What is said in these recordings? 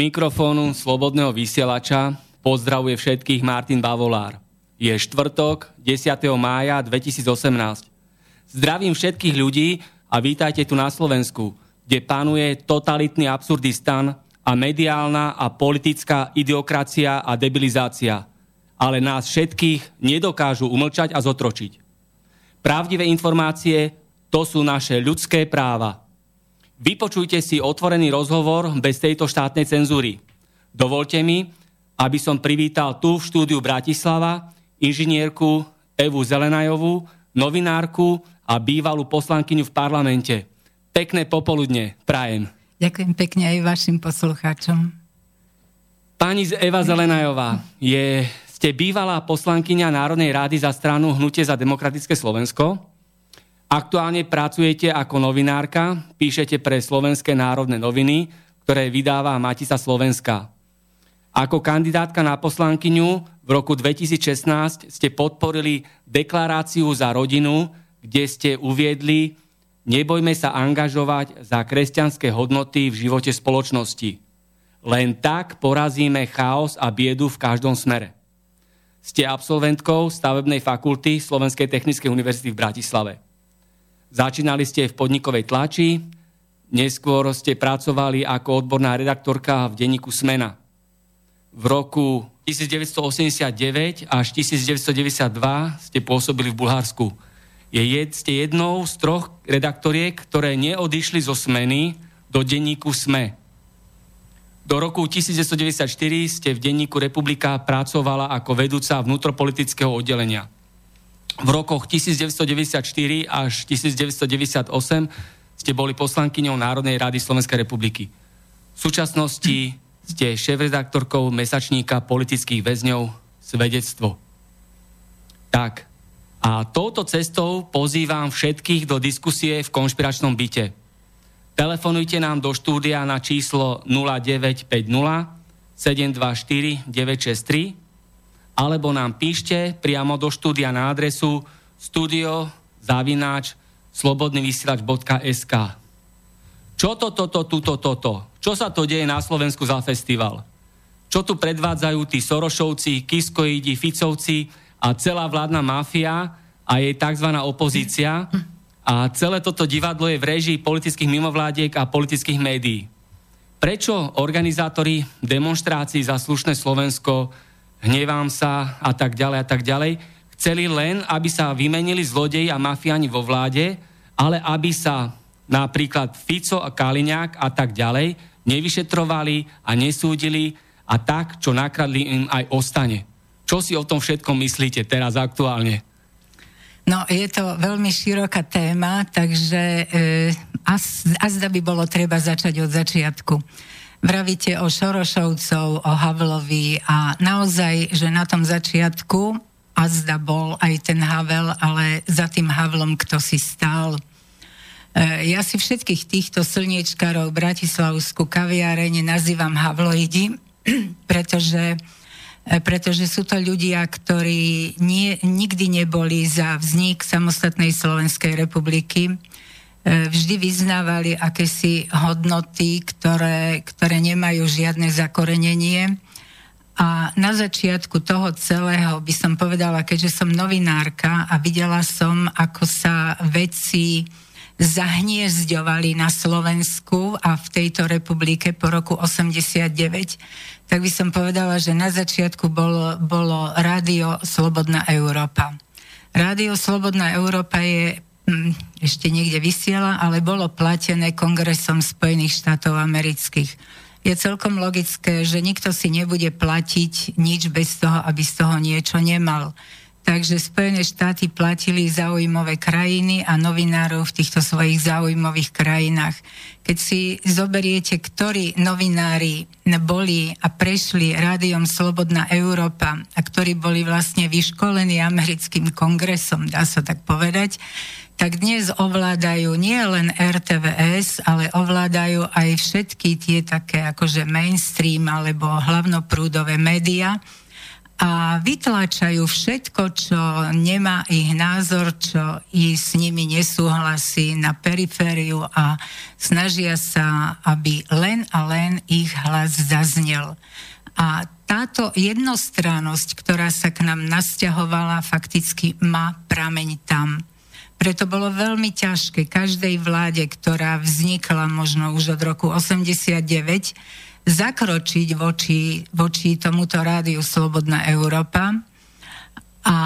Mikrofónu Slobodného vysielača pozdravuje všetkých Martin Bavolár. Je štvrtok, 10. mája 2018. Zdravím všetkých ľudí a vítajte tu na Slovensku, kde panuje totalitný absurdistan a mediálna a politická idiokracia a debilizácia. Ale nás všetkých nedokážu umlčať a zotročiť. Pravdivé informácie to sú naše ľudské práva – Vypočujte si otvorený rozhovor bez tejto štátnej cenzúry. Dovolte mi, aby som privítal tu v štúdiu Bratislava inžinierku Evu Zelenajovú, novinárku a bývalú poslankyňu v parlamente. Pekné popoludne, prajem. Ďakujem pekne aj vašim poslucháčom. Pani Eva Zelenajová, je, ste bývalá poslankyňa Národnej rády za stranu Hnutie za demokratické Slovensko. Aktuálne pracujete ako novinárka, píšete pre Slovenské národné noviny, ktoré vydáva Matica Slovenska. Ako kandidátka na poslankyňu v roku 2016 ste podporili deklaráciu za rodinu, kde ste uviedli nebojme sa angažovať za kresťanské hodnoty v živote spoločnosti. Len tak porazíme chaos a biedu v každom smere. Ste absolventkou stavebnej fakulty Slovenskej technickej univerzity v Bratislave. Začínali ste v podnikovej tlači, neskôr ste pracovali ako odborná redaktorka v denníku Smena. V roku 1989 až 1992 ste pôsobili v Bulharsku. Je, ste jednou z troch redaktoriek, ktoré neodišli zo Smeny do denníku SME. Do roku 1994 ste v denníku Republika pracovala ako vedúca vnútropolitického oddelenia v rokoch 1994 až 1998 ste boli poslankyňou Národnej rady Slovenskej republiky. V súčasnosti ste šéf-redaktorkou mesačníka politických väzňov Svedectvo. Tak, a touto cestou pozývam všetkých do diskusie v konšpiračnom byte. Telefonujte nám do štúdia na číslo 0950 724 963 alebo nám píšte priamo do štúdia na adresu studiozavináč slobodnyvysielač.sk Čo to, toto, tuto, toto? Čo sa to deje na Slovensku za festival? Čo tu predvádzajú tí Sorošovci, Kiskoidi, Ficovci a celá vládna mafia a jej tzv. opozícia? A celé toto divadlo je v režii politických mimovládiek a politických médií. Prečo organizátori demonstrácií za slušné Slovensko hnevám sa a tak ďalej a tak ďalej. Chceli len, aby sa vymenili zlodeji a mafiáni vo vláde, ale aby sa napríklad Fico a Kaliňák a tak ďalej nevyšetrovali a nesúdili a tak, čo nakradli im aj ostane. Čo si o tom všetkom myslíte teraz aktuálne? No, je to veľmi široká téma, takže e, azda by bolo treba začať od začiatku. Vravíte o Šorošovcov, o Havlovi a naozaj, že na tom začiatku a zda bol aj ten Havel, ale za tým Havlom kto si stál. E, ja si všetkých týchto slniečkarov Bratislavskú kaviareň nazývam Havloidi, pretože pretože sú to ľudia, ktorí nie, nikdy neboli za vznik samostatnej Slovenskej republiky, vždy vyznávali akési hodnoty, ktoré, ktoré nemajú žiadne zakorenenie. A na začiatku toho celého by som povedala, keďže som novinárka a videla som, ako sa veci zahniezďovali na Slovensku a v tejto republike po roku 89, tak by som povedala, že na začiatku bolo, bolo Rádio Slobodná Európa. Rádio Slobodná Európa je hm, ešte niekde vysiela, ale bolo platené Kongresom Spojených štátov amerických. Je celkom logické, že nikto si nebude platiť nič bez toho, aby z toho niečo nemal. Takže Spojené štáty platili zaujímavé krajiny a novinárov v týchto svojich zaujímavých krajinách. Keď si zoberiete, ktorí novinári boli a prešli rádiom Slobodná Európa a ktorí boli vlastne vyškolení americkým kongresom, dá sa tak povedať, tak dnes ovládajú nie len RTVS, ale ovládajú aj všetky tie také akože mainstream alebo hlavnoprúdové médiá a vytláčajú všetko, čo nemá ich názor, čo i s nimi nesúhlasí na perifériu a snažia sa, aby len a len ich hlas zaznel. A táto jednostrannosť, ktorá sa k nám nasťahovala, fakticky má prameň tam. Preto bolo veľmi ťažké každej vláde, ktorá vznikla možno už od roku 89, zakročiť voči, voči tomuto rádiu Slobodná Európa a,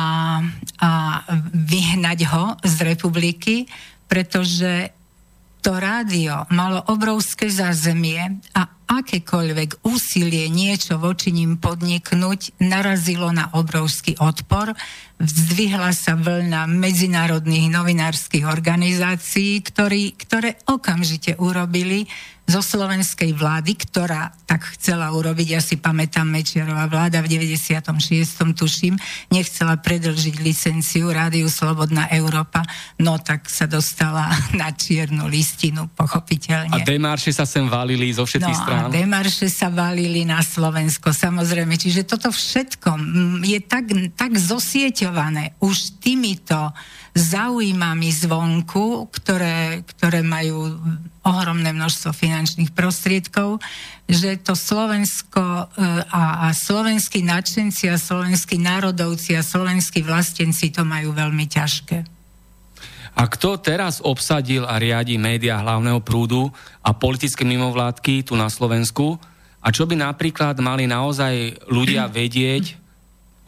a vyhnať ho z republiky, pretože to rádio malo obrovské zázemie a akékoľvek úsilie niečo voči ním podniknúť narazilo na obrovský odpor. Vzdvihla sa vlna medzinárodných novinárskych organizácií, ktorý, ktoré okamžite urobili zo slovenskej vlády, ktorá tak chcela urobiť, ja si pamätám Mečiarová vláda v 96. tuším, nechcela predlžiť licenciu Rádiu Slobodná Európa, no tak sa dostala na čiernu listinu, pochopiteľne. A demarše sa sem valili zo všetkých no, strán? a demarše sa valili na Slovensko, samozrejme. Čiže toto všetko je tak, tak zosieťované už týmito zaujímami zvonku, ktoré, ktoré majú ohromné množstvo finančných prostriedkov, že to Slovensko e, a, a slovenskí nadšenci a slovenskí národovci a slovenskí vlastenci to majú veľmi ťažké. A kto teraz obsadil a riadi médiá hlavného prúdu a politické mimovládky tu na Slovensku? A čo by napríklad mali naozaj ľudia vedieť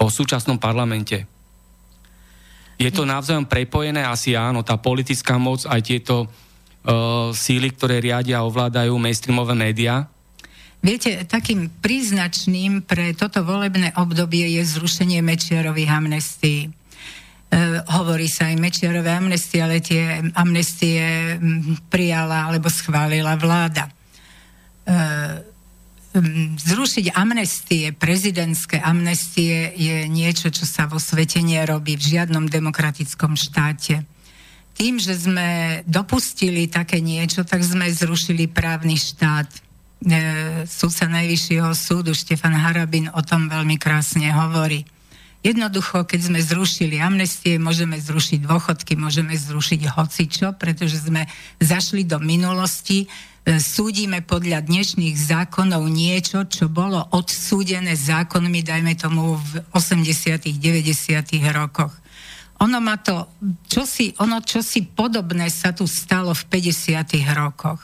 o súčasnom parlamente? Je to navzájom prepojené? Asi áno, tá politická moc, aj tieto síly, ktoré riadia a ovládajú mainstreamové médiá? Viete, takým príznačným pre toto volebné obdobie je zrušenie Mečiarových amnestií. E, hovorí sa aj Mečiarové amnestie, ale tie amnestie prijala alebo schválila vláda. E, Hm, zrušiť amnestie, prezidentské amnestie je niečo, čo sa vo svete nerobí v žiadnom demokratickom štáte. Tým, že sme dopustili také niečo, tak sme zrušili právny štát. E, súdca Najvyššieho súdu Štefan Harabin o tom veľmi krásne hovorí. Jednoducho, keď sme zrušili amnestie, môžeme zrušiť dôchodky, môžeme zrušiť hocičo, pretože sme zašli do minulosti, E, súdime podľa dnešných zákonov niečo, čo bolo odsúdené zákonmi, dajme tomu v 80 90 rokoch. Ono má to, čosi, ono čosi podobné sa tu stalo v 50 rokoch.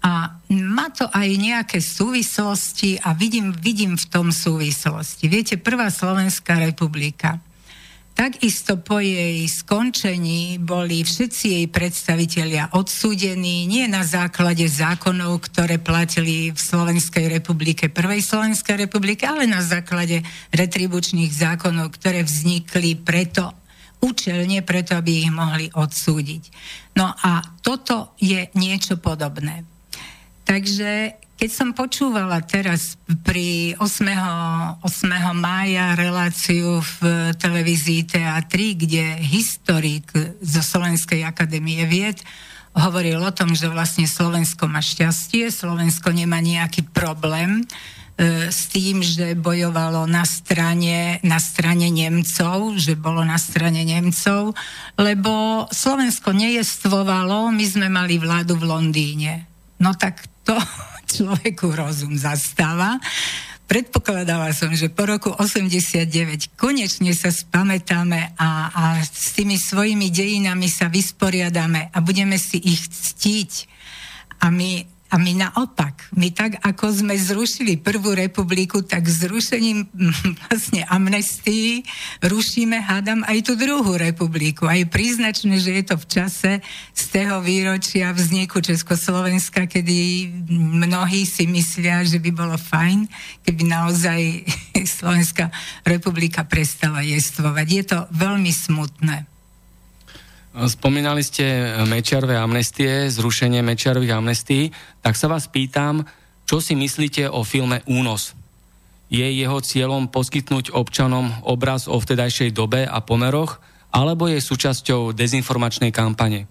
A má to aj nejaké súvislosti a vidím, vidím v tom súvislosti. Viete, prvá Slovenská republika Takisto po jej skončení boli všetci jej predstavitelia odsúdení nie na základe zákonov, ktoré platili v Slovenskej republike, prvej Slovenskej republike, ale na základe retribučných zákonov, ktoré vznikli preto, účelne preto, aby ich mohli odsúdiť. No a toto je niečo podobné. Takže keď som počúvala teraz pri 8. 8. mája reláciu v televízii TA3, kde historik zo Slovenskej akadémie vied hovoril o tom, že vlastne Slovensko má šťastie, Slovensko nemá nejaký problém s tým, že bojovalo na strane, na strane Nemcov, že bolo na strane Nemcov, lebo Slovensko nejestvovalo, my sme mali vládu v Londýne. No tak to človeku rozum zastáva. Predpokladala som, že po roku 89 konečne sa spamätáme a, a s tými svojimi dejinami sa vysporiadame a budeme si ich ctiť. A my a my naopak, my tak, ako sme zrušili prvú republiku, tak zrušením vlastne amnestii rušíme, hádam, aj tú druhú republiku. A je príznačné, že je to v čase z toho výročia vzniku Československa, kedy mnohí si myslia, že by bolo fajn, keby naozaj Slovenská republika prestala jestvovať. Je to veľmi smutné. Spomínali ste Mečiarové amnestie, zrušenie Mečiarových amnestí, tak sa vás pýtam, čo si myslíte o filme Únos? Je jeho cieľom poskytnúť občanom obraz o vtedajšej dobe a pomeroch, alebo je súčasťou dezinformačnej kampane?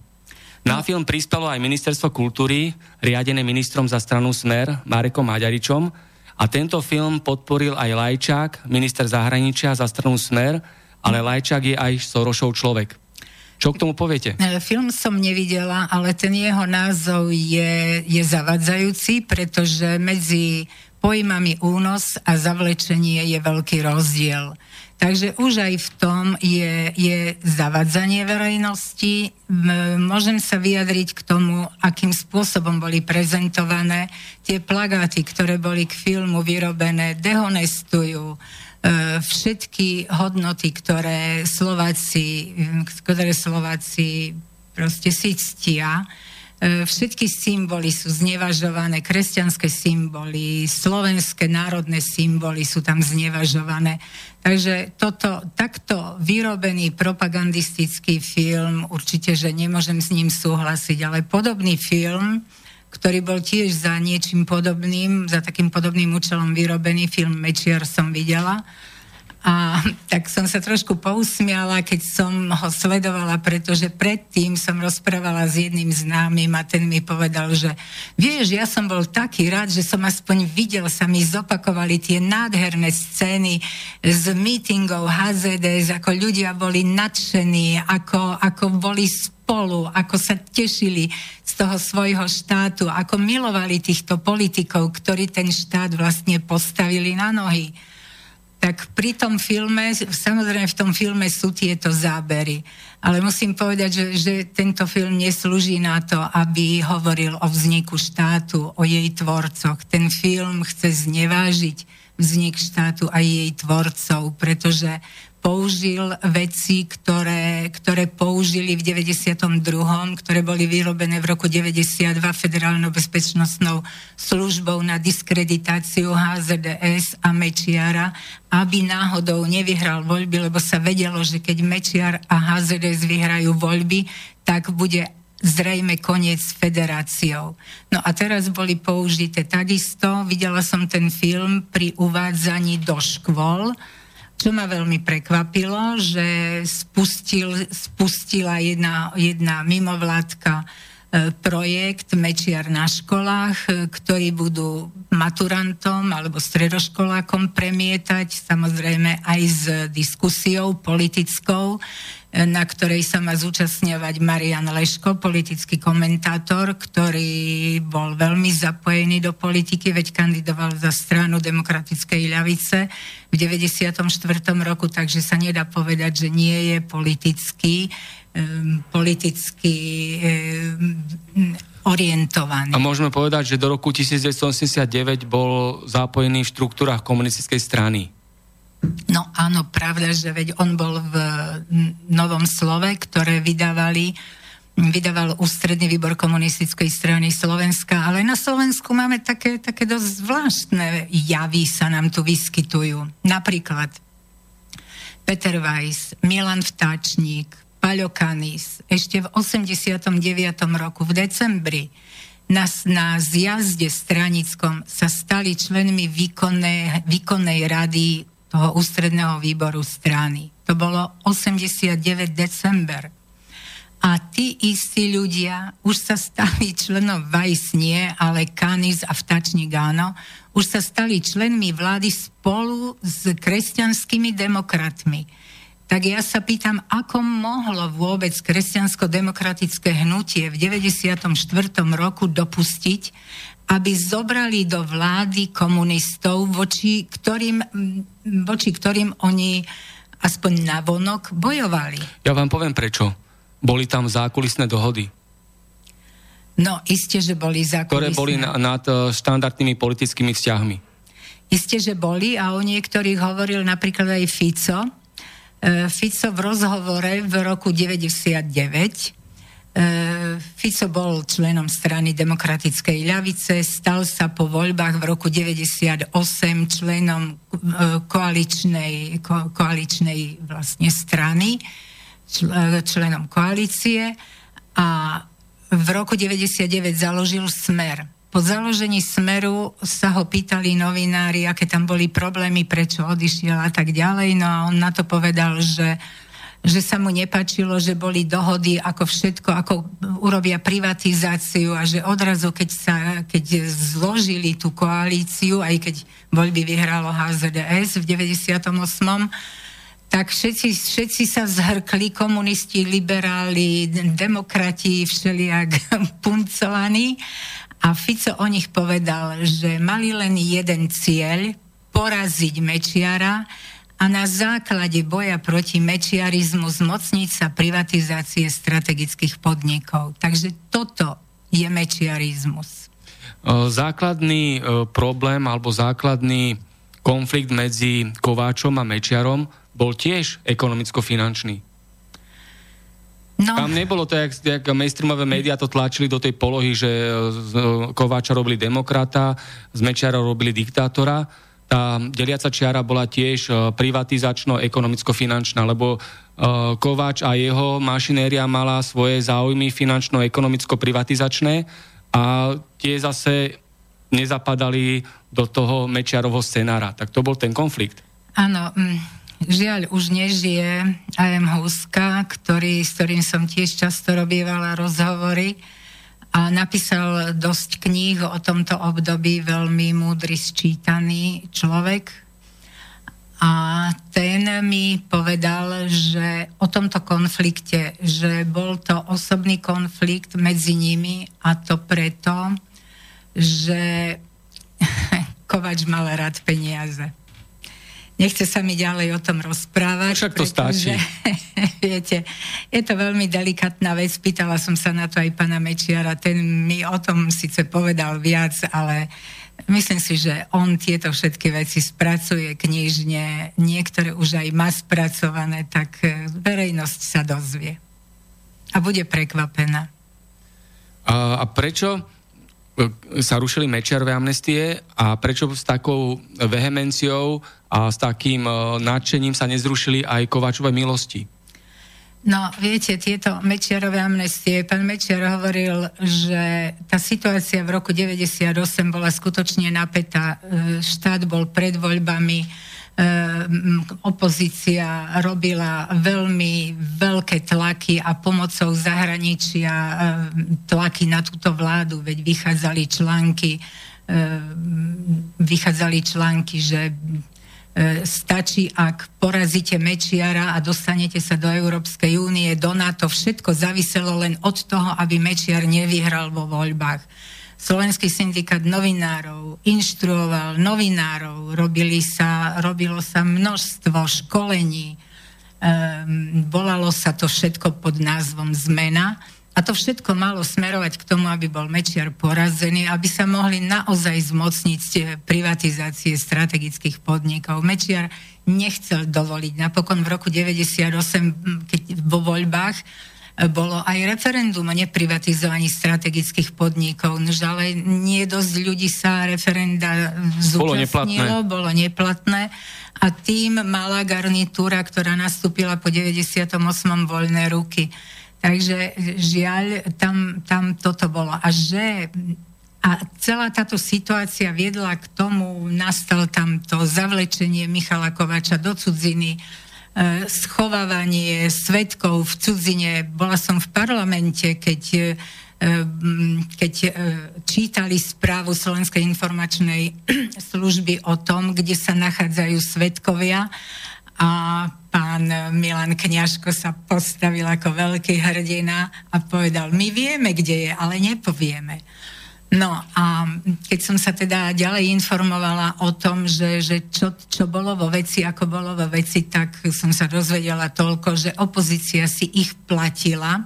Na film prispelo aj Ministerstvo kultúry, riadené ministrom za stranu Smer, Marekom Maďaričom, a tento film podporil aj Lajčák, minister zahraničia za stranu Smer, ale Lajčák je aj Sorošov človek. Čo k tomu poviete? E, film som nevidela, ale ten jeho názov je, je zavadzajúci, pretože medzi pojmami únos a zavlečenie je veľký rozdiel. Takže už aj v tom je, je zavadzanie verejnosti. Môžem sa vyjadriť k tomu, akým spôsobom boli prezentované. Tie plagáty, ktoré boli k filmu vyrobené, dehonestujú, všetky hodnoty, ktoré Slováci, ktoré Slováci proste si ctia, e, všetky symboly sú znevažované, kresťanské symboly, slovenské národné symboly sú tam znevažované. Takže toto, takto vyrobený propagandistický film, určite, že nemôžem s ním súhlasiť, ale podobný film, ktorý bol tiež za niečím podobným, za takým podobným účelom vyrobený film Mečiar som videla. A tak som sa trošku pousmiala, keď som ho sledovala, pretože predtým som rozprávala s jedným známym a ten mi povedal, že vieš, ja som bol taký rád, že som aspoň videl, sa mi zopakovali tie nádherné scény z meetingov HZDS, ako ľudia boli nadšení, ako, ako boli spolu, ako sa tešili z toho svojho štátu, ako milovali týchto politikov, ktorí ten štát vlastne postavili na nohy tak pri tom filme, samozrejme v tom filme sú tieto zábery, ale musím povedať, že, že tento film neslúži na to, aby hovoril o vzniku štátu, o jej tvorcoch. Ten film chce znevážiť vznik štátu a jej tvorcov, pretože použil veci, ktoré, ktoré použili v 92., ktoré boli vyrobené v roku 92 federálnou bezpečnostnou službou na diskreditáciu HZDS a Mečiara, aby náhodou nevyhral voľby, lebo sa vedelo, že keď Mečiar a HZDS vyhrajú voľby, tak bude zrejme koniec s federáciou. No a teraz boli použité takisto, videla som ten film pri uvádzaní do škôl, čo ma veľmi prekvapilo, že spustil, spustila jedna, jedna mimovládka e, projekt Mečiar na školách, e, ktorí budú maturantom alebo stredoškolákom premietať, samozrejme aj s diskusiou politickou, na ktorej sa má zúčastňovať Marian Leško, politický komentátor, ktorý bol veľmi zapojený do politiky, veď kandidoval za stranu demokratickej ľavice v 94. roku, takže sa nedá povedať, že nie je politický, um, politicky um, orientovaný. A môžeme povedať, že do roku 1989 bol zapojený v štruktúrach komunistickej strany. No áno, pravda, že veď on bol v Novom slove, ktoré vydávali vydával ústredný výbor komunistickej strany Slovenska, ale na Slovensku máme také, také dosť zvláštne javy sa nám tu vyskytujú. Napríklad Peter Weiss, Milan Vtáčník, Paľo Kanis, ešte v 89. roku v decembri na, na zjazde stranickom sa stali členmi výkonnej, výkonnej rady toho ústredného výboru strany. To bolo 89 december. a tí istí ľudia už sa stali členom Vajs nie, ale Kanis a Vtačník áno, už sa stali členmi vlády spolu s kresťanskými demokratmi. Tak ja sa pýtam, ako mohlo vôbec kresťansko-demokratické hnutie v 94. roku dopustiť, aby zobrali do vlády komunistov, voči ktorým, voči ktorým oni aspoň navonok bojovali. Ja vám poviem prečo boli tam zákulisné dohody. No, isté, že boli zákulisné. Ktoré boli na, nad uh, štandardnými politickými vzťahmi. Isté, že boli a o niektorých hovoril napríklad aj Fico. Uh, Fico v rozhovore v roku 99 uh, Fico bol členom strany demokratickej ľavice, stal sa po voľbách v roku 98 členom koaličnej, ko, koaličnej vlastne strany členom koalície a v roku 99 založil Smer. Po založení Smeru sa ho pýtali novinári, aké tam boli problémy, prečo odišiel a tak ďalej. No a on na to povedal, že že sa mu nepačilo, že boli dohody, ako všetko, ako urobia privatizáciu a že odrazu, keď, sa, keď zložili tú koalíciu, aj keď voľby vyhralo HZDS v 98 tak všetci, všetci sa zhrkli, komunisti, liberáli, demokrati, všelijak puncovaní. A Fico o nich povedal, že mali len jeden cieľ, poraziť Mečiara a na základe boja proti mečiarizmu zmocniť sa privatizácie strategických podnikov. Takže toto je mečiarizmus. Základný problém alebo základný konflikt medzi Kováčom a Mečiarom bol tiež ekonomicko-finančný. No. Tam nebolo to, jak, jak mainstreamové médiá to tlačili do tej polohy, že z Kováča robili demokrata, z Mečiara robili diktátora. Tá deliaca čiara bola tiež e, privatizačno-ekonomicko-finančná, lebo e, Kováč a jeho mašinéria mala svoje záujmy finančno-ekonomicko-privatizačné a tie zase nezapadali do toho Mečiarovho scenára. Tak to bol ten konflikt. Áno, mm Žiaľ, už nežije A.M. Huska, ktorý, s ktorým som tiež často robievala rozhovory a napísal dosť kníh o tomto období, veľmi múdry, sčítaný človek. A ten mi povedal, že o tomto konflikte, že bol to osobný konflikt medzi nimi a to preto, že Kovač mal rád peniaze. Nechce sa mi ďalej o tom rozprávať. Však to pretože, stačí. viete, je to veľmi delikatná vec. Pýtala som sa na to aj pána Mečiara. Ten mi o tom síce povedal viac, ale myslím si, že on tieto všetky veci spracuje knižne. Niektoré už aj má spracované, tak e, verejnosť sa dozvie. A bude prekvapená. A, a prečo sa rušili Mečiarové amnestie a prečo s takou vehemenciou a s takým e, nadšením sa nezrušili aj Kováčové milosti? No, viete, tieto Mečiarové amnestie, pán Mečiar hovoril, že tá situácia v roku 98 bola skutočne napätá. E, štát bol pred voľbami, opozícia robila veľmi veľké tlaky a pomocou zahraničia ehm, tlaky na túto vládu, veď vychádzali články, ehm, vychádzali články, že stačí, ak porazíte Mečiara a dostanete sa do Európskej únie, do NATO, všetko zaviselo len od toho, aby Mečiar nevyhral vo voľbách. Slovenský syndikát novinárov inštruoval novinárov, robili sa, robilo sa množstvo školení, um, volalo sa to všetko pod názvom Zmena a to všetko malo smerovať k tomu, aby bol Mečiar porazený, aby sa mohli naozaj zmocniť privatizácie strategických podnikov. Mečiar nechcel dovoliť. Napokon v roku 98, keď vo voľbách bolo aj referendum o neprivatizovaní strategických podnikov, ale nie dosť ľudí sa referenda zúčastnilo, bolo neplatné. bolo neplatné a tým mala garnitúra, ktorá nastúpila po 98. voľné ruky. Takže žiaľ, tam, tam toto bolo. A že a celá táto situácia viedla k tomu, nastal tam to zavlečenie Michala Kovača do cudziny, schovávanie svetkov v cudzine. Bola som v parlamente, keď keď čítali správu Slovenskej informačnej služby o tom, kde sa nachádzajú svetkovia a pán Milan Kňažko sa postavil ako veľký hrdina a povedal, my vieme, kde je, ale nepovieme. No a keď som sa teda ďalej informovala o tom, že, že čo, čo bolo vo veci, ako bolo vo veci, tak som sa dozvedela toľko, že opozícia si ich platila.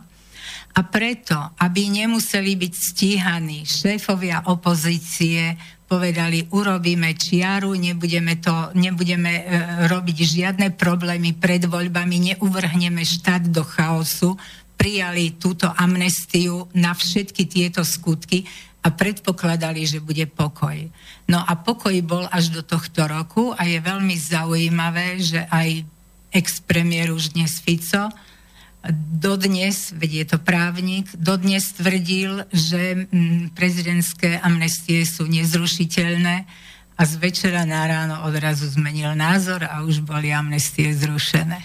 A preto, aby nemuseli byť stíhaní šéfovia opozície, povedali, urobíme čiaru, nebudeme, to, nebudeme e, robiť žiadne problémy pred voľbami, neuvrhneme štát do chaosu, prijali túto amnestiu na všetky tieto skutky a predpokladali, že bude pokoj. No a pokoj bol až do tohto roku a je veľmi zaujímavé, že aj ex-premiér už dnes Fico dodnes, veď je to právnik, dodnes tvrdil, že mm, prezidentské amnestie sú nezrušiteľné a z večera na ráno odrazu zmenil názor a už boli amnestie zrušené.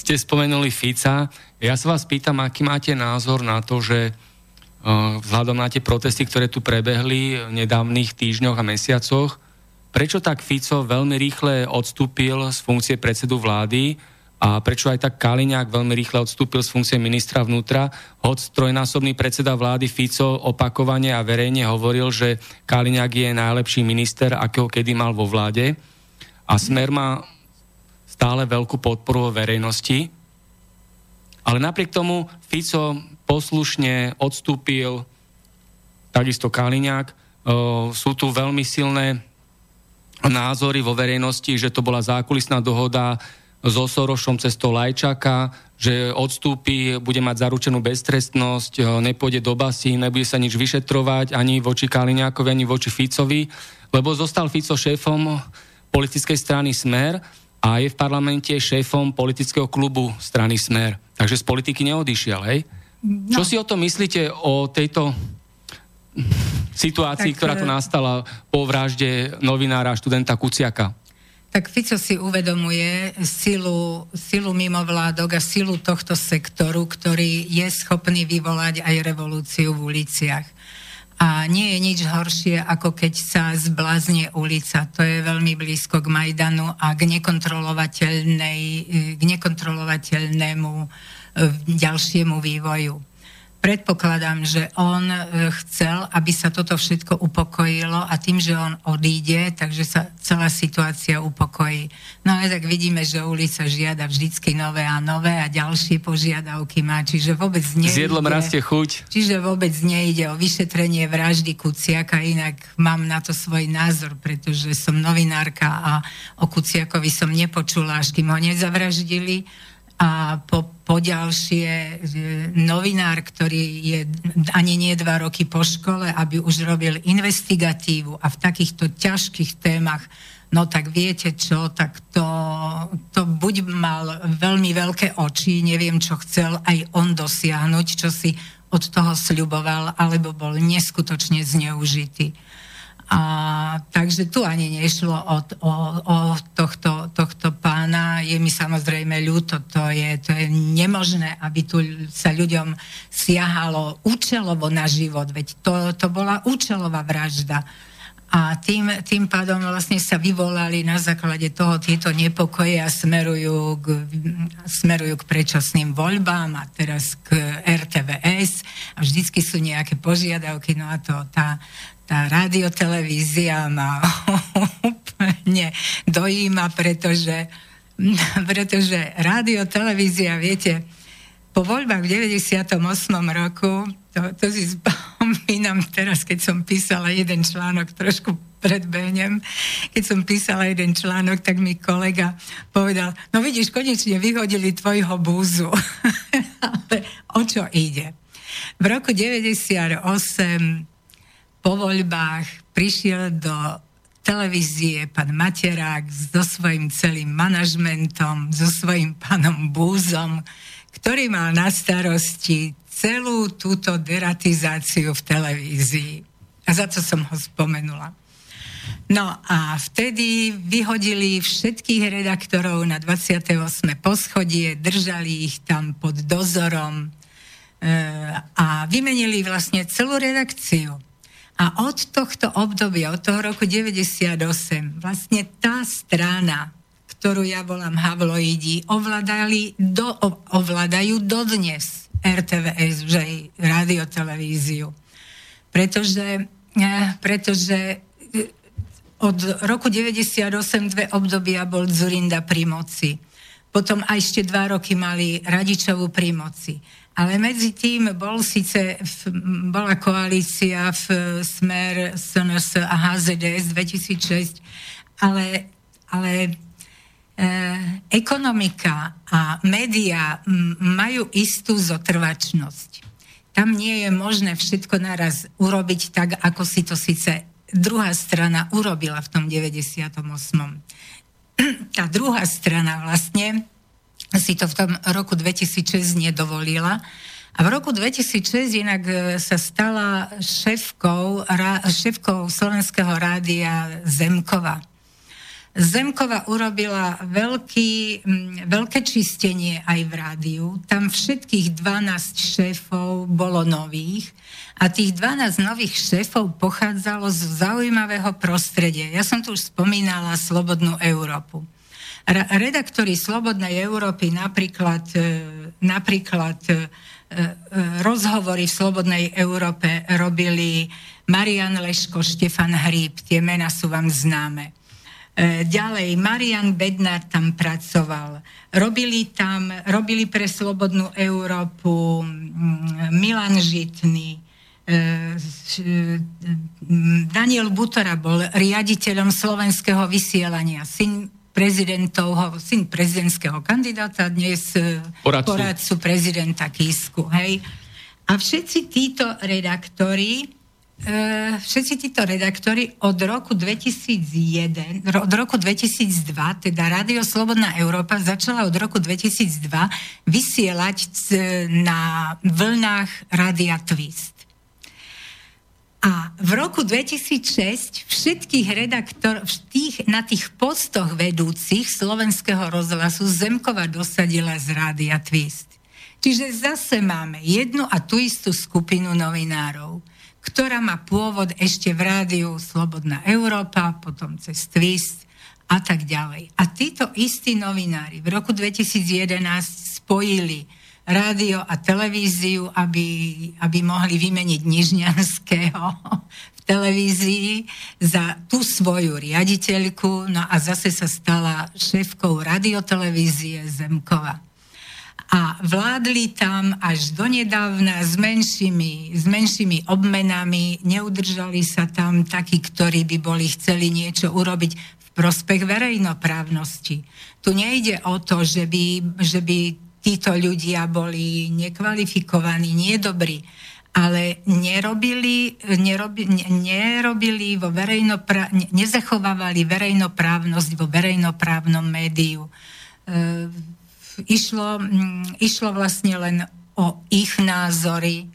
Ste spomenuli Fica. Ja sa vás pýtam, aký máte názor na to, že vzhľadom na tie protesty, ktoré tu prebehli v nedávnych týždňoch a mesiacoch, prečo tak Fico veľmi rýchle odstúpil z funkcie predsedu vlády, a prečo aj tak Kaliňák veľmi rýchle odstúpil z funkcie ministra vnútra, hoď trojnásobný predseda vlády Fico opakovane a verejne hovoril, že Kaliňák je najlepší minister, akého kedy mal vo vláde. A Smer má stále veľkú podporu vo verejnosti, ale napriek tomu Fico poslušne odstúpil, takisto Kaliňák, sú tu veľmi silné názory vo verejnosti, že to bola zákulisná dohoda so Sorošom cestou Lajčaka, že odstúpi, bude mať zaručenú beztrestnosť, eh, nepôjde do basy, nebude sa nič vyšetrovať ani voči Kaliňákovi, ani voči Ficovi, lebo zostal Fico šéfom politickej strany Smer a je v parlamente šéfom politického klubu strany Smer. Takže z politiky neodišiel, hej? No. Čo si o tom myslíte, o tejto situácii, tak, ktorá tu eh, nastala po vražde novinára študenta Kuciaka? tak Fico si uvedomuje silu, silu mimovládok a silu tohto sektoru, ktorý je schopný vyvolať aj revolúciu v uliciach. A nie je nič horšie, ako keď sa zblázne ulica. To je veľmi blízko k Majdanu a k, nekontrolovateľnej, k nekontrolovateľnému e, ďalšiemu vývoju predpokladám, že on e, chcel, aby sa toto všetko upokojilo a tým, že on odíde, takže sa celá situácia upokojí. No a tak vidíme, že ulica žiada vždycky nové a nové a ďalšie požiadavky má, čiže vôbec nejde... S jedlom rastie chuť. Čiže vôbec nejde o vyšetrenie vraždy Kuciaka, inak mám na to svoj názor, pretože som novinárka a o Kuciakovi som nepočula, až kým ho nezavraždili a po, po ďalšie novinár, ktorý je ani nie dva roky po škole, aby už robil investigatívu a v takýchto ťažkých témach, no tak viete čo, tak to, to buď mal veľmi veľké oči, neviem čo chcel aj on dosiahnuť, čo si od toho sľuboval, alebo bol neskutočne zneužitý. A, takže tu ani nešlo o, o, o tohto, tohto pána. Je mi samozrejme ľúto, to je, to je nemožné, aby tu sa ľuďom siahalo účelovo na život, veď to, to bola účelová vražda. A tým, tým pádom vlastne sa vyvolali na základe toho tieto nepokoje a smerujú k, smerujú k predčasným voľbám a teraz k RTVS a vždycky sú nejaké požiadavky, no a to tá, tá radiotelevízia ma úplne dojíma, pretože, pretože radiotelevízia, viete, po voľbách v 98. roku, to, to si spomínam teraz, keď som písala jeden článok, trošku predbehnem, keď som písala jeden článok, tak mi kolega povedal, no vidíš, konečne vyhodili tvojho búzu. Ale o čo ide? V roku 98 po voľbách prišiel do televízie pán Materák so svojím celým manažmentom, so svojím pánom Búzom, ktorý mal na starosti celú túto deratizáciu v televízii. A za to som ho spomenula. No a vtedy vyhodili všetkých redaktorov na 28. poschodie, držali ich tam pod dozorom e, a vymenili vlastne celú redakciu. A od tohto obdobia, od toho roku 98, vlastne tá strana, ktorú ja volám Havloidi, ovládali, do, ovládajú dodnes RTVS, že radiotelevíziu. Pretože, eh, pretože eh, od roku 98 dve obdobia bol Zurinda pri moci. Potom aj ešte dva roky mali Radičovú pri moci. Ale medzi tým bol síce, bola koalícia v Smer, SNS a HZDS 2006, ale, ale Eh, ekonomika a média majú istú zotrvačnosť. Tam nie je možné všetko naraz urobiť tak, ako si to síce druhá strana urobila v tom 98. Tá druhá strana vlastne si to v tom roku 2006 nedovolila. A v roku 2006 inak eh, sa stala šéfkou, šéfkou Slovenského rádia Zemkova. Zemkova urobila veľký, veľké čistenie aj v rádiu. Tam všetkých 12 šéfov bolo nových a tých 12 nových šéfov pochádzalo z zaujímavého prostredia. Ja som tu už spomínala Slobodnú Európu. Redaktori Slobodnej Európy napríklad, e, napríklad e, e, rozhovory v Slobodnej Európe robili Marian Leško, Štefan Hríb, tie mená sú vám známe. Ďalej, Marian Bednár tam pracoval. Robili tam, robili pre Slobodnú Európu mm, Milan Žitný, Daniel Butora bol riaditeľom slovenského vysielania, syn prezidentovho, syn prezidentského kandidáta, dnes e, poradcu, poradcu prezidenta Kísku. Hej. A všetci títo redaktori E, všetci títo redaktori od roku 2001, od roku 2002, teda Rádio Slobodná Európa začala od roku 2002 vysielať na vlnách Rádia Twist. A v roku 2006 všetkých redaktor, na tých postoch vedúcich slovenského rozhlasu Zemkova dosadila z Rádia Twist. Čiže zase máme jednu a tú istú skupinu novinárov ktorá má pôvod ešte v rádiu Slobodná Európa, potom cez Twist a tak ďalej. A títo istí novinári v roku 2011 spojili rádio a televíziu, aby, aby mohli vymeniť Nižňanského v televízii za tú svoju riaditeľku, no a zase sa stala šéfkou radiotelevízie Zemkova. A vládli tam až donedávna s menšími, s menšími obmenami, neudržali sa tam takí, ktorí by boli chceli niečo urobiť v prospech verejnoprávnosti. Tu nejde o to, že by, že by títo ľudia boli nekvalifikovaní, nedobrí, ale nerobili, nerobi, nerobili vo verejnopra- nezachovávali verejnoprávnosť vo verejnoprávnom médiu. E, išlo, mm, išlo vlastne len o ich názory,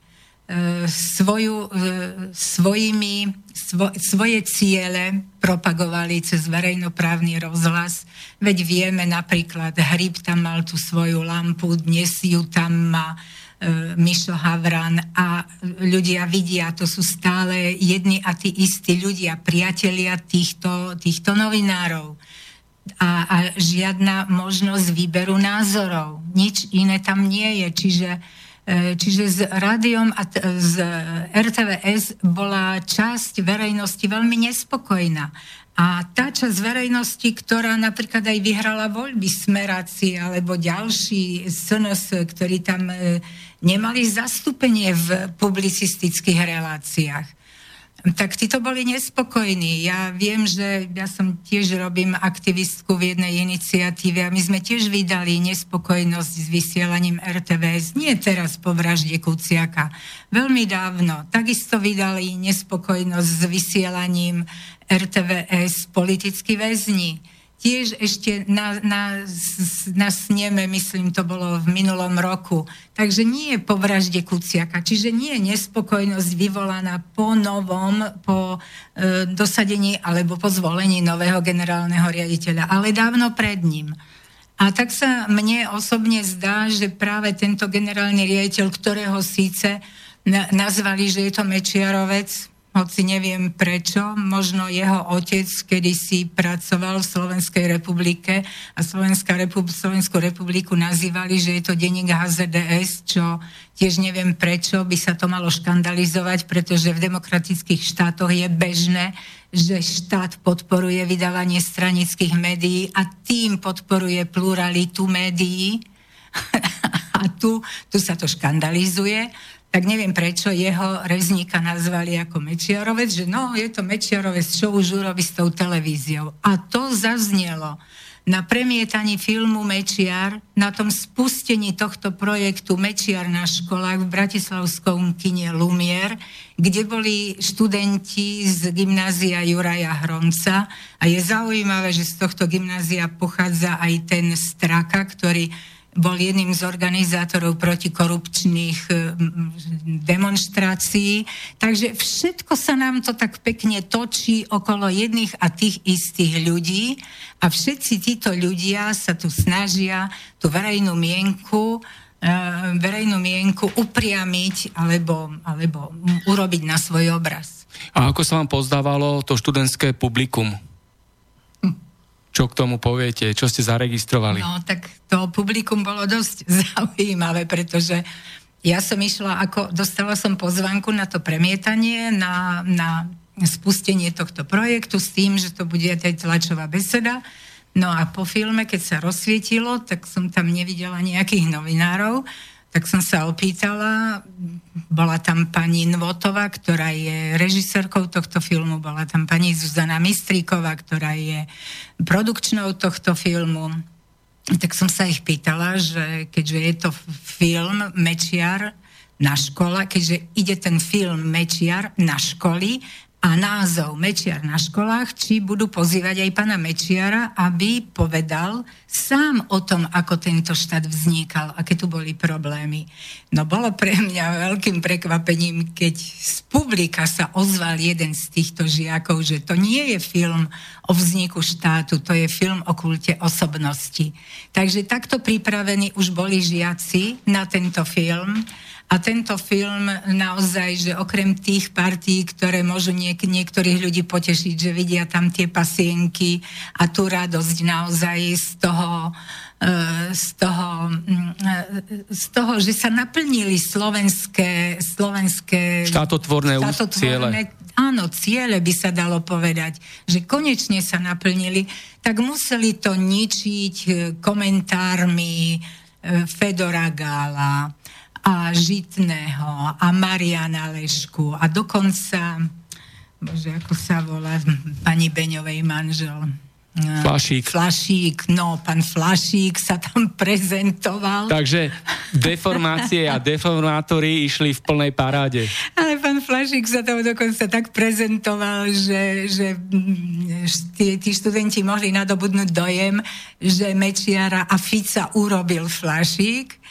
svoju, e, svojimi, svo, svoje ciele propagovali cez verejnoprávny rozhlas. Veď vieme napríklad, Hryb tam mal tú svoju lampu, dnes ju tam má e, Mišo Havran a ľudia vidia, to sú stále jedni a tí istí ľudia, priatelia týchto, týchto novinárov a, a žiadna možnosť výberu názorov. Nič iné tam nie je. Čiže, e, čiže s rádiom a t- z RTVS bola časť verejnosti veľmi nespokojná. A tá časť verejnosti, ktorá napríklad aj vyhrala voľby Smeráci alebo ďalší SNS, ktorí tam e, nemali zastúpenie v publicistických reláciách tak títo boli nespokojní. Ja viem, že ja som tiež robím aktivistku v jednej iniciatíve a my sme tiež vydali nespokojnosť s vysielaním RTVS. Nie teraz po vražde Kuciaka. Veľmi dávno. Takisto vydali nespokojnosť s vysielaním RTVS politickí väzni. Tiež ešte na, na, na sneme, myslím, to bolo v minulom roku. Takže nie je po vražde Kuciaka, čiže nie je nespokojnosť vyvolaná po novom, po e, dosadení alebo po zvolení nového generálneho riaditeľa, ale dávno pred ním. A tak sa mne osobne zdá, že práve tento generálny riaditeľ, ktorého síce nazvali, že je to Mečiarovec, hoci neviem prečo. Možno jeho otec kedysi pracoval v Slovenskej republike a Slovenská repub- Slovenskú republiku nazývali, že je to denník HZDS, čo tiež neviem prečo by sa to malo škandalizovať, pretože v demokratických štátoch je bežné, že štát podporuje vydávanie stranických médií a tým podporuje pluralitu médií. a tu, tu sa to škandalizuje tak neviem prečo jeho rezníka nazvali ako Mečiarovec, že no, je to Mečiarovec, čo už urobí s tou televíziou. A to zaznelo na premietaní filmu Mečiar, na tom spustení tohto projektu Mečiar na školách v Bratislavskom kine Lumier, kde boli študenti z gymnázia Juraja Hronca a je zaujímavé, že z tohto gymnázia pochádza aj ten Straka, ktorý bol jedným z organizátorov protikorupčných e, demonstrácií. Takže všetko sa nám to tak pekne točí okolo jedných a tých istých ľudí a všetci títo ľudia sa tu snažia tú verejnú mienku e, verejnú mienku upriamiť alebo, alebo urobiť na svoj obraz. A ako sa vám pozdávalo to študentské publikum? Čo k tomu poviete? Čo ste zaregistrovali? No, tak to publikum bolo dosť zaujímavé, pretože ja som išla, ako dostala som pozvanku na to premietanie, na, na spustenie tohto projektu s tým, že to bude aj tlačová beseda. No a po filme, keď sa rozsvietilo, tak som tam nevidela nejakých novinárov tak som sa opýtala, bola tam pani Nvotová, ktorá je režisérkou tohto filmu, bola tam pani Zuzana Mistríková, ktorá je produkčnou tohto filmu. Tak som sa ich pýtala, že keďže je to film Mečiar na škola, keďže ide ten film Mečiar na školy a názov Mečiar na školách, či budú pozývať aj pána Mečiara, aby povedal sám o tom, ako tento štát vznikal, aké tu boli problémy. No bolo pre mňa veľkým prekvapením, keď z publika sa ozval jeden z týchto žiakov, že to nie je film o vzniku štátu, to je film o kulte osobnosti. Takže takto pripravení už boli žiaci na tento film a tento film naozaj, že okrem tých partí, ktoré môžu niek- niektorých ľudí potešiť, že vidia tam tie pasienky a tú radosť naozaj z toho, e, z toho, mm, e, z toho, že sa naplnili slovenské, slovenské štátotvorné, štátotvorné ciele. Áno, ciele by sa dalo povedať, že konečne sa naplnili, tak museli to ničiť e, komentármi Fedora Gála, a Žitného a Mariana Lešku a dokonca, bože, ako sa volá pani Beňovej manžel, Flašík. Flašík, no, pán Flašík sa tam prezentoval. Takže deformácie a deformátory išli v plnej paráde. Ale pán Flašík sa tam dokonca tak prezentoval, že, že mm, tí, tí študenti mohli nadobudnúť dojem, že Mečiara a Fica urobil Flašík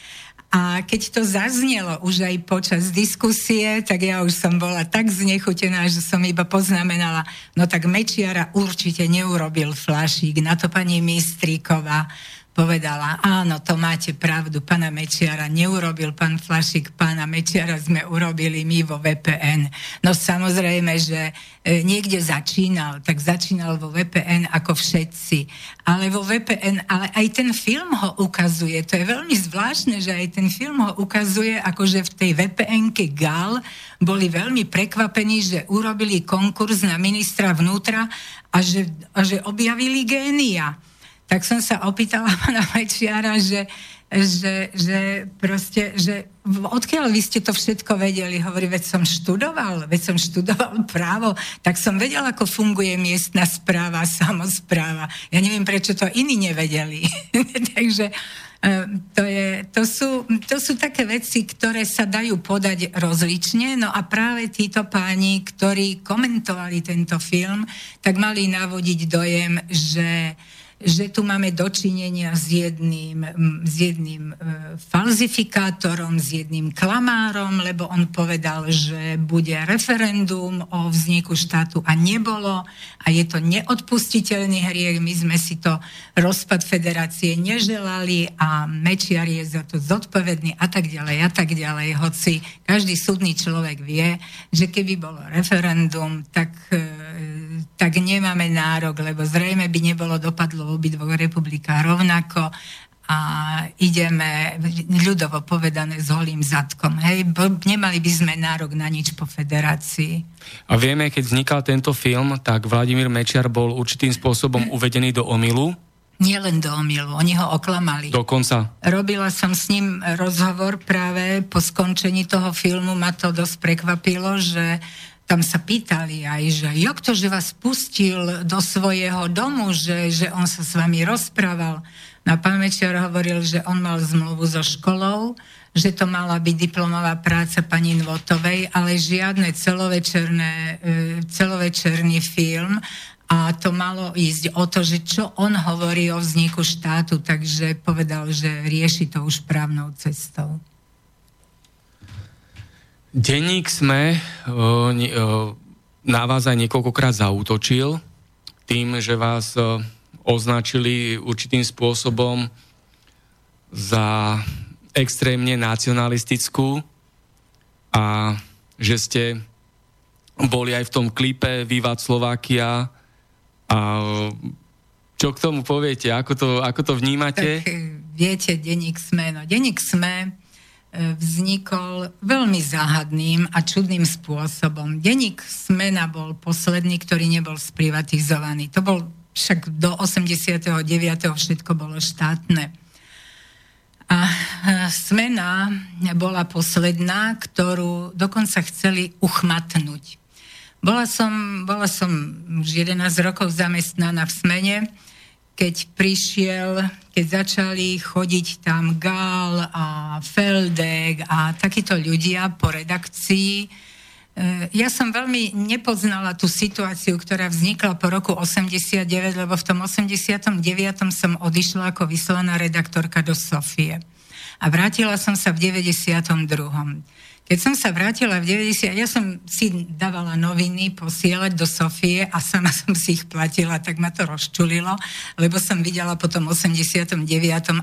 a keď to zaznelo už aj počas diskusie, tak ja už som bola tak znechutená, že som iba poznamenala, no tak Mečiara určite neurobil flašík. Na to pani Mistríková povedala, áno, to máte pravdu, pána Mečiara neurobil pán Flašik, pána Mečiara sme urobili my vo VPN. No samozrejme, že e, niekde začínal, tak začínal vo VPN ako všetci. Ale vo VPN, ale aj ten film ho ukazuje, to je veľmi zvláštne, že aj ten film ho ukazuje, akože v tej VPN-ke GAL boli veľmi prekvapení, že urobili konkurs na ministra vnútra a že, a že objavili génia tak som sa opýtala pána Mečiara, že, že, že proste, že odkiaľ vy ste to všetko vedeli? Hovorí, veď som študoval, veď som študoval právo, tak som vedel, ako funguje miestna správa, samozpráva. Ja neviem, prečo to iní nevedeli. Takže e, to, je, to, sú, to sú také veci, ktoré sa dajú podať rozlične, no a práve títo páni, ktorí komentovali tento film, tak mali navodiť dojem, že že tu máme dočinenia s jedným, s jedným e, falzifikátorom, s jedným klamárom, lebo on povedal, že bude referendum o vzniku štátu a nebolo a je to neodpustiteľný hriech. My sme si to rozpad federácie neželali a Mečiar je za to zodpovedný a tak ďalej a tak ďalej. Hoci každý súdny človek vie, že keby bolo referendum, tak e, tak nemáme nárok, lebo zrejme by nebolo dopadlo v obidvoch republikách rovnako a ideme, ľudovo povedané, s holým zadkom. Hej, bo nemali by sme nárok na nič po federácii. A vieme, keď vznikal tento film, tak Vladimír Mečiar bol určitým spôsobom uvedený do omilu. Nie len do omilu, oni ho oklamali. Dokonca. Robila som s ním rozhovor práve po skončení toho filmu, ma to dosť prekvapilo, že tam sa pýtali aj, že jak to, že vás pustil do svojho domu, že, že on sa s vami rozprával. Na Mečiar hovoril, že on mal zmluvu so školou, že to mala byť diplomová práca pani Nvotovej, ale žiadne celovečerné, e, celovečerný film a to malo ísť o to, že čo on hovorí o vzniku štátu, takže povedal, že rieši to už právnou cestou. Denník sme uh, uh, na vás aj niekoľkokrát zautočil tým, že vás uh, označili určitým spôsobom za extrémne nacionalistickú a že ste boli aj v tom klipe Vivat Slovakia a čo k tomu poviete? Ako to, ako to vnímate? Tak viete, denník sme, no denník sme vznikol veľmi záhadným a čudným spôsobom. Denník Smena bol posledný, ktorý nebol sprivatizovaný. To bol však do 89. všetko bolo štátne. A Smena bola posledná, ktorú dokonca chceli uchmatnúť. Bola som, bola som už 11 rokov zamestnaná v Smene, keď prišiel, keď začali chodiť tam Gál a Feldek a takíto ľudia po redakcii, e, ja som veľmi nepoznala tú situáciu, ktorá vznikla po roku 89, lebo v tom 89. som odišla ako vyslaná redaktorka do Sofie. A vrátila som sa v 92. Keď som sa vrátila v 90, ja som si dávala noviny posielať do Sofie a sama som si ich platila, tak ma to rozčulilo, lebo som videla potom 89.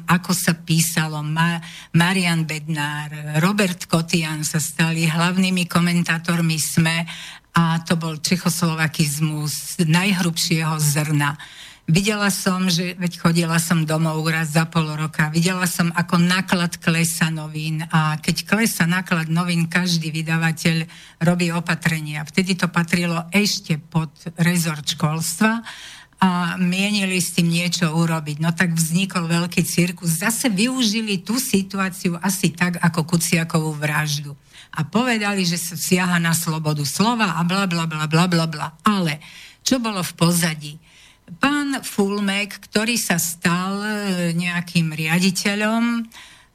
ako sa písalo. Ma, Marian Bednár, Robert Kotian sa stali hlavnými komentátormi SME a to bol čechoslovakizmus najhrubšieho zrna. Videla som, že veď chodila som domov raz za pol roka, videla som, ako náklad klesa novín a keď klesa náklad novín, každý vydavateľ robí opatrenia. Vtedy to patrilo ešte pod rezort školstva a mienili s tým niečo urobiť. No tak vznikol veľký cirkus. Zase využili tú situáciu asi tak, ako Kuciakovú vraždu. A povedali, že sa siaha na slobodu slova a bla bla bla bla bla bla. Ale čo bolo v pozadí? Pán Fulmek, ktorý sa stal e, nejakým riaditeľom,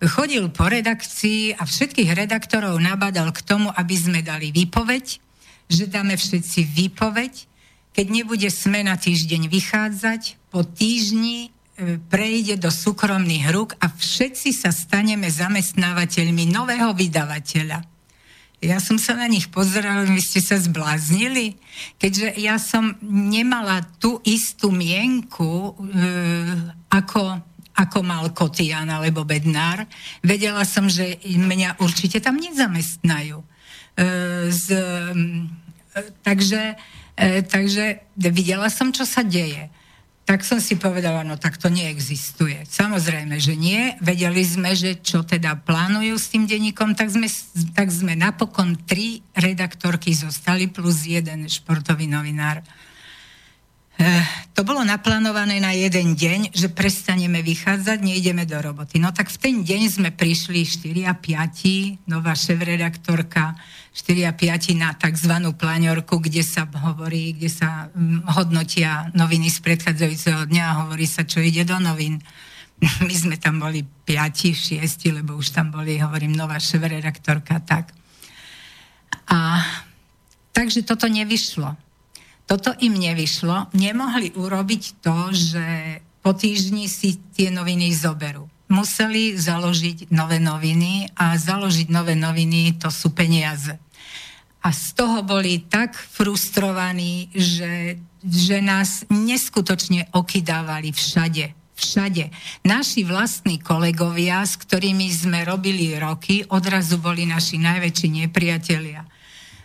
chodil po redakcii a všetkých redaktorov nabadal k tomu, aby sme dali výpoveď, že dáme všetci výpoveď, keď nebude sme na týždeň vychádzať, po týždni e, prejde do súkromných rúk a všetci sa staneme zamestnávateľmi nového vydavateľa. Ja som sa na nich pozerala, vy ste sa zbláznili, keďže ja som nemala tú istú mienku, e, ako, ako mal Kotian alebo Bednár. Vedela som, že mňa určite tam nezamestnajú. E, z, e, takže, e, takže videla som, čo sa deje tak som si povedala, no tak to neexistuje. Samozrejme, že nie. Vedeli sme, že čo teda plánujú s tým denníkom, tak sme, tak sme napokon tri redaktorky zostali plus jeden športový novinár. Eh, to bolo naplánované na jeden deň, že prestaneme vychádzať, nejdeme do roboty. No tak v ten deň sme prišli 4 a 5, nová šéf-redaktorka, 4 a 5 na tzv. plaňorku, kde sa hovorí, kde sa hm, hodnotia noviny z predchádzajúceho dňa a hovorí sa, čo ide do novín. My sme tam boli 5, 6, lebo už tam boli, hovorím, nová šéf-redaktorka, tak. A takže toto nevyšlo toto im nevyšlo, nemohli urobiť to, že po týždni si tie noviny zoberú. Museli založiť nové noviny a založiť nové noviny to sú peniaze. A z toho boli tak frustrovaní, že, že nás neskutočne okydávali všade všade. Naši vlastní kolegovia, s ktorými sme robili roky, odrazu boli naši najväčší nepriatelia.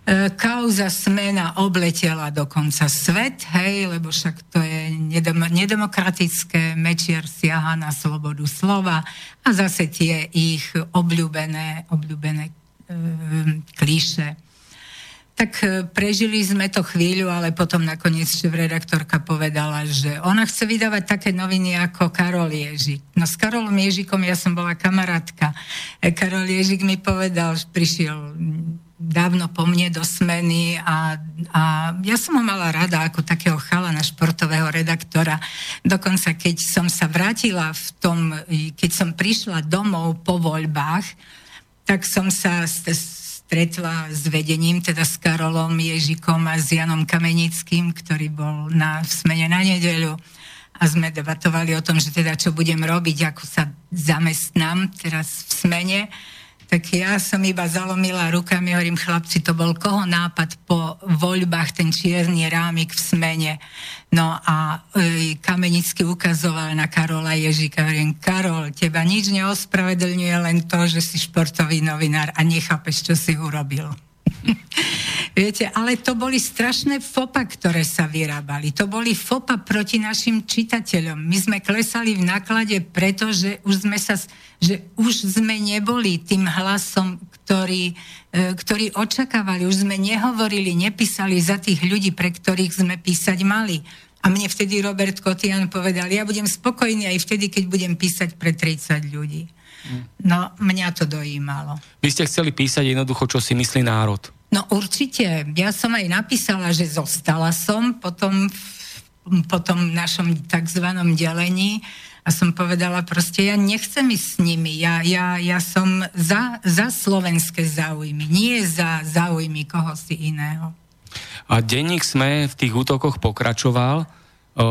E, kauza smena obletela dokonca svet, hej, lebo však to je nedem- nedemokratické, Mečiar siaha na slobodu slova a zase tie ich obľúbené, obľúbené e, klíše. Tak e, prežili sme to chvíľu, ale potom nakoniec redaktorka povedala, že ona chce vydávať také noviny ako Karol Ježik. No s Karolom Ježikom ja som bola kamarátka. E, Karol Ježik mi povedal, že prišiel dávno po mne do smeny a, a ja som ho mala rada ako takého chalana športového redaktora. Dokonca keď som sa vrátila v tom, keď som prišla domov po voľbách, tak som sa stretla s vedením, teda s Karolom Ježikom a s Janom Kamenickým, ktorý bol na, v smene na nedeľu a sme debatovali o tom, že teda čo budem robiť, ako sa zamestnám teraz v smene tak ja som iba zalomila rukami, hovorím, chlapci, to bol koho nápad po voľbách, ten čierny rámik v smene. No a e, Kamenický ukazoval na Karola Ježika, hovorím, Karol, teba nič neospravedlňuje, len to, že si športový novinár a nechápeš, čo si urobil. Viete, ale to boli strašné fopa, ktoré sa vyrábali. To boli fopa proti našim čitateľom. My sme klesali v náklade, pretože už sme, sa, že už sme neboli tým hlasom, ktorý, e, ktorý očakávali. Už sme nehovorili, nepísali za tých ľudí, pre ktorých sme písať mali. A mne vtedy Robert Kotian povedal, ja budem spokojný aj vtedy, keď budem písať pre 30 ľudí. No, mňa to dojímalo. Vy ste chceli písať jednoducho, čo si myslí národ. No určite. Ja som aj napísala, že zostala som potom po tom našom tzv. delení a som povedala proste, ja nechcem ísť s nimi, ja, ja, ja som za, za slovenské záujmy, nie za záujmy koho si iného. A denník sme v tých útokoch pokračoval,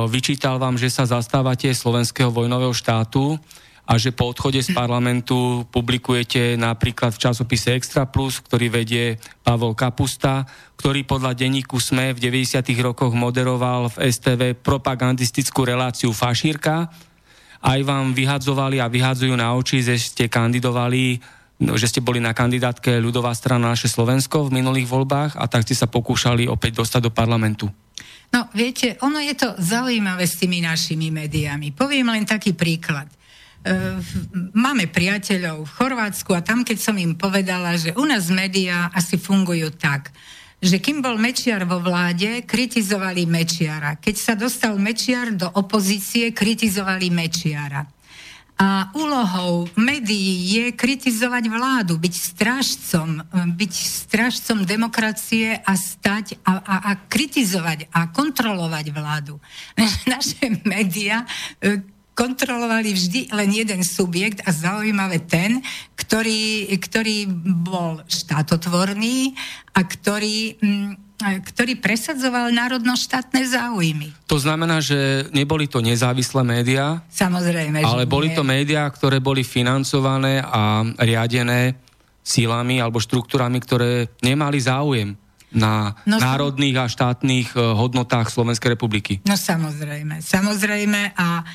vyčítal vám, že sa zastávate slovenského vojnového štátu, a že po odchode z parlamentu publikujete napríklad v časopise Extra Plus, ktorý vedie Pavol Kapusta, ktorý podľa denníku SME v 90. rokoch moderoval v STV propagandistickú reláciu Fašírka. Aj vám vyhadzovali a vyhadzujú na oči, že ste kandidovali no, že ste boli na kandidátke ľudová strana naše Slovensko v minulých voľbách a tak ste sa pokúšali opäť dostať do parlamentu. No, viete, ono je to zaujímavé s tými našimi médiami. Poviem len taký príklad. Máme priateľov v Chorvátsku a tam, keď som im povedala, že u nás médiá asi fungujú tak, že kým bol Mečiar vo vláde, kritizovali Mečiara. Keď sa dostal Mečiar do opozície, kritizovali Mečiara. A úlohou médií je kritizovať vládu, byť strážcom, byť strážcom demokracie a stať a, a, a kritizovať a kontrolovať vládu. Naše médiá kontrolovali vždy len jeden subjekt a zaujímavé ten, ktorý, ktorý bol štátotvorný a ktorý, mm, ktorý presadzoval národno-štátne záujmy. To znamená, že neboli to nezávislé médiá? Samozrejme. Ale boli nie. to médiá, ktoré boli financované a riadené sílami alebo štruktúrami, ktoré nemali záujem na no, národných a štátnych eh, hodnotách Slovenskej republiky. No samozrejme, samozrejme a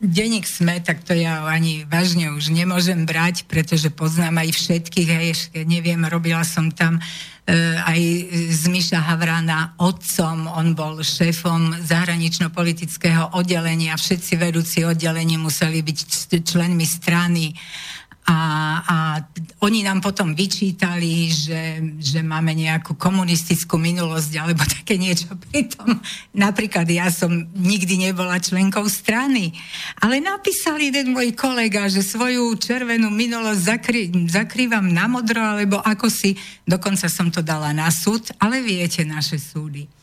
Deník sme, tak to ja ani vážne už nemôžem brať, pretože poznám aj všetkých, aj neviem, robila som tam e, aj z Miša Havrana otcom, on bol šéfom zahranično-politického oddelenia, všetci vedúci oddelení museli byť členmi strany a, a oni nám potom vyčítali, že, že máme nejakú komunistickú minulosť alebo také niečo. Pritom napríklad ja som nikdy nebola členkou strany. Ale napísal jeden môj kolega, že svoju červenú minulosť zakry, zakrývam na modro, alebo ako si, dokonca som to dala na súd, ale viete naše súdy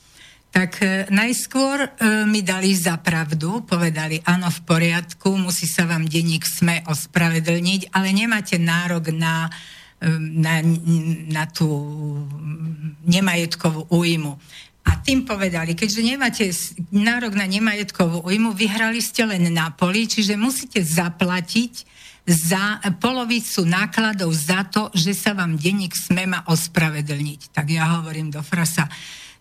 tak e, najskôr e, mi dali za pravdu, povedali, áno, v poriadku, musí sa vám denník SME ospravedlniť, ale nemáte nárok na, e, na, na tú nemajetkovú újmu. A tým povedali, keďže nemáte nárok na nemajetkovú ujmu, vyhrali ste len na poli, čiže musíte zaplatiť za polovicu nákladov za to, že sa vám denník SME má ospravedlniť. Tak ja hovorím do frasa,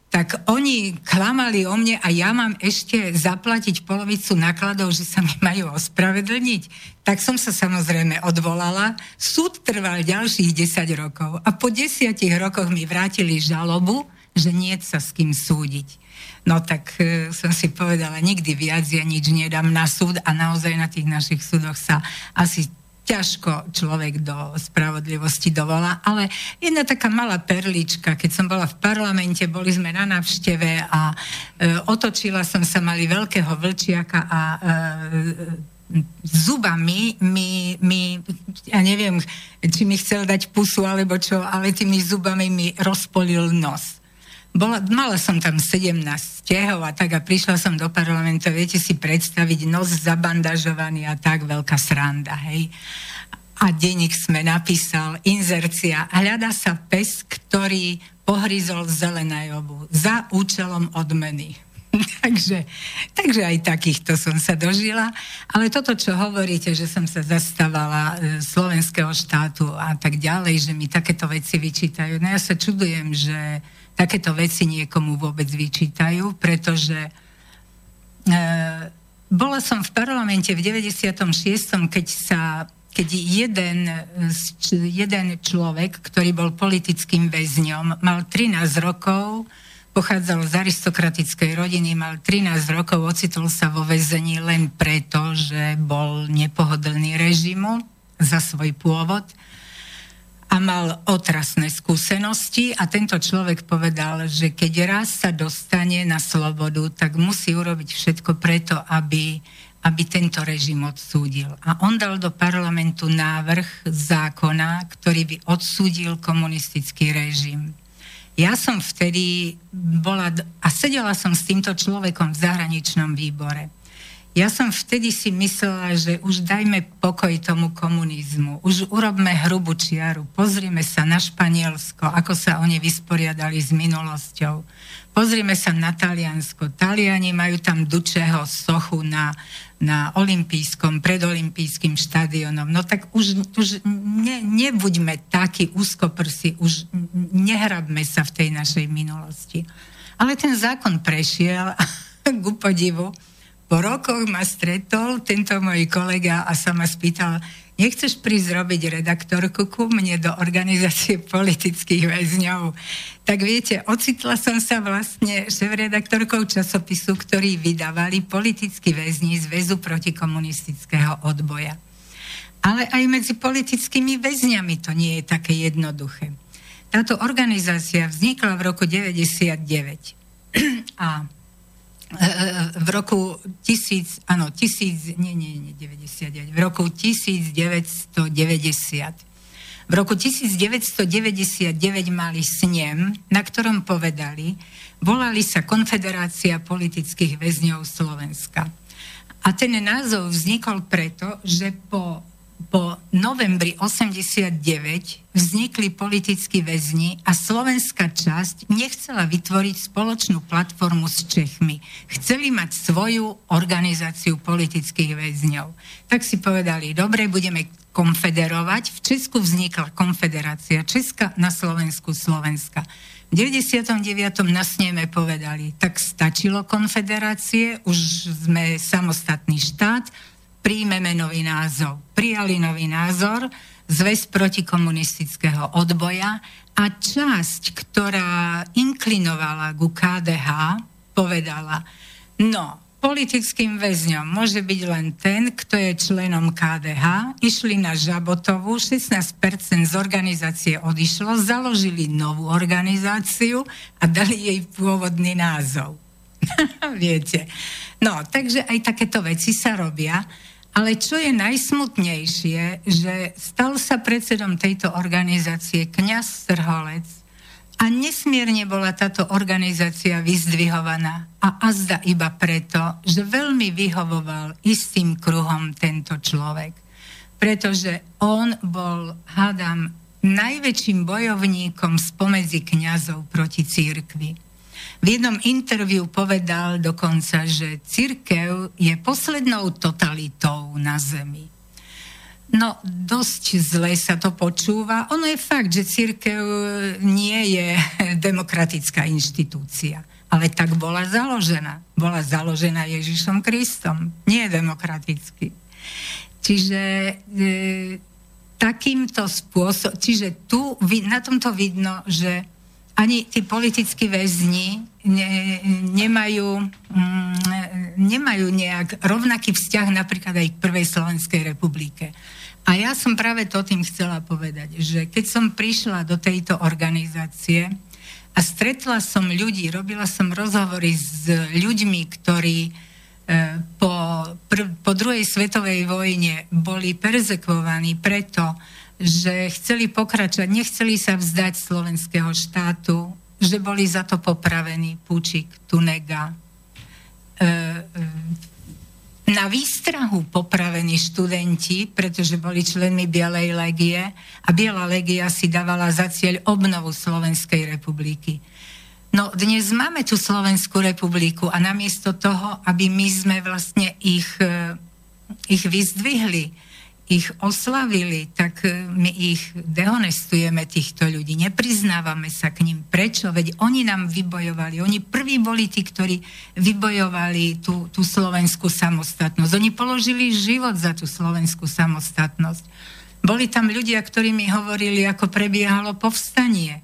tak oni klamali o mne a ja mám ešte zaplatiť polovicu nákladov, že sa mi majú ospravedlniť. Tak som sa samozrejme odvolala. Súd trval ďalších 10 rokov a po desiatich rokoch mi vrátili žalobu, že nie sa s kým súdiť. No tak e, som si povedala, nikdy viac ja nič nedám na súd a naozaj na tých našich súdoch sa asi ťažko človek do spravodlivosti dovolá, ale jedna taká malá perlička, keď som bola v parlamente, boli sme na návšteve a e, otočila som sa, mali veľkého vlčiaka a e, zubami mi, mi, ja neviem, či mi chcel dať pusu alebo čo, ale tými zubami mi rozpolil nos. Bola, mala som tam 17 stehov a tak a prišla som do parlamentu, viete si predstaviť, nos zabandažovaný a tak veľká sranda, hej. A denník sme napísal, inzercia, hľada sa pes, ktorý pohryzol zelenajovu za účelom odmeny. takže, takže aj takýchto som sa dožila. Ale toto, čo hovoríte, že som sa zastávala e, slovenského štátu a tak ďalej, že mi takéto veci vyčítajú, no ja sa čudujem, že takéto veci niekomu vôbec vyčítajú, pretože e, bola som v parlamente v 96., keď sa keď jeden, jeden človek, ktorý bol politickým väzňom, mal 13 rokov, pochádzal z aristokratickej rodiny, mal 13 rokov, ocitol sa vo väzení len preto, že bol nepohodlný režimu za svoj pôvod a mal otrasné skúsenosti a tento človek povedal, že keď raz sa dostane na slobodu, tak musí urobiť všetko preto, aby, aby tento režim odsúdil. A on dal do parlamentu návrh zákona, ktorý by odsúdil komunistický režim. Ja som vtedy bola a sedela som s týmto človekom v zahraničnom výbore. Ja som vtedy si myslela, že už dajme pokoj tomu komunizmu, už urobme hrubú čiaru, pozrime sa na Španielsko, ako sa oni vysporiadali s minulosťou. Pozrime sa na Taliansko. Taliani majú tam Dučeho sochu na, na olympijskom, predolimpijským štadionom. No tak už, už ne, nebuďme takí úzkoprsi, už nehrabme sa v tej našej minulosti. Ale ten zákon prešiel, ku podivu, po rokoch ma stretol tento môj kolega a sa ma spýtal, nechceš prísť robiť redaktorku ku mne do organizácie politických väzňov. Tak viete, ocitla som sa vlastne šéf-redaktorkou časopisu, ktorý vydávali politickí väzni z väzu protikomunistického odboja. Ale aj medzi politickými väzňami to nie je také jednoduché. Táto organizácia vznikla v roku 99. A v roku 1000, áno, 1000, nie, nie, nie, 99, v roku 1990. V roku 1999 mali snem, na ktorom povedali, volali sa Konfederácia politických väzňov Slovenska. A ten názov vznikol preto, že po po novembri 89 vznikli politickí väzni a slovenská časť nechcela vytvoriť spoločnú platformu s Čechmi. Chceli mať svoju organizáciu politických väzňov. Tak si povedali, dobre, budeme konfederovať. V Česku vznikla konfederácia Česka na Slovensku Slovenska. V 99. na sneme povedali, tak stačilo konfederácie, už sme samostatný štát, príjmeme nový názov. Prijali nový názor, zväz protikomunistického odboja a časť, ktorá inklinovala ku KDH, povedala, no, politickým väzňom môže byť len ten, kto je členom KDH. Išli na Žabotovu, 16% z organizácie odišlo, založili novú organizáciu a dali jej pôvodný názov. Viete. No, takže aj takéto veci sa robia. Ale čo je najsmutnejšie, že stal sa predsedom tejto organizácie kňaz Strholec a nesmierne bola táto organizácia vyzdvihovaná a azda iba preto, že veľmi vyhovoval istým kruhom tento človek. Pretože on bol, hádam, najväčším bojovníkom spomedzi kňazov proti církvi. V jednom interviu povedal dokonca, že církev je poslednou totalitou na zemi. No, dosť zle sa to počúva. Ono je fakt, že církev nie je demokratická inštitúcia. Ale tak bola založená. Bola založená Ježišom Kristom. Nie demokraticky. Čiže e, takýmto spôsobom, čiže tu na tomto vidno, že ani tí politickí väzni ne, nemajú, mm, nemajú nejak rovnaký vzťah napríklad aj k Prvej Slovenskej republike. A ja som práve to tým chcela povedať, že keď som prišla do tejto organizácie a stretla som ľudí, robila som rozhovory s ľuďmi, ktorí e, po, pr- po druhej svetovej vojne boli perzekvovaní preto, že chceli pokračovať, nechceli sa vzdať slovenského štátu, že boli za to popravení Púčik, Tunega, e, e, na výstrahu popravení študenti, pretože boli členmi Bielej legie a Biela legia si dávala za cieľ obnovu Slovenskej republiky. No dnes máme tú Slovenskú republiku a namiesto toho, aby my sme vlastne ich, e, ich vyzdvihli, ich oslavili, tak e, my ich dehonestujeme, týchto ľudí. Nepriznávame sa k ním. Prečo? Veď oni nám vybojovali. Oni prví boli tí, ktorí vybojovali tú, tú slovenskú samostatnosť. Oni položili život za tú slovenskú samostatnosť. Boli tam ľudia, ktorí mi hovorili, ako prebiehalo povstanie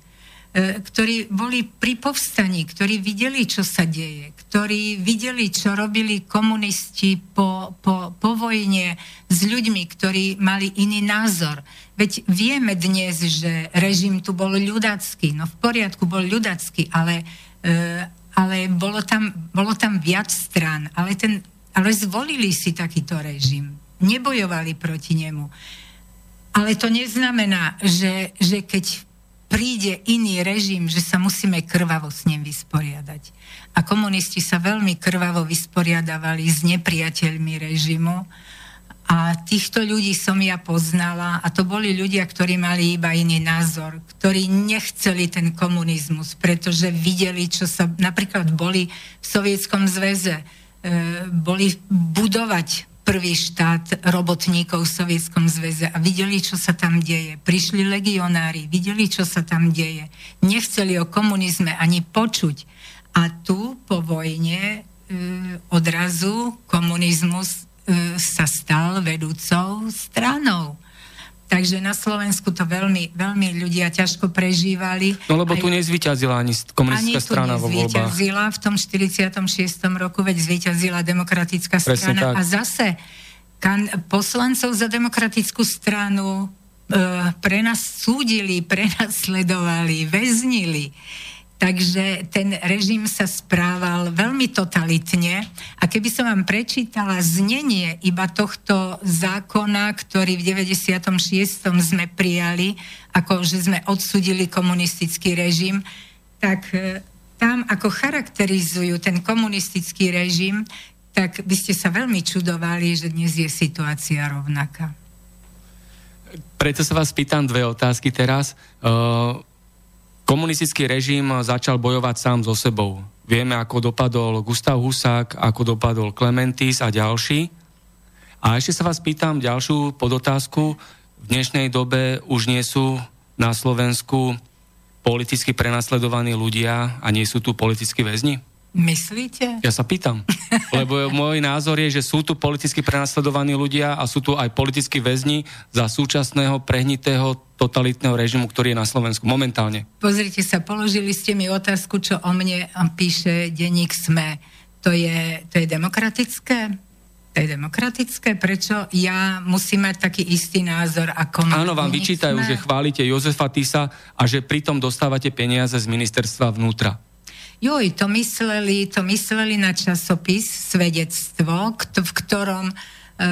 E, ktorí boli pri povstaní, ktorí videli, čo sa deje, ktorí videli, čo robili komunisti po, po, po vojne s ľuďmi, ktorí mali iný názor. Veď vieme dnes, že režim tu bol ľudacký, no v poriadku bol ľudacký, ale, e, ale bolo, tam, bolo tam viac strán, ale, ten, ale zvolili si takýto režim, nebojovali proti nemu. Ale to neznamená, že, že keď príde iný režim, že sa musíme krvavo s ním vysporiadať. A komunisti sa veľmi krvavo vysporiadavali s nepriateľmi režimu a týchto ľudí som ja poznala a to boli ľudia, ktorí mali iba iný názor, ktorí nechceli ten komunizmus, pretože videli, čo sa napríklad boli v Sovietskom zväze, e, boli budovať prvý štát robotníkov v Sovietskom zväze a videli, čo sa tam deje. Prišli legionári, videli, čo sa tam deje. Nechceli o komunizme ani počuť. A tu po vojne e, odrazu komunizmus e, sa stal vedúcou stranou. Takže na Slovensku to veľmi, veľmi ľudia ťažko prežívali. No lebo tu nezvyťazila ani komunistická ani strana vo voľbách. Ani v tom 46. roku, veď zvyťazila demokratická Presne strana. Tak. A zase kan, poslancov za demokratickú stranu e, pre nás súdili, prenasledovali, väznili. Takže ten režim sa správal veľmi totalitne a keby som vám prečítala znenie iba tohto zákona, ktorý v 96. sme prijali, ako že sme odsudili komunistický režim, tak e, tam, ako charakterizujú ten komunistický režim, tak by ste sa veľmi čudovali, že dnes je situácia rovnaká. Preto sa vás pýtam dve otázky teraz. Uh Komunistický režim začal bojovať sám so sebou. Vieme, ako dopadol Gustav Husák, ako dopadol Klementis a ďalší. A ešte sa vás pýtam ďalšiu podotázku. V dnešnej dobe už nie sú na Slovensku politicky prenasledovaní ľudia a nie sú tu politickí väzni? Myslíte? Ja sa pýtam. Lebo môj názor je, že sú tu politicky prenasledovaní ľudia a sú tu aj politickí väzni za súčasného prehnitého totalitného režimu, ktorý je na Slovensku momentálne. Pozrite sa, položili ste mi otázku, čo o mne píše denník SME. To je, to je demokratické? To je demokratické? Prečo ja musím mať taký istý názor ako Áno, vám vyčítajú, sme? že chválite Jozefa Tisa a že pritom dostávate peniaze z ministerstva vnútra. Joj, to mysleli, to mysleli na časopis Svedectvo, v ktorom e,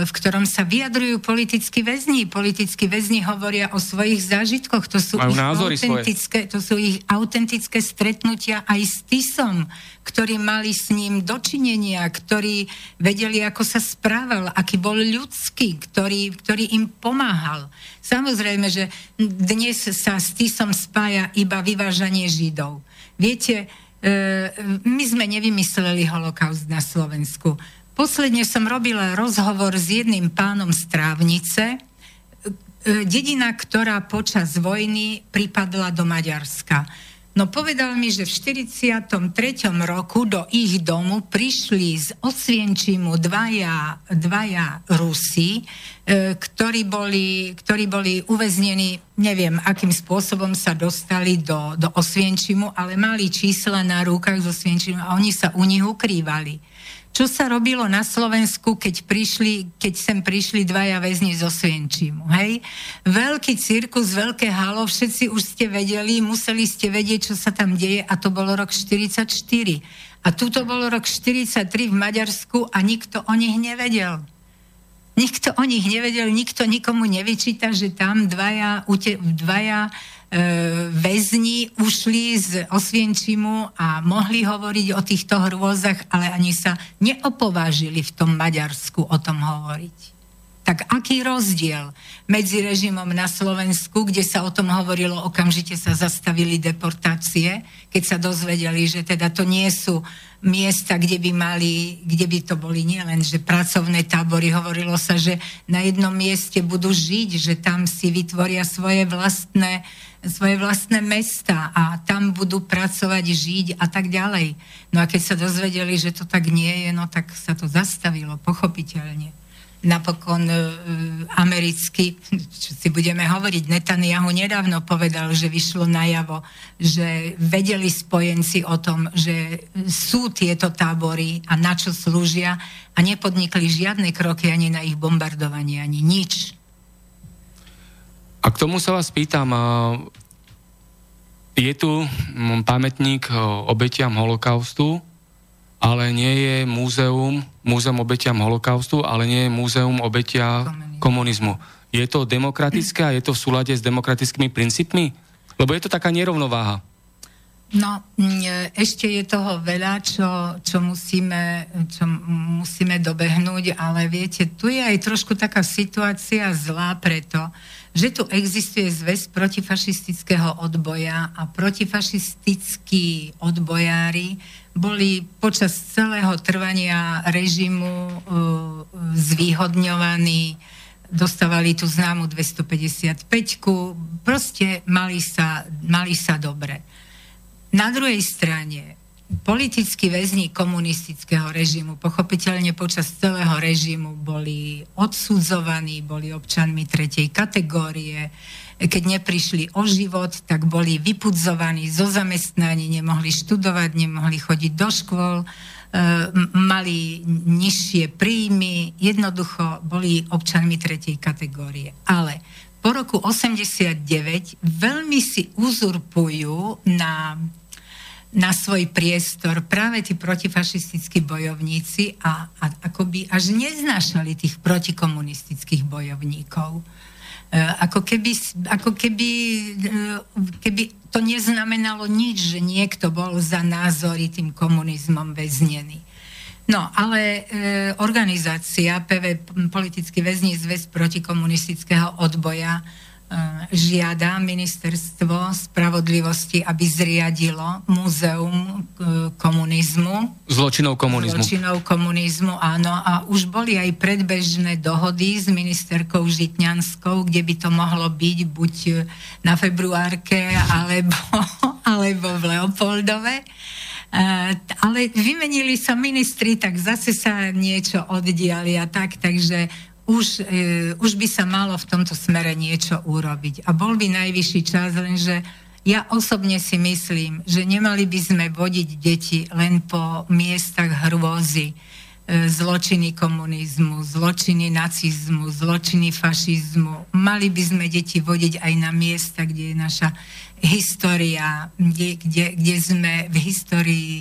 v ktorom sa vyjadrujú politickí väzni. Politickí väzni hovoria o svojich zážitkoch. To sú, ich autentické, to sú ich autentické stretnutia aj s Tisom, ktorí mali s ním dočinenia, ktorí vedeli, ako sa správal, aký bol ľudský, ktorý, ktorý im pomáhal. Samozrejme, že dnes sa s Tisom spája iba vyvážanie Židov. Viete, my sme nevymysleli holokaust na Slovensku. Posledne som robila rozhovor s jedným pánom z Trávnice, e, dedina, ktorá počas vojny pripadla do Maďarska. No povedal mi, že v 43. roku do ich domu prišli z Osvienčimu dvaja, dvaja Rusi, e, ktorí, boli, ktorí boli uväznení, neviem, akým spôsobom sa dostali do, do Osvienčimu, ale mali čísla na rukách z Osvienčimu a oni sa u nich ukrývali čo sa robilo na Slovensku, keď, prišli, keď sem prišli dvaja väzni zo Svienčimu. Hej? Veľký cirkus, veľké halo, všetci už ste vedeli, museli ste vedieť, čo sa tam deje a to bolo rok 44. A tuto bolo rok 43 v Maďarsku a nikto o nich nevedel. Nikto o nich nevedel, nikto nikomu nevyčíta, že tam dvaja, dvaja väzni ušli z Osvienčimu a mohli hovoriť o týchto hrôzach, ale ani sa neopovážili v tom Maďarsku o tom hovoriť. Tak aký rozdiel medzi režimom na Slovensku, kde sa o tom hovorilo, okamžite sa zastavili deportácie, keď sa dozvedeli, že teda to nie sú miesta, kde by mali, kde by to boli nielen, že pracovné tábory, hovorilo sa, že na jednom mieste budú žiť, že tam si vytvoria svoje vlastné uh, svoje vlastné mesta a tam budú pracovať, žiť a tak ďalej. No a keď sa dozvedeli, že to tak nie je, no tak sa to zastavilo, pochopiteľne. Napokon e, americký, čo si budeme hovoriť, Netanyahu nedávno povedal, že vyšlo najavo, že vedeli spojenci o tom, že sú tieto tábory a na čo slúžia a nepodnikli žiadne kroky ani na ich bombardovanie, ani nič. A k tomu sa vás pýtam, je tu mm, pamätník obetiam holokaustu, ale nie je múzeum, múzeum obetiam holokaustu, ale nie je múzeum obetia komunizmu. Je to demokratické a je to v súlade s demokratickými princípmi? Lebo je to taká nerovnováha. No, mm, ešte je toho veľa, čo, čo, musíme, čo musíme dobehnúť, ale viete, tu je aj trošku taká situácia zlá preto, že tu existuje zväz protifašistického odboja a protifašistickí odbojári boli počas celého trvania režimu uh, zvýhodňovaní, dostávali tú známu 255 proste mali sa, mali sa dobre. Na druhej strane, politickí väzni komunistického režimu pochopiteľne počas celého režimu boli odsudzovaní, boli občanmi tretej kategórie. Keď neprišli o život, tak boli vypudzovaní zo zamestnaní, nemohli študovať, nemohli chodiť do škôl, e, mali nižšie príjmy, jednoducho boli občanmi tretej kategórie. Ale po roku 89 veľmi si uzurpujú na na svoj priestor práve tí protifašistickí bojovníci a, a akoby až neznášali tých protikomunistických bojovníkov. E, ako keby, ako keby, e, keby to neznamenalo nič, že niekto bol za názory tým komunizmom väznený. No, ale e, organizácia PV, politický väzní zväz protikomunistického odboja, žiada ministerstvo spravodlivosti, aby zriadilo múzeum e, komunizmu. Zločinov komunizmu. Zločinov komunizmu, áno. A už boli aj predbežné dohody s ministerkou Žitňanskou, kde by to mohlo byť buď na februárke, alebo, alebo v Leopoldove. Uh, ale vymenili sa ministri, tak zase sa niečo oddiali a tak, takže už, e, už by sa malo v tomto smere niečo urobiť. A bol by najvyšší čas, lenže ja osobne si myslím, že nemali by sme vodiť deti len po miestach hrôzy, e, zločiny komunizmu, zločiny nacizmu, zločiny fašizmu. Mali by sme deti vodiť aj na miesta, kde je naša história, kde, kde, kde sme v histórii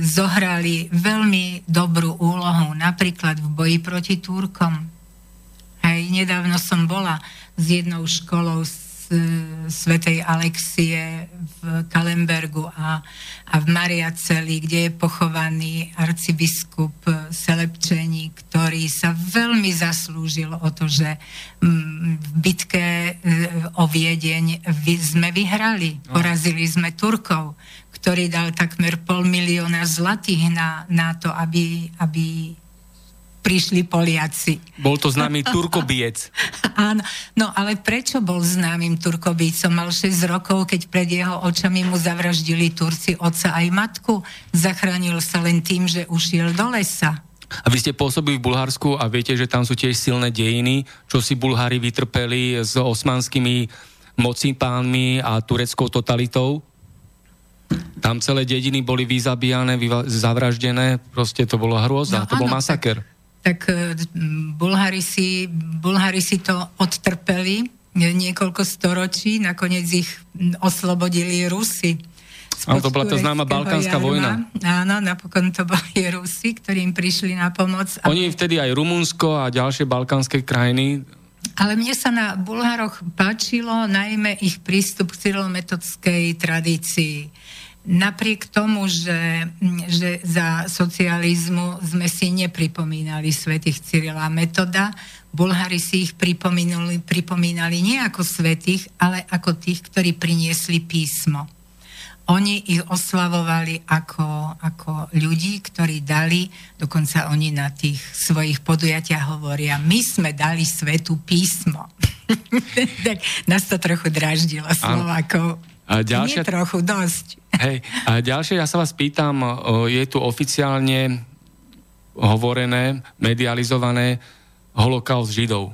zohrali veľmi dobrú úlohu, napríklad v boji proti Turkom. Hej, nedávno som bola s jednou školou svätej Alexie v Kalembergu a, a v Mariaceli, kde je pochovaný arcibiskup Selepčení, ktorý sa veľmi zaslúžil o to, že v bitke e, o Viedeň sme vyhrali, no. porazili sme Turkov, ktorý dal takmer pol milióna zlatých na, na to, aby, aby prišli Poliaci. Bol to známy Turkobiec. Áno, no ale prečo bol známym Turkobícom? Mal 6 rokov, keď pred jeho očami mu zavraždili Turci otca aj matku. Zachránil sa len tým, že ušiel do lesa. A vy ste pôsobili v Bulharsku a viete, že tam sú tiež silné dejiny, čo si Bulhári vytrpeli s osmanskými mocipánmi a tureckou totalitou? Tam celé dediny boli vyzabíjane, zavraždené, proste to bolo hrôza, no, to bol masaker. Tak tak e, Bulhári si, Bulhári si to odtrpeli niekoľko storočí, nakoniec ich oslobodili Rusy. Áno, to bola tá známa Balkánska vojna. Áno, napokon to boli Rusi, ktorým prišli na pomoc. Oni vtedy aj Rumunsko a ďalšie balkánske krajiny ale mne sa na Bulhároch páčilo najmä ich prístup k cyrilometodskej tradícii napriek tomu, že, že za socializmu sme si nepripomínali svetých Cyrila metoda, Bulhári si ich pripomínali, pripomínali nie ako svetých, ale ako tých, ktorí priniesli písmo. Oni ich oslavovali ako, ako ľudí, ktorí dali, dokonca oni na tých svojich podujatiach hovoria, my sme dali svetu písmo. Nás to trochu draždilo Slovákov. A ďalšia... Nie trochu, dosť. Hej, a ďalšie, ja sa vás pýtam, je tu oficiálne hovorené, medializované holokaust Židov.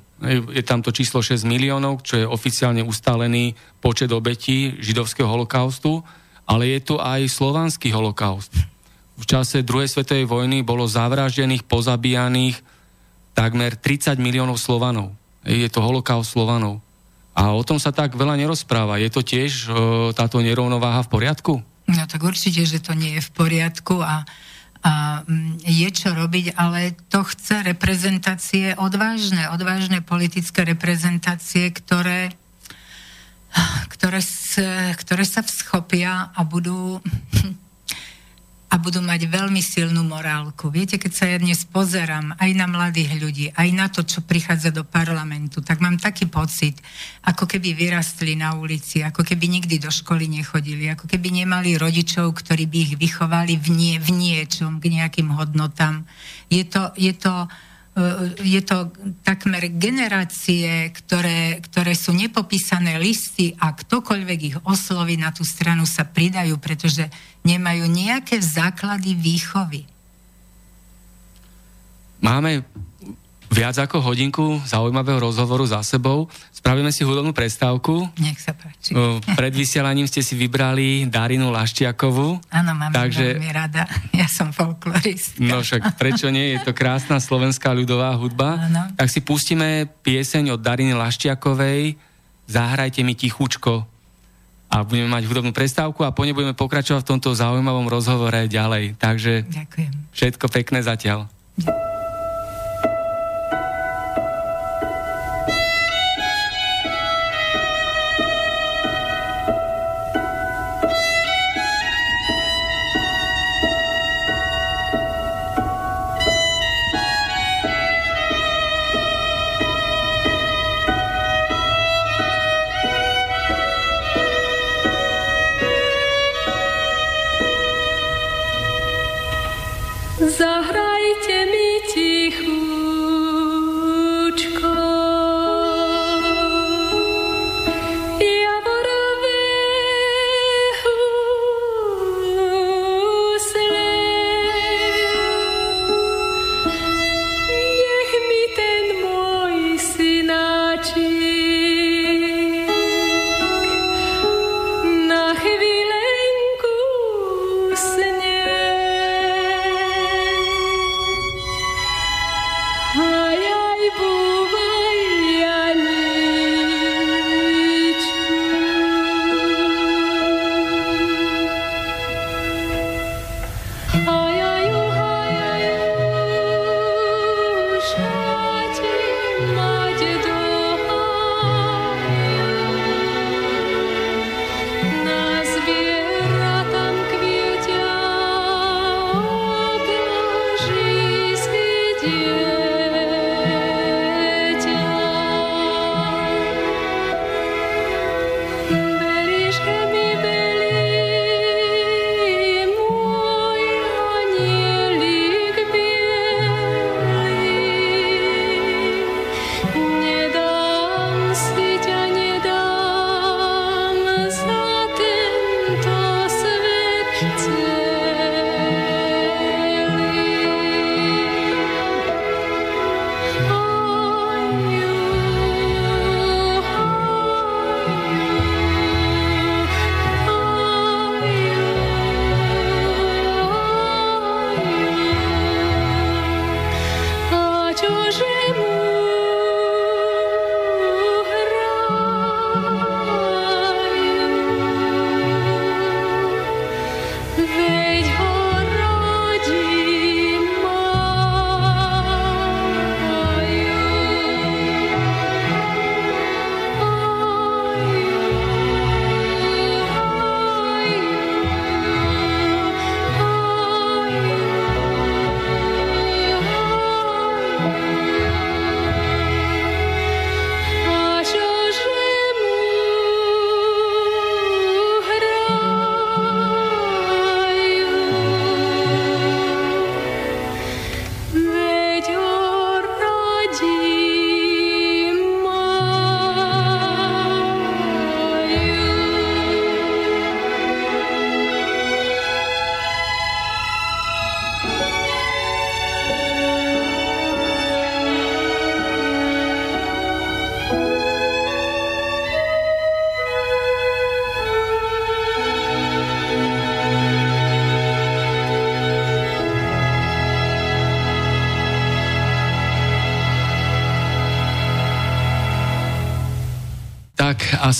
Je tam to číslo 6 miliónov, čo je oficiálne ustálený počet obetí židovského holokaustu, ale je tu aj slovanský holokaust. V čase druhej svetovej vojny bolo zavraždených, pozabíjaných takmer 30 miliónov Slovanov. Je to holokaust Slovanov. A o tom sa tak veľa nerozpráva. Je to tiež táto nerovnováha v poriadku? No tak určite, že to nie je v poriadku a, a mm, je čo robiť, ale to chce reprezentácie odvážne, odvážne politické reprezentácie, ktoré, ktoré, ktoré sa vschopia a budú a budú mať veľmi silnú morálku. Viete, keď sa ja dnes pozerám aj na mladých ľudí, aj na to, čo prichádza do parlamentu, tak mám taký pocit, ako keby vyrastli na ulici, ako keby nikdy do školy nechodili, ako keby nemali rodičov, ktorí by ich vychovali v, nie, v niečom, k nejakým hodnotám. Je to, je to, je to takmer generácie, ktoré, ktoré sú nepopísané listy a ktokoľvek ich osloví na tú stranu sa pridajú, pretože nemajú nejaké základy výchovy. Máme viac ako hodinku zaujímavého rozhovoru za sebou. Spravíme si hudobnú prestávku. Nech sa páči. Pred vysielaním ste si vybrali Darinu Laščiakovú. Áno, mám takže... veľmi rada. Ja som folkloristka. No však prečo nie? Je to krásna slovenská ľudová hudba. Áno. Tak si pustíme pieseň od Dariny Laščiakovej Zahrajte mi tichučko a budeme mať hudobnú prestávku a po nej budeme pokračovať v tomto zaujímavom rozhovore ďalej. Takže Ďakujem. všetko pekné zatiaľ. Ďakujem.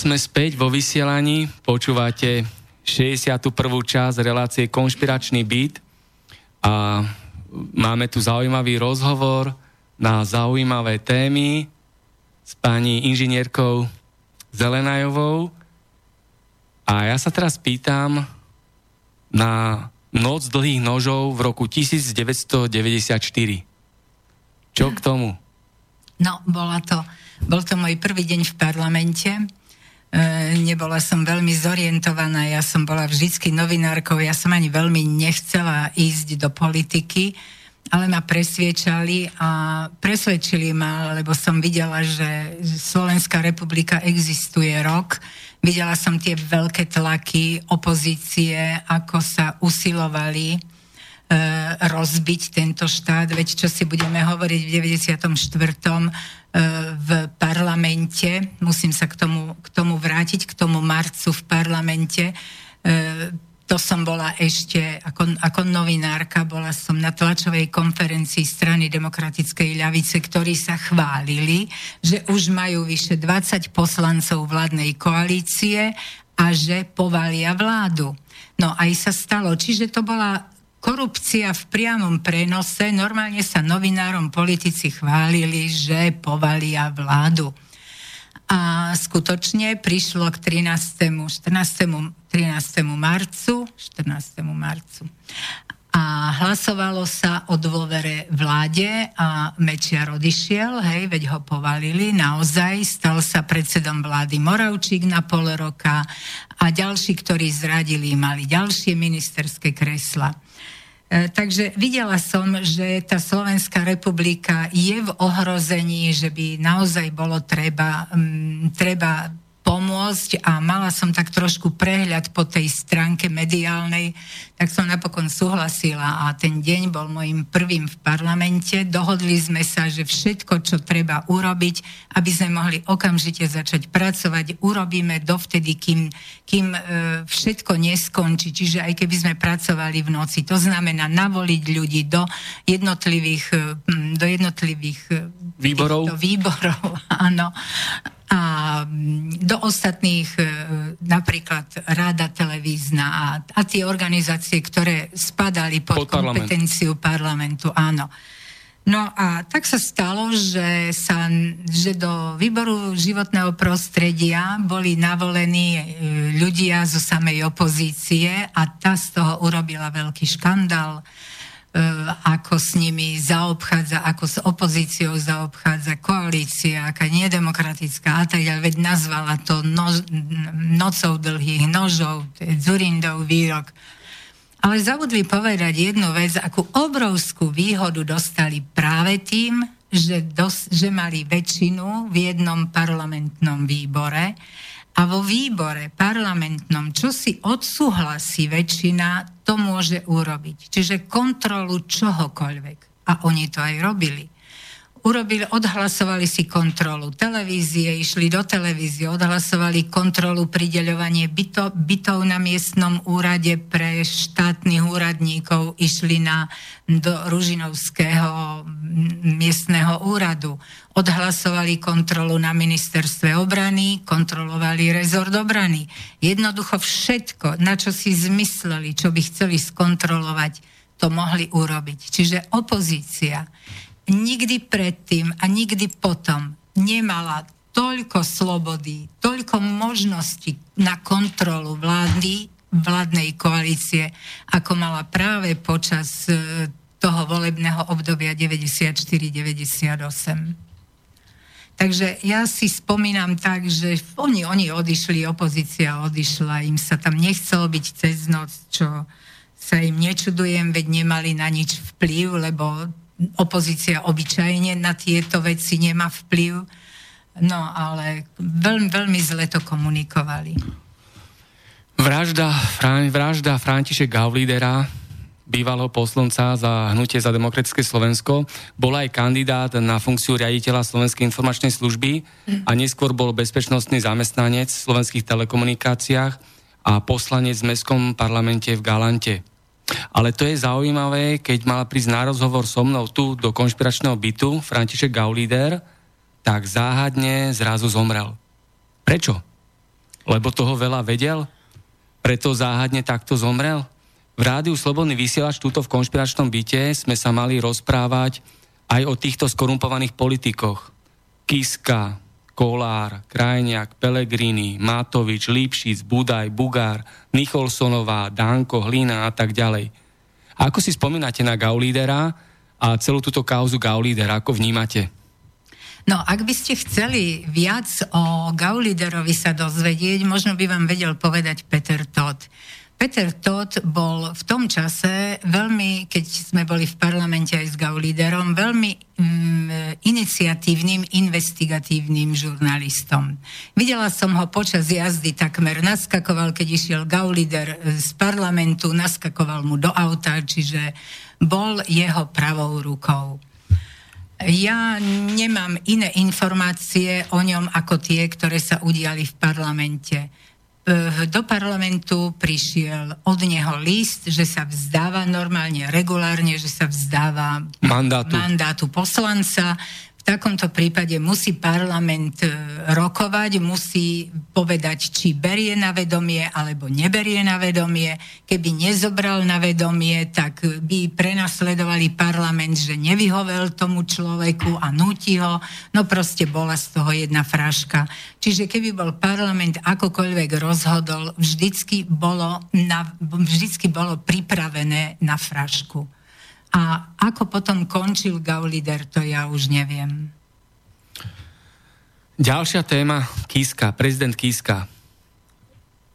Sme späť vo vysielaní. Počúvate 61. časť relácie Konšpiračný byt a máme tu zaujímavý rozhovor na zaujímavé témy s pani inžinierkou Zelenajovou. A ja sa teraz pýtam na Noc dlhých nožov v roku 1994. Čo k tomu? No, bola to, bol to môj prvý deň v parlamente nebola som veľmi zorientovaná, ja som bola vždycky novinárkou, ja som ani veľmi nechcela ísť do politiky, ale ma presviečali a presvedčili ma, lebo som videla, že Slovenská republika existuje rok. Videla som tie veľké tlaky opozície, ako sa usilovali E, rozbiť tento štát, veď čo si budeme hovoriť v 94. E, v parlamente, musím sa k tomu, k tomu vrátiť, k tomu marcu v parlamente, e, to som bola ešte ako, ako novinárka, bola som na tlačovej konferencii strany demokratickej ľavice, ktorí sa chválili, že už majú vyše 20 poslancov vládnej koalície a že povalia vládu. No aj sa stalo. Čiže to bola korupcia v priamom prenose. Normálne sa novinárom politici chválili, že povalia vládu. A skutočne prišlo k 13. 14. 13. marcu, 14. marcu. A hlasovalo sa o dôvere vláde a Mečiar odišiel, hej, veď ho povalili, naozaj stal sa predsedom vlády Moravčík na pol roka a ďalší, ktorí zradili, mali ďalšie ministerské kresla. E, takže videla som, že tá Slovenská republika je v ohrození, že by naozaj bolo treba, treba pomôcť a mala som tak trošku prehľad po tej stránke mediálnej, tak som napokon súhlasila a ten deň bol môjim prvým v parlamente. Dohodli sme sa, že všetko, čo treba urobiť, aby sme mohli okamžite začať pracovať, urobíme dovtedy, kým, kým e, všetko neskončí. Čiže aj keby sme pracovali v noci, to znamená navoliť ľudí do jednotlivých, e, do jednotlivých e, výborov. výborov, áno a mm, do ostatných e, napríklad Rada televízna a, a tie organizácie, ktoré spadali pod, pod kompetenciu parlamentu, áno. No a tak sa stalo, že, sa, že do výboru životného prostredia boli navolení e, ľudia zo samej opozície a tá z toho urobila veľký škandál. E, ako s nimi zaobchádza, ako s opozíciou zaobchádza koalícia, aká nedemokratická a tak ďalej, veď nazvala to nož, nocou dlhých nožov, Zurindov výrok. Ale zabudli povedať jednu vec, akú obrovskú výhodu dostali práve tým, že, dos, že mali väčšinu v jednom parlamentnom výbore, a vo výbore parlamentnom, čo si odsúhlasí väčšina, to môže urobiť. Čiže kontrolu čohokoľvek. A oni to aj robili urobili, odhlasovali si kontrolu televízie, išli do televízie, odhlasovali kontrolu prideľovanie bytov, bytov na miestnom úrade pre štátnych úradníkov, išli na, do Ružinovského miestneho úradu, odhlasovali kontrolu na ministerstve obrany, kontrolovali rezort obrany. Jednoducho všetko, na čo si zmysleli, čo by chceli skontrolovať, to mohli urobiť. Čiže opozícia nikdy predtým a nikdy potom nemala toľko slobody, toľko možností na kontrolu vlády, vládnej koalície, ako mala práve počas e, toho volebného obdobia 94-98. Takže ja si spomínam tak, že oni, oni odišli, opozícia odišla, im sa tam nechcelo byť cez noc, čo sa im nečudujem, veď nemali na nič vplyv, lebo opozícia obyčajne na tieto veci nemá vplyv. No ale veľmi, veľmi zle to komunikovali. Vražda, vražda František Gaulidera, bývalého poslanca za hnutie za demokratické Slovensko, bol aj kandidát na funkciu riaditeľa Slovenskej informačnej služby a neskôr bol bezpečnostný zamestnanec v slovenských telekomunikáciách a poslanec v Mestskom parlamente v Galante. Ale to je zaujímavé, keď mal prísť na rozhovor so mnou tu do konšpiračného bytu František Gaulider, tak záhadne zrazu zomrel. Prečo? Lebo toho veľa vedel? Preto záhadne takto zomrel? V rádiu Slobodný vysielač túto v konšpiračnom byte sme sa mali rozprávať aj o týchto skorumpovaných politikoch. Kiska, Kolár, Krajniak, Pelegrini, Matovič, Lipšic, Budaj, Bugár, Nicholsonová, Danko, Hlina a tak ďalej. Ako si spomínate na Gaulídera a celú túto kauzu Gaulídera, ako vnímate? No, ak by ste chceli viac o Gauliderovi sa dozvedieť, možno by vám vedel povedať Peter Todd. Peter Todd bol v tom čase veľmi, keď sme boli v parlamente aj s Gauliderom, veľmi mm, iniciatívnym, investigatívnym žurnalistom. Videla som ho počas jazdy takmer naskakoval, keď išiel Gaulider z parlamentu, naskakoval mu do auta, čiže bol jeho pravou rukou. Ja nemám iné informácie o ňom ako tie, ktoré sa udiali v parlamente. Do parlamentu prišiel od neho list, že sa vzdáva normálne, regulárne, že sa vzdáva mandátu, mandátu poslanca v takomto prípade musí parlament e, rokovať, musí povedať, či berie na vedomie alebo neberie na vedomie. Keby nezobral na vedomie, tak by prenasledovali parlament, že nevyhovel tomu človeku a nutí ho. No proste bola z toho jedna fraška. Čiže keby bol parlament akokoľvek rozhodol, vždycky bolo, na, vždycky bolo pripravené na frašku. A ako potom končil Gaulider, to ja už neviem. Ďalšia téma, Kiska, prezident Kiska.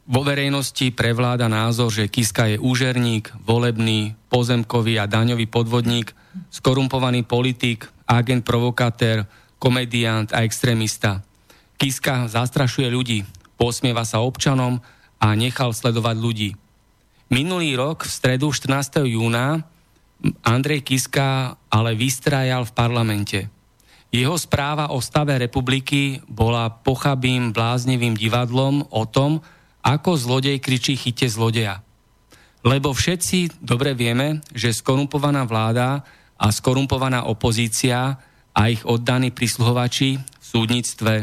Vo verejnosti prevláda názor, že Kiska je úžerník, volebný, pozemkový a daňový podvodník, skorumpovaný politik, agent provokatér, komediant a extrémista. Kiska zastrašuje ľudí, posmieva sa občanom a nechal sledovať ľudí. Minulý rok v stredu 14. júna Andrej Kiska ale vystrajal v parlamente. Jeho správa o stave republiky bola pochabým, bláznivým divadlom o tom, ako zlodej kričí chyte zlodeja. Lebo všetci dobre vieme, že skorumpovaná vláda a skorumpovaná opozícia a ich oddaní prisluhovači v súdnictve,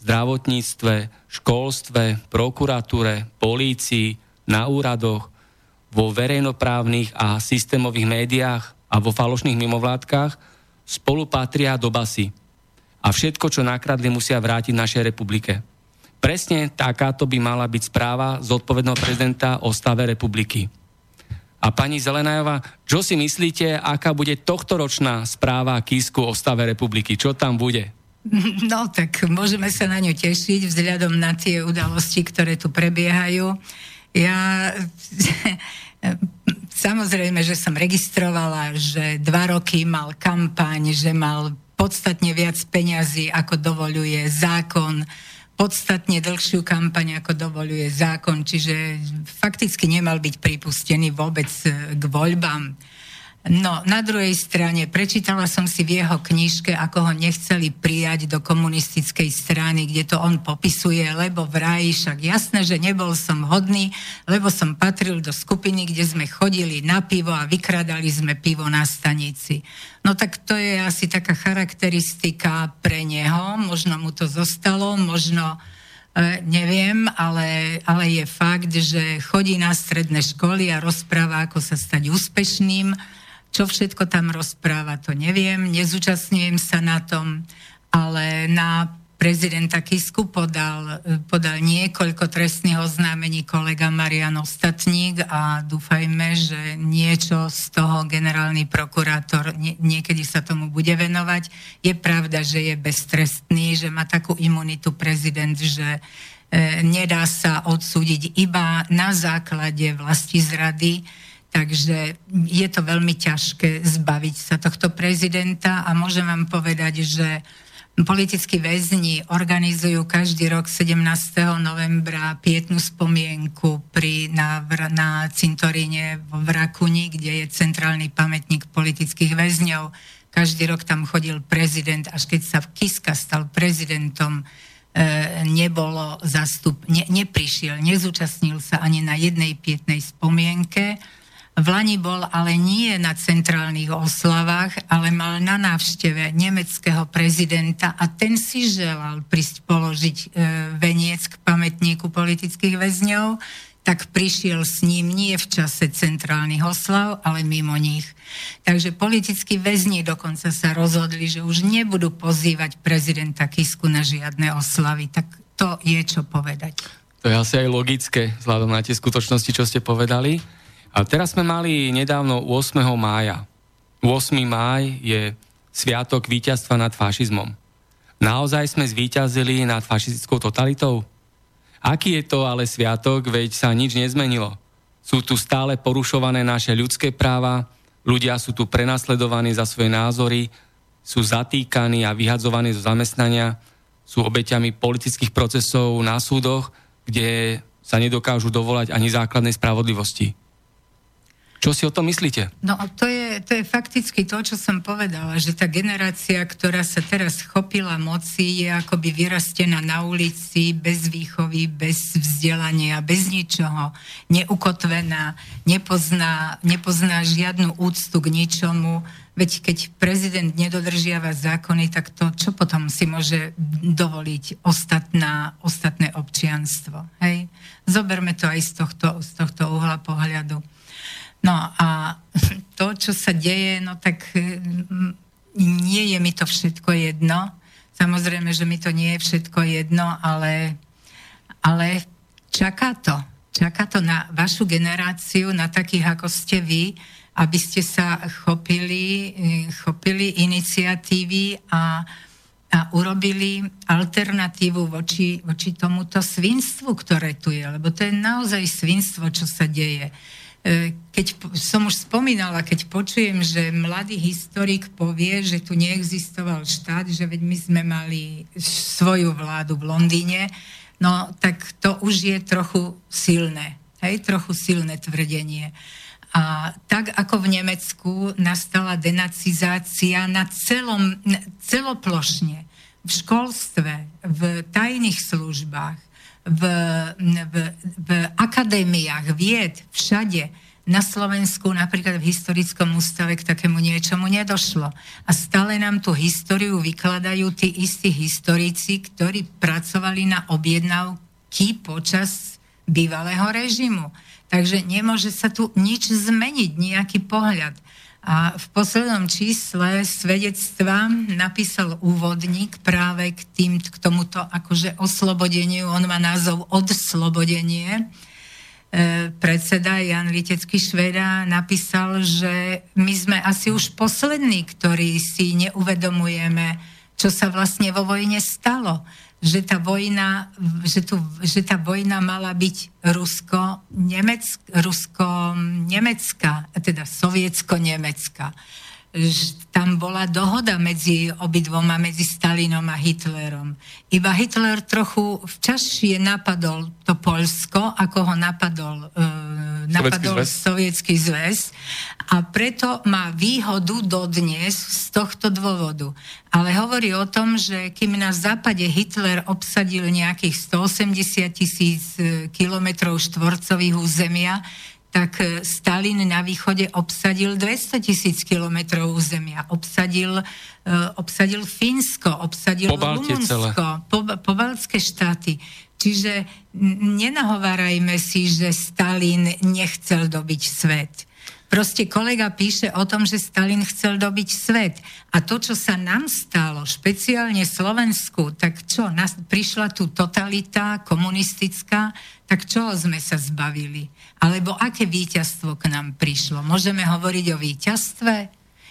zdravotníctve, školstve, prokuratúre, polícii, na úradoch, vo verejnoprávnych a systémových médiách a vo falošných mimovládkach spolupatria do basy. A všetko, čo nakradli, musia vrátiť našej republike. Presne takáto by mala byť správa zodpovedného prezidenta o stave republiky. A pani Zelenajová, čo si myslíte, aká bude tohtoročná správa Kisku o stave republiky? Čo tam bude? No tak môžeme sa na ňu tešiť vzhľadom na tie udalosti, ktoré tu prebiehajú. Ja samozrejme, že som registrovala, že dva roky mal kampaň, že mal podstatne viac peňazí, ako dovoluje zákon, podstatne dlhšiu kampaň, ako dovoluje zákon, čiže fakticky nemal byť pripustený vôbec k voľbám. No, na druhej strane, prečítala som si v jeho knižke, ako ho nechceli prijať do komunistickej strany, kde to on popisuje, lebo vraj však jasné, že nebol som hodný, lebo som patril do skupiny, kde sme chodili na pivo a vykradali sme pivo na stanici. No tak to je asi taká charakteristika pre neho, možno mu to zostalo, možno e, neviem, ale, ale je fakt, že chodí na stredné školy a rozpráva, ako sa stať úspešným, čo všetko tam rozpráva, to neviem, nezúčastňujem sa na tom, ale na prezidenta Kisku podal, podal niekoľko trestných oznámení kolega Marian Ostatník a dúfajme, že niečo z toho generálny prokurátor nie, niekedy sa tomu bude venovať. Je pravda, že je beztrestný, že má takú imunitu prezident, že e, nedá sa odsúdiť iba na základe vlasti zrady, Takže je to veľmi ťažké zbaviť sa tohto prezidenta a môžem vám povedať, že politickí väzni organizujú každý rok 17. novembra pietnú spomienku pri, na, na cintoríne v Rakuni, kde je centrálny pamätník politických väzňov. Každý rok tam chodil prezident, až keď sa Kiska stal prezidentom, e, nebolo zastup, ne, neprišiel, nezúčastnil sa ani na jednej pietnej spomienke V Lani bol ale nie na centrálnych oslavách, ale mal na návšteve nemeckého prezidenta a ten si želal prísť položiť e, veniec k pamätníku politických väzňov, tak prišiel s ním nie v čase centrálnych oslav, ale mimo nich. Takže politickí väzni dokonca sa rozhodli, že už nebudú pozývať prezidenta Kisku na žiadne oslavy. Tak to je čo povedať. To je asi aj logické, vzhľadom na tie skutočnosti, čo ste povedali. A teraz sme mali nedávno 8. mája. 8. máj je sviatok víťazstva nad fašizmom. Naozaj sme zvíťazili nad fašistickou totalitou? Aký je to ale sviatok, veď sa nič nezmenilo. Sú tu stále porušované naše ľudské práva, ľudia sú tu prenasledovaní za svoje názory, sú zatýkaní a vyhadzovaní zo zamestnania, sú obeťami politických procesov na súdoch, kde sa nedokážu dovolať ani základnej spravodlivosti. Čo si o tom myslíte? No to je, to je fakticky to, čo som povedala, že tá generácia, ktorá sa teraz chopila moci, je akoby vyrastená na ulici, bez výchovy, bez vzdelania, bez ničoho, neukotvená, nepozná, nepozná žiadnu úctu k ničomu. Veď keď prezident nedodržiava zákony, tak to čo potom si môže dovoliť ostatná, ostatné občianstvo? Hej? Zoberme to aj z tohto, z tohto uhla pohľadu. No a to, čo sa deje, no tak mm, nie je mi to všetko jedno. Samozrejme, že mi to nie je všetko jedno, ale, ale čaká to. Čaká to na vašu generáciu, na takých, ako ste vy, aby ste sa chopili, chopili iniciatívy a, a urobili alternatívu voči, voči tomuto svinstvu, ktoré tu je. Lebo to je naozaj svinstvo, čo sa deje. E, keď som už spomínala, keď počujem, že mladý historik povie, že tu neexistoval štát, že veď my sme mali svoju vládu v Londýne, no tak to už je trochu silné. Hej, trochu silné tvrdenie. A tak ako v Nemecku nastala denacizácia na celom, celoplošne, v školstve, v tajných službách, v, v, v akadémiách, vied, všade. Na Slovensku napríklad v historickom ústave k takému niečomu nedošlo. A stále nám tú históriu vykladajú tí istí historici, ktorí pracovali na objednávky počas bývalého režimu. Takže nemôže sa tu nič zmeniť, nejaký pohľad. A v poslednom čísle svedectva napísal úvodník práve k, tým, k tomuto akože oslobodeniu. On má názov Odslobodenie. E, predseda Jan Litecký Šveda napísal, že my sme asi už poslední, ktorí si neuvedomujeme, čo sa vlastne vo vojne stalo. Že tá vojna, že, tu, že tá vojna mala byť rusko-nemecká, rusko-nemecká, teda sovietsko-nemecká tam bola dohoda medzi obidvoma, medzi Stalinom a Hitlerom. Iba Hitler trochu včasšie napadol to Polsko, ako ho napadol, e, napadol Sovietský zväz a preto má výhodu dodnes z tohto dôvodu. Ale hovorí o tom, že kým na západe Hitler obsadil nejakých 180 tisíc e, kilometrov štvorcových územia, tak e, Stalin na východe obsadil 200 tisíc kilometrov územia. Obsadil, uh, obsadil Fínsko, obsadil Rumunsko, po, pobaltské štáty. Čiže nenahovárajme si, že Stalin nechcel dobiť svet. Proste kolega píše o tom, že Stalin chcel dobiť svet. A to, čo sa nám stalo, špeciálne Slovensku, tak čo, nás, prišla tu totalita komunistická, tak čo sme sa zbavili? Alebo aké víťazstvo k nám prišlo? Môžeme hovoriť o víťazstve?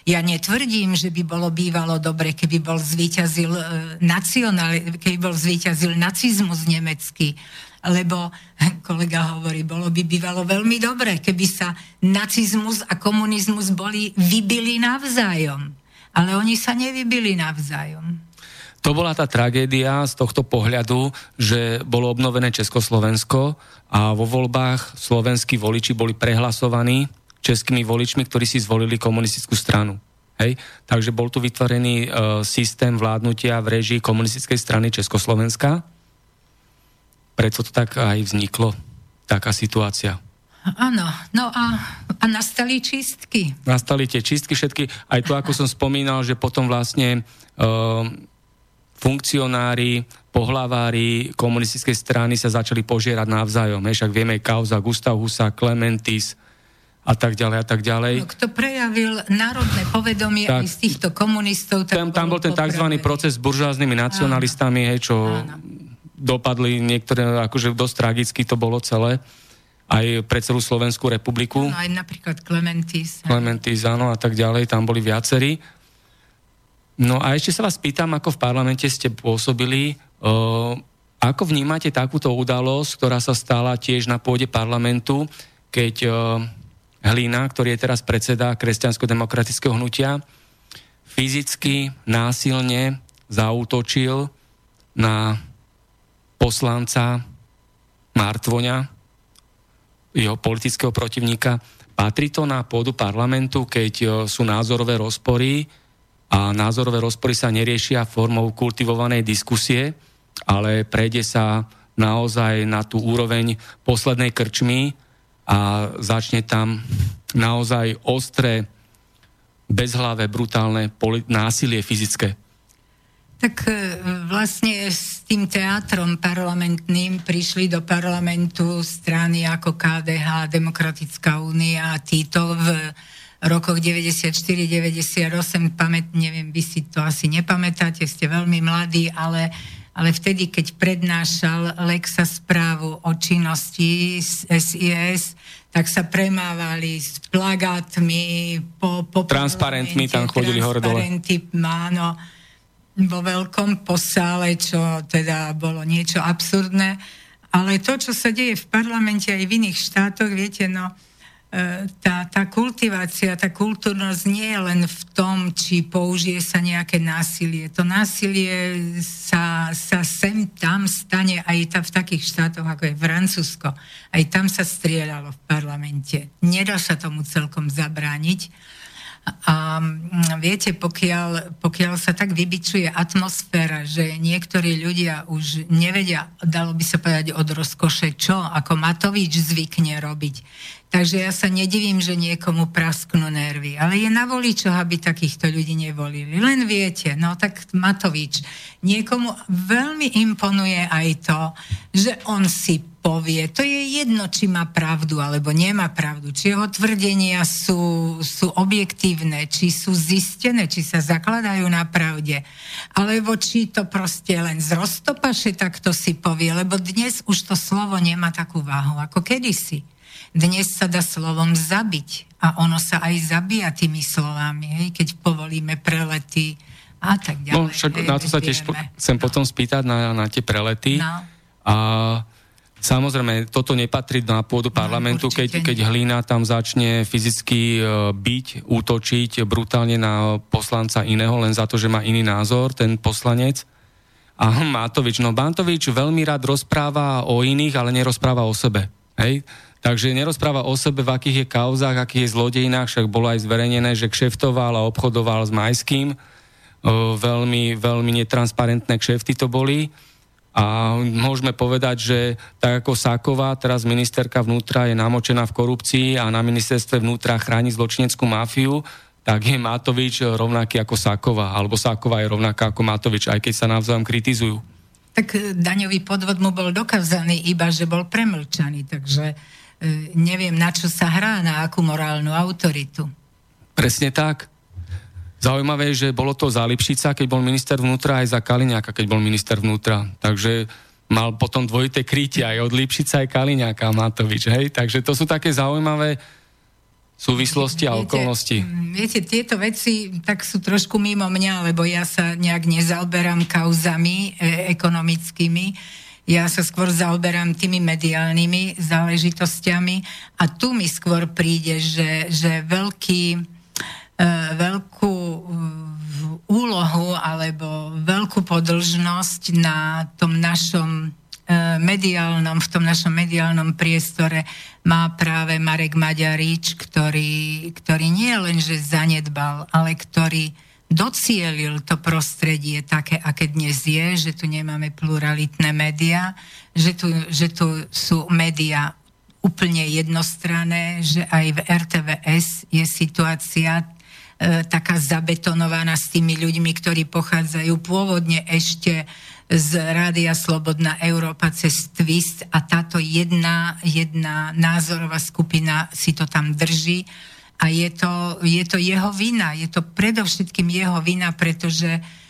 Ja netvrdím, že by bolo bývalo dobre, keby bol zvíťazil, e, nacionál, keby bol zvíťazil nacizmus nemecký, lebo kolega hovorí, bolo by bývalo veľmi dobre, keby sa nacizmus a komunizmus boli vybili navzájom. Ale oni sa nevybili navzájom. To bola tá tragédia z tohto pohľadu, že bolo obnovené Československo a vo voľbách slovenskí voliči boli prehlasovaní českými voličmi, ktorí si zvolili komunistickú stranu. Hej? Takže bol tu vytvorený e, systém vládnutia v režii komunistickej strany Československa. Preto to tak aj vzniklo, taká situácia. Áno, no a, a nastali čistky. Nastali tie čistky všetky, aj to, ako som spomínal, že potom vlastne uh, funkcionári, pohlavári komunistickej strany sa začali požierať navzájom. Však vieme kauza Gustav Husa, Clementis a tak ďalej a tak ďalej. No, kto prejavil národné povedomie tak, aj z týchto komunistov, tak tam, tam bol ten tzv. proces s buržáznými nacionalistami, hej, čo Áno. Dopadli niektoré, akože dosť tragicky to bolo celé aj pre celú Slovenskú republiku. No, aj napríklad Clementis. Clementis, áno, a tak ďalej, tam boli viacerí. No a ešte sa vás pýtam, ako v parlamente ste pôsobili, uh, ako vnímate takúto udalosť, ktorá sa stala tiež na pôde parlamentu, keď uh, Hlina, ktorý je teraz predseda kresťansko-demokratického hnutia, fyzicky, násilne zautočil na poslanca Martvoňa, jeho politického protivníka. Patrí to na pôdu parlamentu, keď e, sú názorové rozpory a názorové rozpory sa neriešia formou kultivovanej diskusie, ale prejde sa naozaj na tú úroveň poslednej krčmy a začne tam naozaj ostré, bezhlavé, brutálne násilie fyzické. Tak e, vlastne tým teátrom parlamentným prišli do parlamentu strany ako KDH, Demokratická únia a títo v rokoch 94-98, pamät, neviem, vy si to asi nepamätáte, ste veľmi mladí, ale, ale vtedy, keď prednášal Lexa správu o činnosti SIS, tak sa premávali s plagátmi, po, po transparentmi tam chodili hore dole. Áno, vo veľkom posále, čo teda bolo niečo absurdné. Ale to, čo sa deje v parlamente aj v iných štátoch, viete, no, e, tá, tá kultivácia, tá kultúrnosť nie je len v tom, či použije sa nejaké násilie. To násilie sa, sa sem tam stane aj ta, v takých štátoch, ako je Francúzsko. Aj tam sa strieľalo v parlamente. Nedá sa tomu celkom zabrániť. A mm, viete, pokiaľ, pokiaľ sa tak vybičuje atmosféra, že niektorí ľudia už nevedia, dalo by sa povedať od rozkoše čo, ako Matovič zvykne robiť. Takže ja sa nedivím, že niekomu prasknú nervy. Ale je na voličoch, aby takýchto ľudí nevolili. Len viete, no tak Matovič, niekomu veľmi imponuje aj to, že on si povie. To je jedno, či má pravdu alebo nemá pravdu. Či jeho tvrdenia sú, sú objektívne, či sú zistené, či sa zakladajú na pravde. Alebo či to proste len z roztopaše takto si povie. Lebo dnes už to slovo nemá takú váhu ako kedysi. Dnes sa dá slovom zabiť. A ono sa aj zabíja tými slovami, hej, keď povolíme prelety a tak ďalej. No však hej, na to sa tiež chcem no. potom spýtať na, na tie prelety. No. A Samozrejme, toto nepatrí na pôdu parlamentu, no, keď, keď Hlína tam začne fyzicky e, byť, útočiť brutálne na poslanca iného, len za to, že má iný názor, ten poslanec. A Matovič, no Bantovič veľmi rád rozpráva o iných, ale nerozpráva o sebe. Hej? Takže nerozpráva o sebe, v akých je kauzách, akých je zlodejinách, však bolo aj zverejnené, že kšeftoval a obchodoval s Majským. E, veľmi, veľmi netransparentné kšefty to boli. A môžeme povedať, že tak ako Sáková, teraz ministerka vnútra je namočená v korupcii a na ministerstve vnútra chráni zločineckú mafiu, tak je Matovič rovnaký ako Sáková, alebo Sáková je rovnaká ako Matovič, aj keď sa navzájom kritizujú. Tak e, daňový podvod mu bol dokázaný iba, že bol premlčaný, takže e, neviem, na čo sa hrá, na akú morálnu autoritu. Presne tak. Zaujímavé je, že bolo to za Lipšica, keď bol minister vnútra, aj za Kaliňáka, keď bol minister vnútra. Takže mal potom dvojité krytie aj od Lipšica, aj Kaliňáka Matovič, hej? Takže to sú také zaujímavé súvislosti a viete, okolnosti. Viete, tieto veci tak sú trošku mimo mňa, lebo ja sa nejak nezaoberám kauzami e, ekonomickými. Ja sa skôr zaoberám tými mediálnymi záležitosťami a tu mi skôr príde, že, že veľký veľkú e, úlohu alebo veľkú podlžnosť na tom našom e, mediálnom, v tom našom mediálnom priestore má práve Marek Maďarič, ktorý, ktorý nie len, že zanedbal, ale ktorý docielil to prostredie také, aké dnes je, že tu nemáme pluralitné médiá, že tu, že tu sú médiá úplne jednostranné, že aj v RTVS je situácia taká zabetonovaná s tými ľuďmi, ktorí pochádzajú pôvodne ešte z Rádia Slobodná Európa cez Twist a táto jedna, jedna názorová skupina si to tam drží a je to, je to jeho vina, je to predovšetkým jeho vina, pretože E,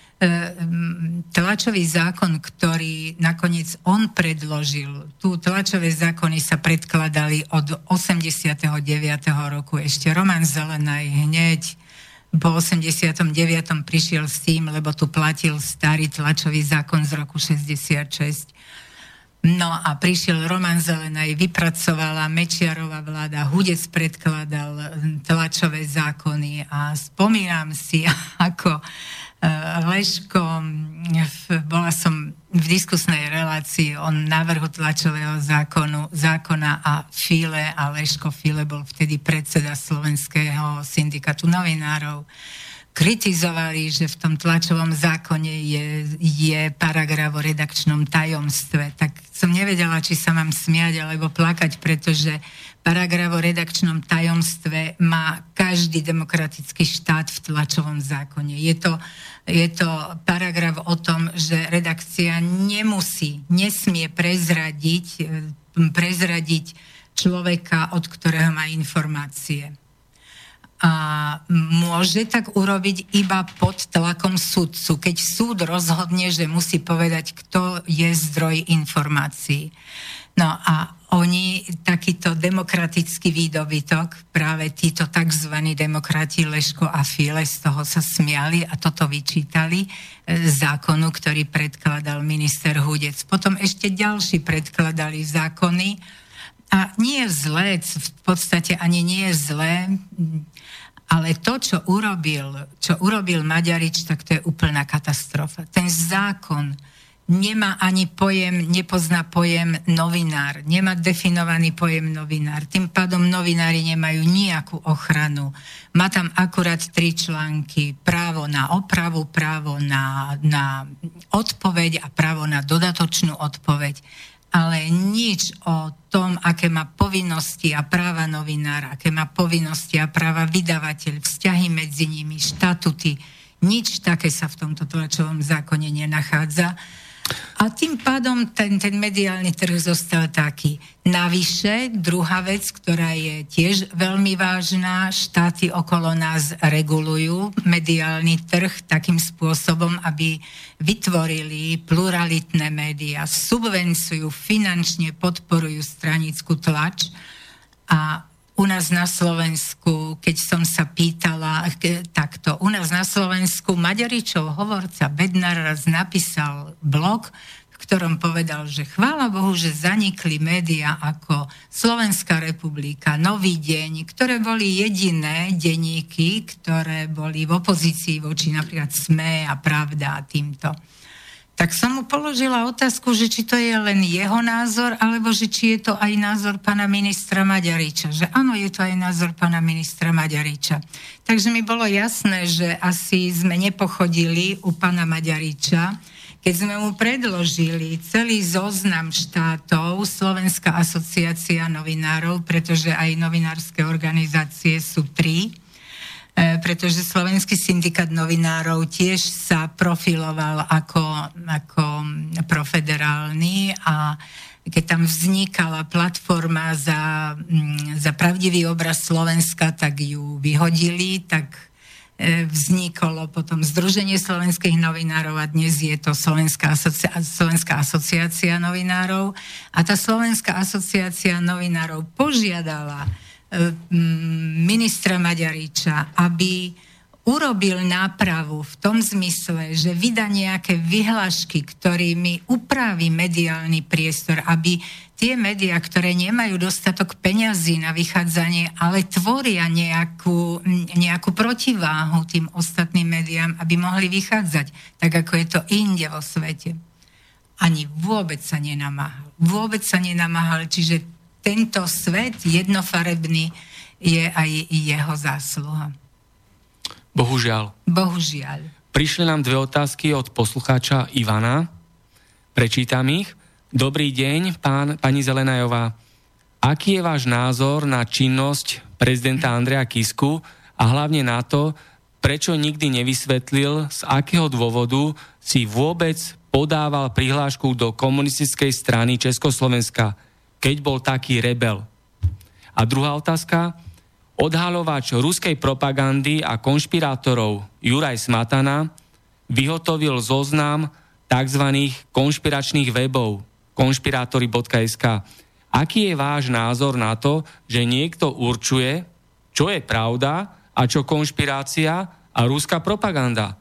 tlačový zákon, ktorý nakoniec on predložil, tu tlačové zákony sa predkladali od 89. roku. Ešte Roman Zelenaj hneď po 89. prišiel s tým, lebo tu platil starý tlačový zákon z roku 66. No a prišiel Roman Zelenaj, vypracovala Mečiarová vláda, Hudec predkladal tlačové zákony a spomínam si, ako Eh, Leško, bola som v diskusnej relácii o návrhu tlačového zákonu, zákona a File a Leško File bol vtedy predseda Slovenského syndikátu novinárov kritizovali, že v tom tlačovom zákone je, je paragraf o redakčnom tajomstve. Tak som nevedela, či sa mám smiať alebo plakať, pretože paragraf o redakčnom tajomstve má každý demokratický štát v tlačovom zákone. Je to, je to paragraf o tom, že redakcia nemusí, nesmie prezradiť, prezradiť človeka, od ktorého má informácie a môže tak urobiť iba pod tlakom sudcu, keď súd rozhodne, že musí povedať, kto je zdroj informácií. No a oni, takýto demokratický výdobytok, práve títo tzv. demokrati Leško a File z toho sa smiali a toto vyčítali e, zákonu, ktorý predkladal minister Hudec. Potom ešte ďalší predkladali zákony, a nie je zlé, v podstate ani nie je zlé, ale to, čo urobil, čo urobil Maďarič, tak to je úplná katastrofa. Ten zákon nemá ani pojem, nepozná pojem novinár, nemá definovaný pojem novinár. Tým pádom novinári nemajú nejakú ochranu. Má tam akurát tri články. Právo na opravu, právo na, na odpoveď a právo na dodatočnú odpoveď ale nič o tom, aké má povinnosti a práva novinár, aké má povinnosti a práva vydavateľ, vzťahy medzi nimi, štatuty, nič také sa v tomto tlačovom zákone nenachádza. A tým pádom ten, ten mediálny trh zostal taký. Navyše, druhá vec, ktorá je tiež veľmi vážna, štáty okolo nás regulujú mediálny trh takým spôsobom, aby vytvorili pluralitné médiá, subvencujú, finančne podporujú stranickú tlač a u nás na Slovensku, keď som sa pýtala takto, u nás na Slovensku Maďaričov hovorca Bednar raz napísal blog, v ktorom povedal, že chvála Bohu, že zanikli médiá ako Slovenská republika, Nový deň, ktoré boli jediné denníky, ktoré boli v opozícii voči napríklad SME a Pravda a týmto tak som mu položila otázku, že či to je len jeho názor, alebo že či je to aj názor pána ministra Maďariča. Že áno, je to aj názor pána ministra Maďariča. Takže mi bolo jasné, že asi sme nepochodili u pána Maďariča, keď sme mu predložili celý zoznam štátov, Slovenská asociácia novinárov, pretože aj novinárske organizácie sú tri, pretože Slovenský syndikát novinárov tiež sa profiloval ako, ako profederálny a keď tam vznikala platforma za, mm, za pravdivý obraz Slovenska, tak ju vyhodili, tak e, vzniklo potom Združenie slovenských novinárov a dnes je to Slovenská, asocia- Slovenská asociácia novinárov. A tá Slovenská asociácia novinárov požiadala ministra Maďariča, aby urobil nápravu v tom zmysle, že vydá nejaké vyhlašky, ktorými upraví mediálny priestor, aby tie médiá, ktoré nemajú dostatok peňazí na vychádzanie, ale tvoria nejakú, nejakú protiváhu tým ostatným médiám, aby mohli vychádzať, tak ako je to inde vo svete. Ani vôbec sa nenamáhal. Vôbec sa nenamáhal, čiže tento svet jednofarebný je aj jeho zásluha. Bohužiaľ. Bohužiaľ. Prišli nám dve otázky od poslucháča Ivana. Prečítam ich. Dobrý deň, pán, pani Zelenajová. Aký je váš názor na činnosť prezidenta Andreja Kisku a hlavne na to, prečo nikdy nevysvetlil, z akého dôvodu si vôbec podával prihlášku do komunistickej strany Československa, keď bol taký rebel. A druhá otázka. Odhalovač ruskej propagandy a konšpirátorov Juraj Smatana vyhotovil zoznam tzv. konšpiračných webov konšpirátory.sk. Aký je váš názor na to, že niekto určuje, čo je pravda a čo konšpirácia a ruská propaganda?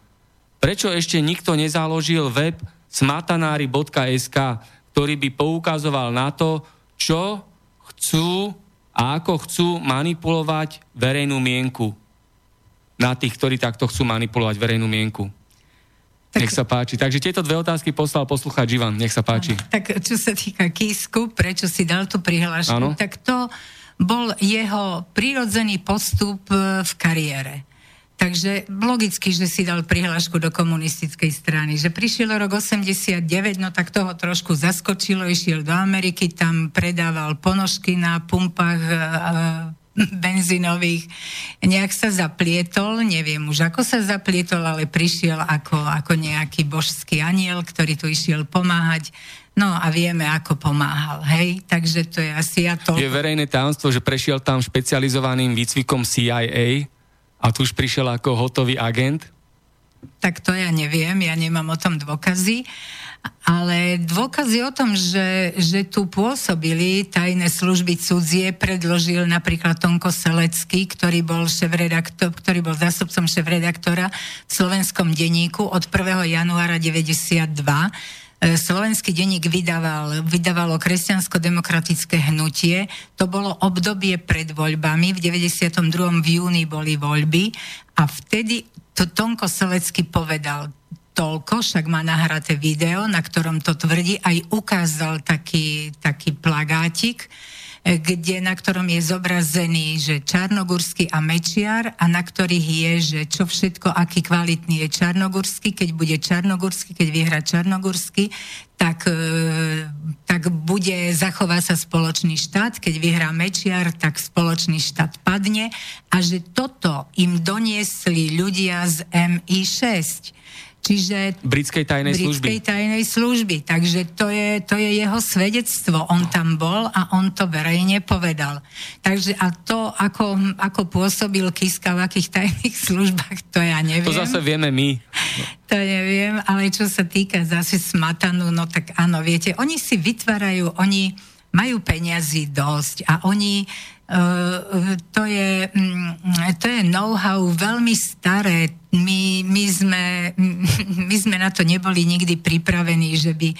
Prečo ešte nikto nezaložil web smatanári.sk, ktorý by poukazoval na to, čo chcú a ako chcú manipulovať verejnú mienku na tých, ktorí takto chcú manipulovať verejnú mienku. Tak, nech sa páči. Takže tieto dve otázky poslal poslucháč Ivan. Nech sa páči. Tak čo sa týka Kisku, prečo si dal tú prihlášku, tak to bol jeho prirodzený postup e, v kariére. Takže logicky, že si dal prihlášku do komunistickej strany. Že prišiel rok 89, no tak toho trošku zaskočilo, išiel do Ameriky, tam predával ponožky na pumpách e, benzínových, nejak sa zaplietol, neviem už ako sa zaplietol, ale prišiel ako, ako nejaký božský aniel, ktorý tu išiel pomáhať. No a vieme, ako pomáhal, hej? Takže to je asi ja to... Je verejné tajomstvo, že prešiel tam špecializovaným výcvikom CIA a tu už prišiel ako hotový agent? Tak to ja neviem, ja nemám o tom dôkazy ale dôkazy o tom, že, že tu pôsobili tajné služby cudzie, predložil napríklad Tonko Selecký, ktorý bol, šéf-redaktor, ktorý bol zástupcom šéf-redaktora v slovenskom denníku od 1. januára 92 e, Slovenský denník vydával, vydávalo kresťansko-demokratické hnutie. To bolo obdobie pred voľbami. V 92. v júni boli voľby a vtedy to Tonko Selecký povedal, toľko, však má nahraté video, na ktorom to tvrdí, aj ukázal taký, taký plagátik, e, kde, na ktorom je zobrazený, že Čarnogurský a Mečiar a na ktorých je, že čo všetko, aký kvalitný je Čarnogurský, keď bude Čarnogurský, keď vyhra Čarnogurský, tak, e, tak bude, zachová sa spoločný štát, keď vyhrá Mečiar, tak spoločný štát padne. A že toto im doniesli ľudia z MI6 Čiže... Britskej tajnej britskej služby. Britskej tajnej služby. Takže to je, to je jeho svedectvo. On tam bol a on to verejne povedal. Takže a to, ako, ako pôsobil Kiska v akých tajných službách, to ja neviem. To zase vieme my. To neviem, ale čo sa týka zase Smatanu, no tak áno, viete, oni si vytvárajú, oni majú peniazy dosť a oni Uh, to je, um, to je know-how veľmi staré. My, my, sme, my sme na to neboli nikdy pripravení, že by uh,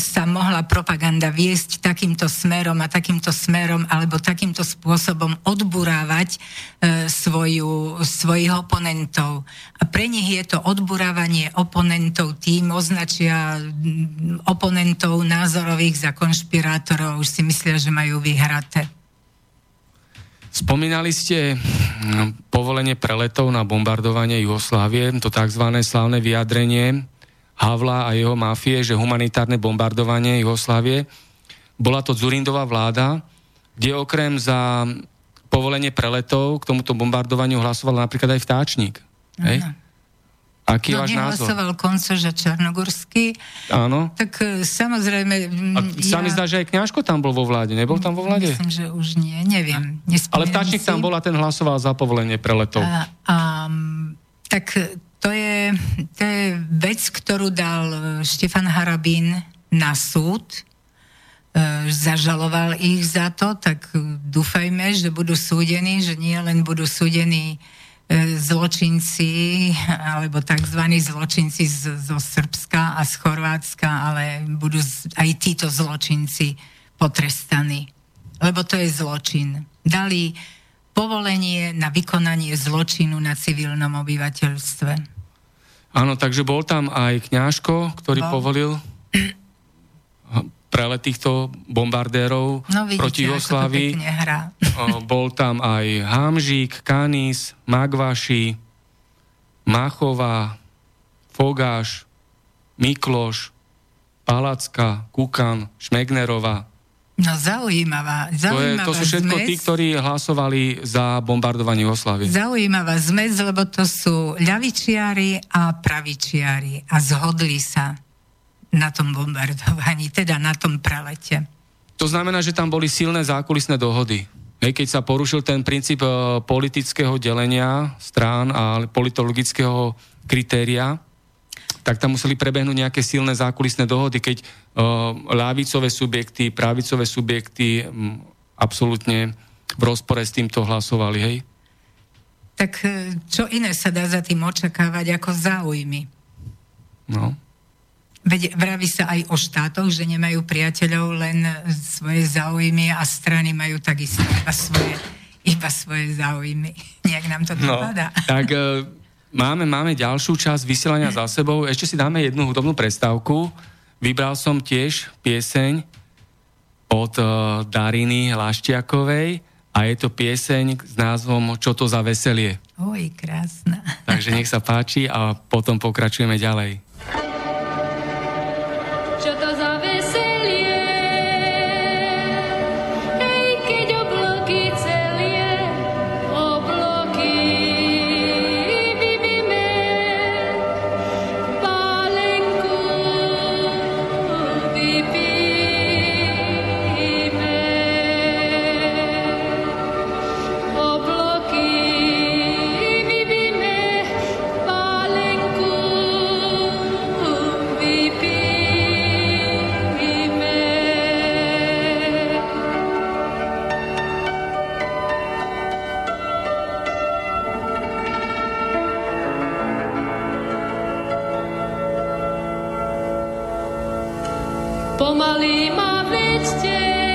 sa mohla propaganda viesť takýmto smerom a takýmto smerom alebo takýmto spôsobom odburávať uh, svoju, svojich oponentov. A pre nich je to odburávanie oponentov tým, označia oponentov názorových za konšpirátorov, už si myslia, že majú vyhraté. Spomínali ste hm, povolenie preletov na bombardovanie Jugoslávie, to tzv. slávne vyjadrenie Havla a jeho mafie, že humanitárne bombardovanie Jugoslávie bola to Zurindová vláda, kde okrem za povolenie preletov k tomuto bombardovaniu hlasoval napríklad aj vtáčnik. Hej? Aký no, váš názor? nehlasoval Koncoža Čarnogorský. Áno. Tak e, samozrejme... A sa ja... mi zdá, že aj Kňažko tam bol vo vláde. Nebol tam vo vláde? Myslím, že už nie. Neviem. Ale vtáčnik tam bol a ten hlasoval za povolenie preletov. A, a, tak to je, to je vec, ktorú dal e, Štefan Harabín na súd. E, zažaloval ich za to, tak dúfajme, že budú súdení, že nie len budú súdení E, zločinci, alebo tzv. zločinci z, zo Srbska a z Chorvátska, ale budú aj títo zločinci potrestaní. Lebo to je zločin. Dali povolenie na vykonanie zločinu na civilnom obyvateľstve. Áno, takže bol tam aj kňažko, ktorý bol. povolil prelet týchto bombardérov no, vidíte, proti Jugoslávii. Bol tam aj Hamžík, Kanis, Magvaši, Machová, Fogáš, Mikloš, Palacka, Kukan, Šmegnerová. No zaujímavá, zaujímavá to, je, to sú všetko zmes. tí, ktorí hlasovali za bombardovanie Jugoslávie. Zaujímavá zmes, lebo to sú ľavičiari a pravičiari a zhodli sa na tom bombardovaní, teda na tom prelete. To znamená, že tam boli silné zákulisné dohody. Hej, keď sa porušil ten princíp e, politického delenia strán a politologického kritéria, tak tam museli prebehnúť nejaké silné zákulisné dohody, keď uh, ľavicové subjekty, pravicové subjekty um, absolútne v rozpore s týmto hlasovali, hej? Tak e, čo iné sa dá za tým očakávať ako záujmy? No. Veď vraví sa aj o štátoch, že nemajú priateľov, len svoje záujmy a strany majú takisto iba svoje, iba svoje záujmy. Nejak nám to no, dopadá. Tak uh, máme, máme ďalšiu časť vysielania za sebou. Ešte si dáme jednu hudobnú prestávku. Vybral som tiež pieseň od uh, Dariny Laščiakovej a je to pieseň s názvom Čo to za veselie. Oj, krásna. Takže nech sa páči a potom pokračujeme ďalej. Pomaly ma vedzte,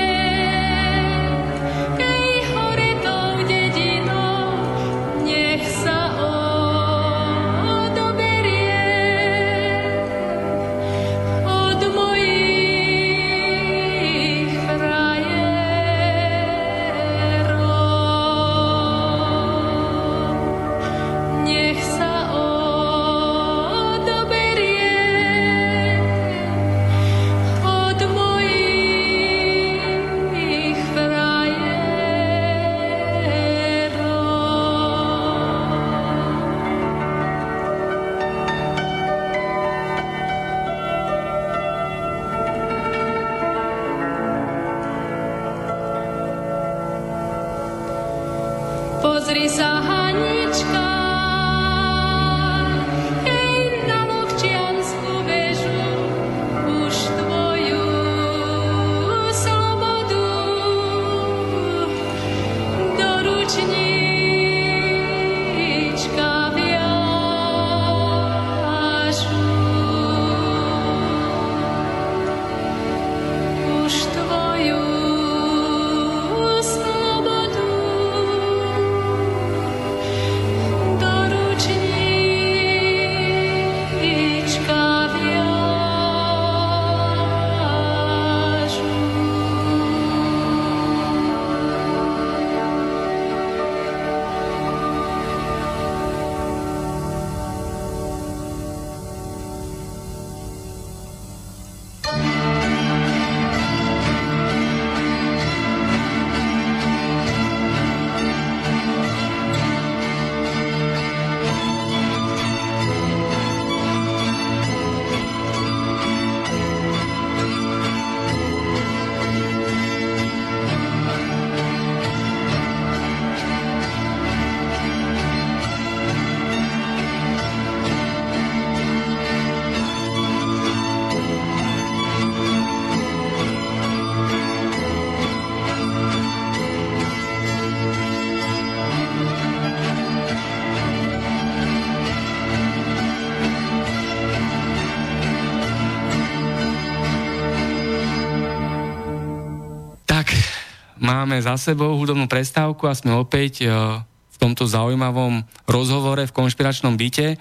máme za sebou hudobnú prestávku a sme opäť e, v tomto zaujímavom rozhovore v konšpiračnom byte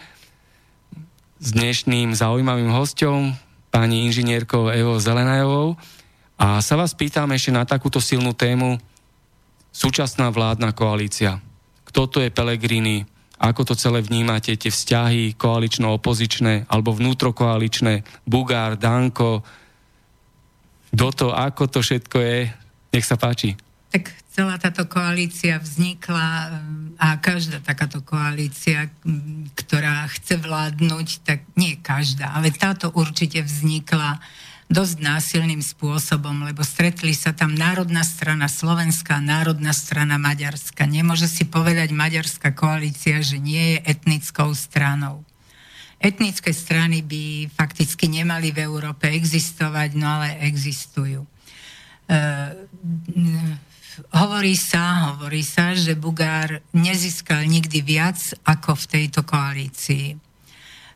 s dnešným zaujímavým hostom, pani inžinierkou Evo Zelenajovou. A sa vás pýtam ešte na takúto silnú tému súčasná vládna koalícia. Kto to je Pelegrini? Ako to celé vnímate, tie vzťahy koalično-opozičné alebo vnútrokoaličné, Bugár, Danko, kto to, ako to všetko je. Nech sa páči. Tak celá táto koalícia vznikla a každá takáto koalícia, ktorá chce vládnuť, tak nie každá, ale táto určite vznikla dosť násilným spôsobom, lebo stretli sa tam Národná strana Slovenská, Národná strana Maďarska. Nemôže si povedať maďarská koalícia, že nie je etnickou stranou. Etnické strany by fakticky nemali v Európe existovať, no ale existujú. E, hovorí sa, hovorí sa, že Bugár nezískal nikdy viac ako v tejto koalícii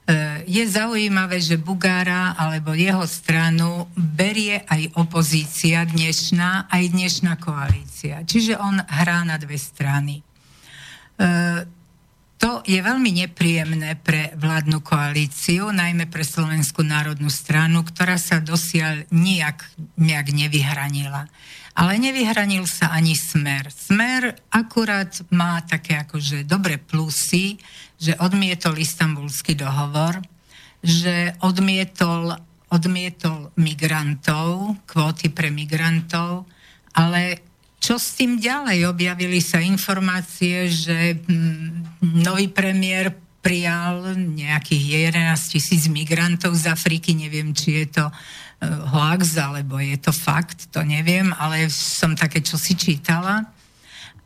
E, je zaujímavé, že Bugára alebo jeho stranu berie aj opozícia dnešná, aj dnešná koalícia. Čiže on hrá na dve strany. To je veľmi nepríjemné pre vládnu koalíciu, najmä pre Slovenskú národnú stranu, ktorá sa dosiaľ nijak, nejak nevyhranila. Ale nevyhranil sa ani smer. Smer akurát má také akože dobre plusy, že odmietol istambulský dohovor, že odmietol, odmietol migrantov, kvóty pre migrantov, ale čo s tým ďalej? Objavili sa informácie, že mm, nový premiér prijal nejakých 11 tisíc migrantov z Afriky, neviem, či je to Eh, hoax, alebo je to fakt, to neviem, ale som také čosi čítala.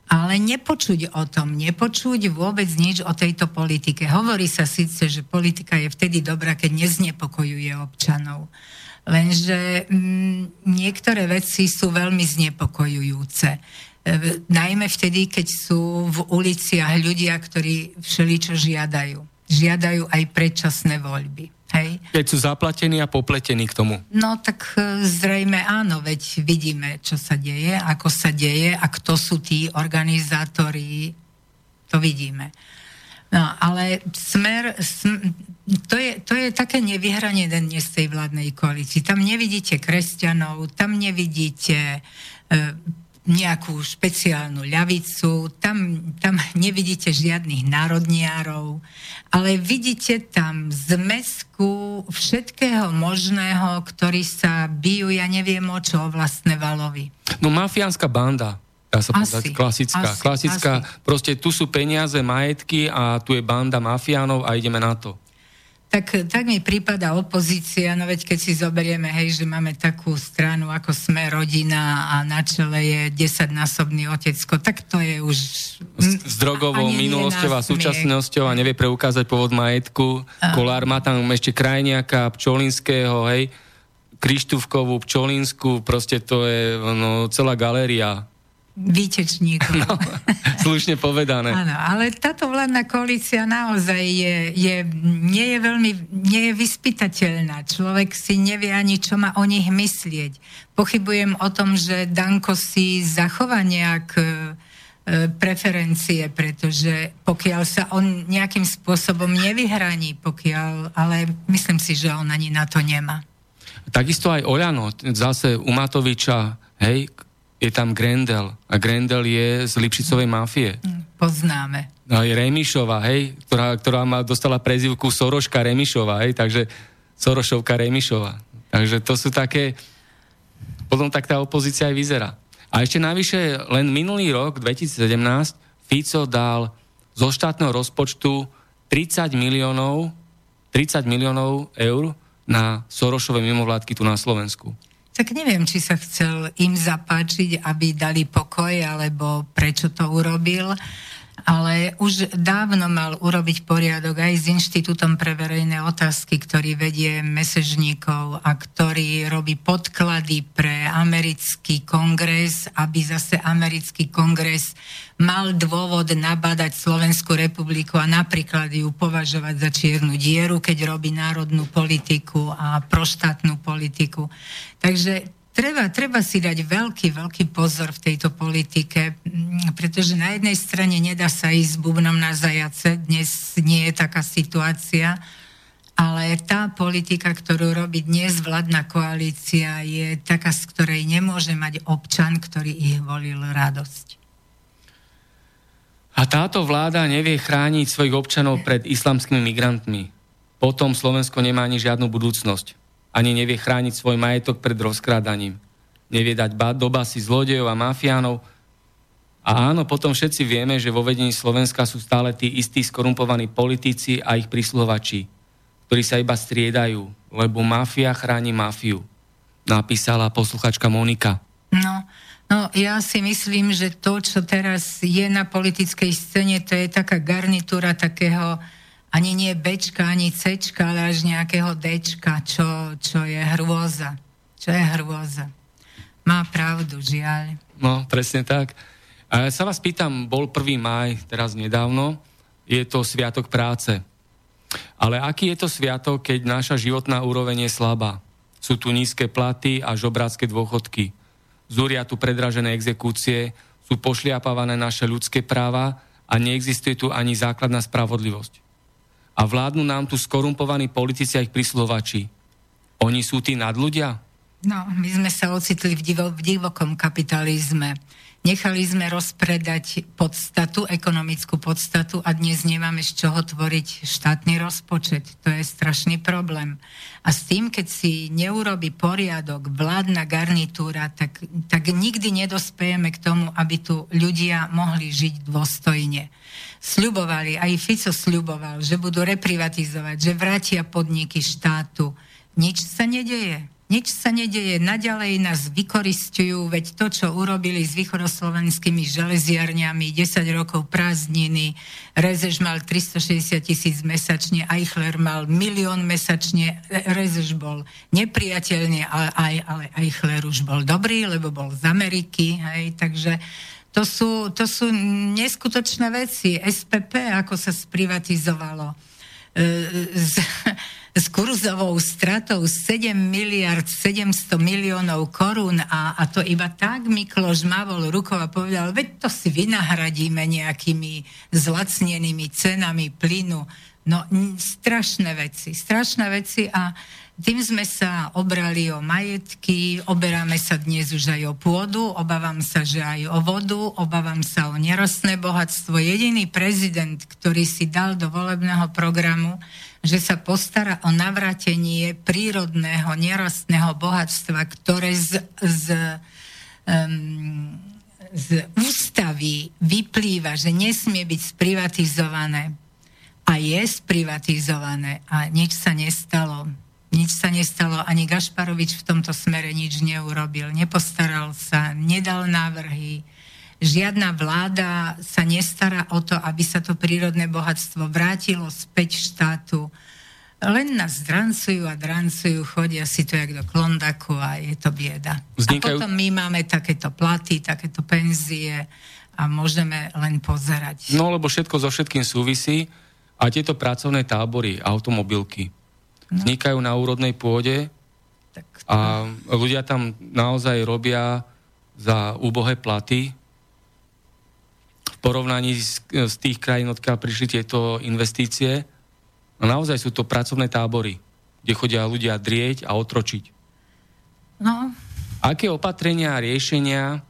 Ale nepočuť o tom, nepočuť vôbec nič o tejto politike. Hovorí sa síce, že politika je vtedy dobrá, keď neznepokojuje občanov. Lenže mm, niektoré veci sú veľmi znepokojujúce. E, najmä vtedy, keď sú v uliciach ľudia, ktorí všeličo žiadajú. Žiadajú aj predčasné voľby. Hej. Keď sú zaplatení a popletení k tomu. No tak e, zrejme áno, veď vidíme, čo sa deje, ako sa deje a kto sú tí organizátori, to vidíme. No, ale smer, sm, to, je, to je také nevyhranie dnes tej vládnej koalícii. Tam nevidíte kresťanov, tam nevidíte e, nejakú špeciálnu ľavicu, tam, tam nevidíte žiadnych národniarov, ale vidíte tam zmesku všetkého možného, ktorí sa bijú, ja neviem o čo, o vlastné valovi. No mafiánska banda, dá sa povedať, klasická. Asi, klasická, asi. proste tu sú peniaze, majetky a tu je banda mafiánov a ideme na to tak, tak mi prípada opozícia, no veď keď si zoberieme, hej, že máme takú stranu, ako sme rodina a na čele je desaťnásobný otecko, tak to je už... S, s drogovou minulosťou a súčasnosťou a nevie preukázať pôvod majetku. A... Kolár má tam ešte krajniaka, Pčolinského, hej, Krištúvkovú, Pčolinskú, proste to je no, celá galéria výtečníkov. No, slušne povedané. Áno, ale táto vládna koalícia naozaj je, je, nie je veľmi nie je vyspytateľná. Človek si nevie ani, čo má o nich myslieť. Pochybujem o tom, že Danko si zachová nejak e, preferencie, pretože pokiaľ sa on nejakým spôsobom nevyhraní, pokiaľ, ale myslím si, že on ani na to nemá. Takisto aj Oľano, zase u Matoviča, hej, je tam Grendel. A Grendel je z Lipšicovej mafie. Mm, poznáme. No je Remišová, hej, ktorá, ktorá má, dostala prezivku Soroška Remišová, hej, takže Sorošovka Remišová. Takže to sú také... Potom tak tá opozícia aj vyzerá. A ešte navyše, len minulý rok, 2017, Fico dal zo štátneho rozpočtu 30 miliónov, 30 miliónov eur na Sorošové mimovládky tu na Slovensku tak neviem, či sa chcel im zapáčiť, aby dali pokoj, alebo prečo to urobil ale už dávno mal urobiť poriadok aj s Inštitútom pre verejné otázky, ktorý vedie mesežníkov a ktorý robí podklady pre americký kongres, aby zase americký kongres mal dôvod nabádať Slovenskú republiku a napríklad ju považovať za čiernu dieru, keď robí národnú politiku a proštátnu politiku. Takže treba, treba si dať veľký, veľký pozor v tejto politike, mm, pretože na jednej strane nedá sa ísť bubnom na zajace, dnes nie je taká situácia, ale tá politika, ktorú robí dnes vládna koalícia, je taká, z ktorej nemôže mať občan, ktorý ich volil radosť. A táto vláda nevie chrániť svojich občanov pred islamskými migrantmi. Potom Slovensko nemá ani žiadnu budúcnosť ani nevie chrániť svoj majetok pred rozkrádaním. nevie dať do basy zlodejov a mafiánov. A áno, potom všetci vieme, že vo vedení Slovenska sú stále tí istí skorumpovaní politici a ich prísluhovači, ktorí sa iba striedajú, lebo mafia chráni mafiu. Napísala posluchačka Monika. No, No, ja si myslím, že to, čo teraz je na politickej scéne, to je taká garnitúra takého ani nie Bčka, ani Cčka, ale až nejakého Dčka, čo, čo je hrôza. Čo je hrôza. Má pravdu, žiaľ. No, presne tak. A ja sa vás pýtam, bol 1. maj, teraz nedávno, je to Sviatok práce. Ale aký je to sviatok, keď naša životná úroveň je slabá? Sú tu nízke platy a žobrácké dôchodky zúria tu predražené exekúcie, sú pošliapávané naše ľudské práva a neexistuje tu ani základná spravodlivosť. A vládnu nám tu skorumpovaní politici a ich prisluhovači. Oni sú tí nadľudia? No, my sme sa ocitli v, divo, v divokom kapitalizme. Nechali sme rozpredať podstatu, ekonomickú podstatu a dnes nemáme z čoho tvoriť štátny rozpočet. To je strašný problém. A s tým, keď si neurobi poriadok vládna garnitúra, tak, tak nikdy nedospejeme k tomu, aby tu ľudia mohli žiť dôstojne. Sľubovali, aj Fico sľuboval, že budú reprivatizovať, že vrátia podniky štátu. Nič sa nedeje. Nič sa nedeje, naďalej nás vykoristujú, veď to, čo urobili s východoslovenskými železiarniami, 10 rokov prázdniny, Rezeš mal 360 tisíc mesačne, Eichler mal milión mesačne, Rezeš bol nepriateľný, ale, aj, ale Eichler už bol dobrý, lebo bol z Ameriky, hej, takže to sú, to sú neskutočné veci. SPP, ako sa sprivatizovalo. E, z, s kurzovou stratou 7 miliard 700 miliónov korún a, a to iba tak Mikloš mavol rukou a povedal, veď to si vynahradíme nejakými zlacnenými cenami plynu. No, strašné veci, strašné veci a tým sme sa obrali o majetky, oberáme sa dnes už aj o pôdu, obávam sa, že aj o vodu, obávam sa o nerastné bohatstvo. Jediný prezident, ktorý si dal do volebného programu, že sa postará o navratenie prírodného nerastného bohatstva, ktoré z, z, um, z ústavy vyplýva, že nesmie byť sprivatizované. A je sprivatizované a nič sa nestalo. Nič sa nestalo, ani Gašparovič v tomto smere nič neurobil, nepostaral sa, nedal návrhy, žiadna vláda sa nestará o to, aby sa to prírodné bohatstvo vrátilo späť štátu. Len nás drancujú a drancujú, chodia si to jak do klondaku a je to bieda. Vznikajú... A potom my máme takéto platy, takéto penzie a môžeme len pozerať. No lebo všetko so všetkým súvisí a tieto pracovné tábory, automobilky, no. vznikajú na úrodnej pôde tak to... a ľudia tam naozaj robia za úbohé platy, porovnaní z, z tých krajín, odkiaľ prišli tieto investície. No naozaj sú to pracovné tábory, kde chodia ľudia drieť a otročiť. No. Aké opatrenia a riešenia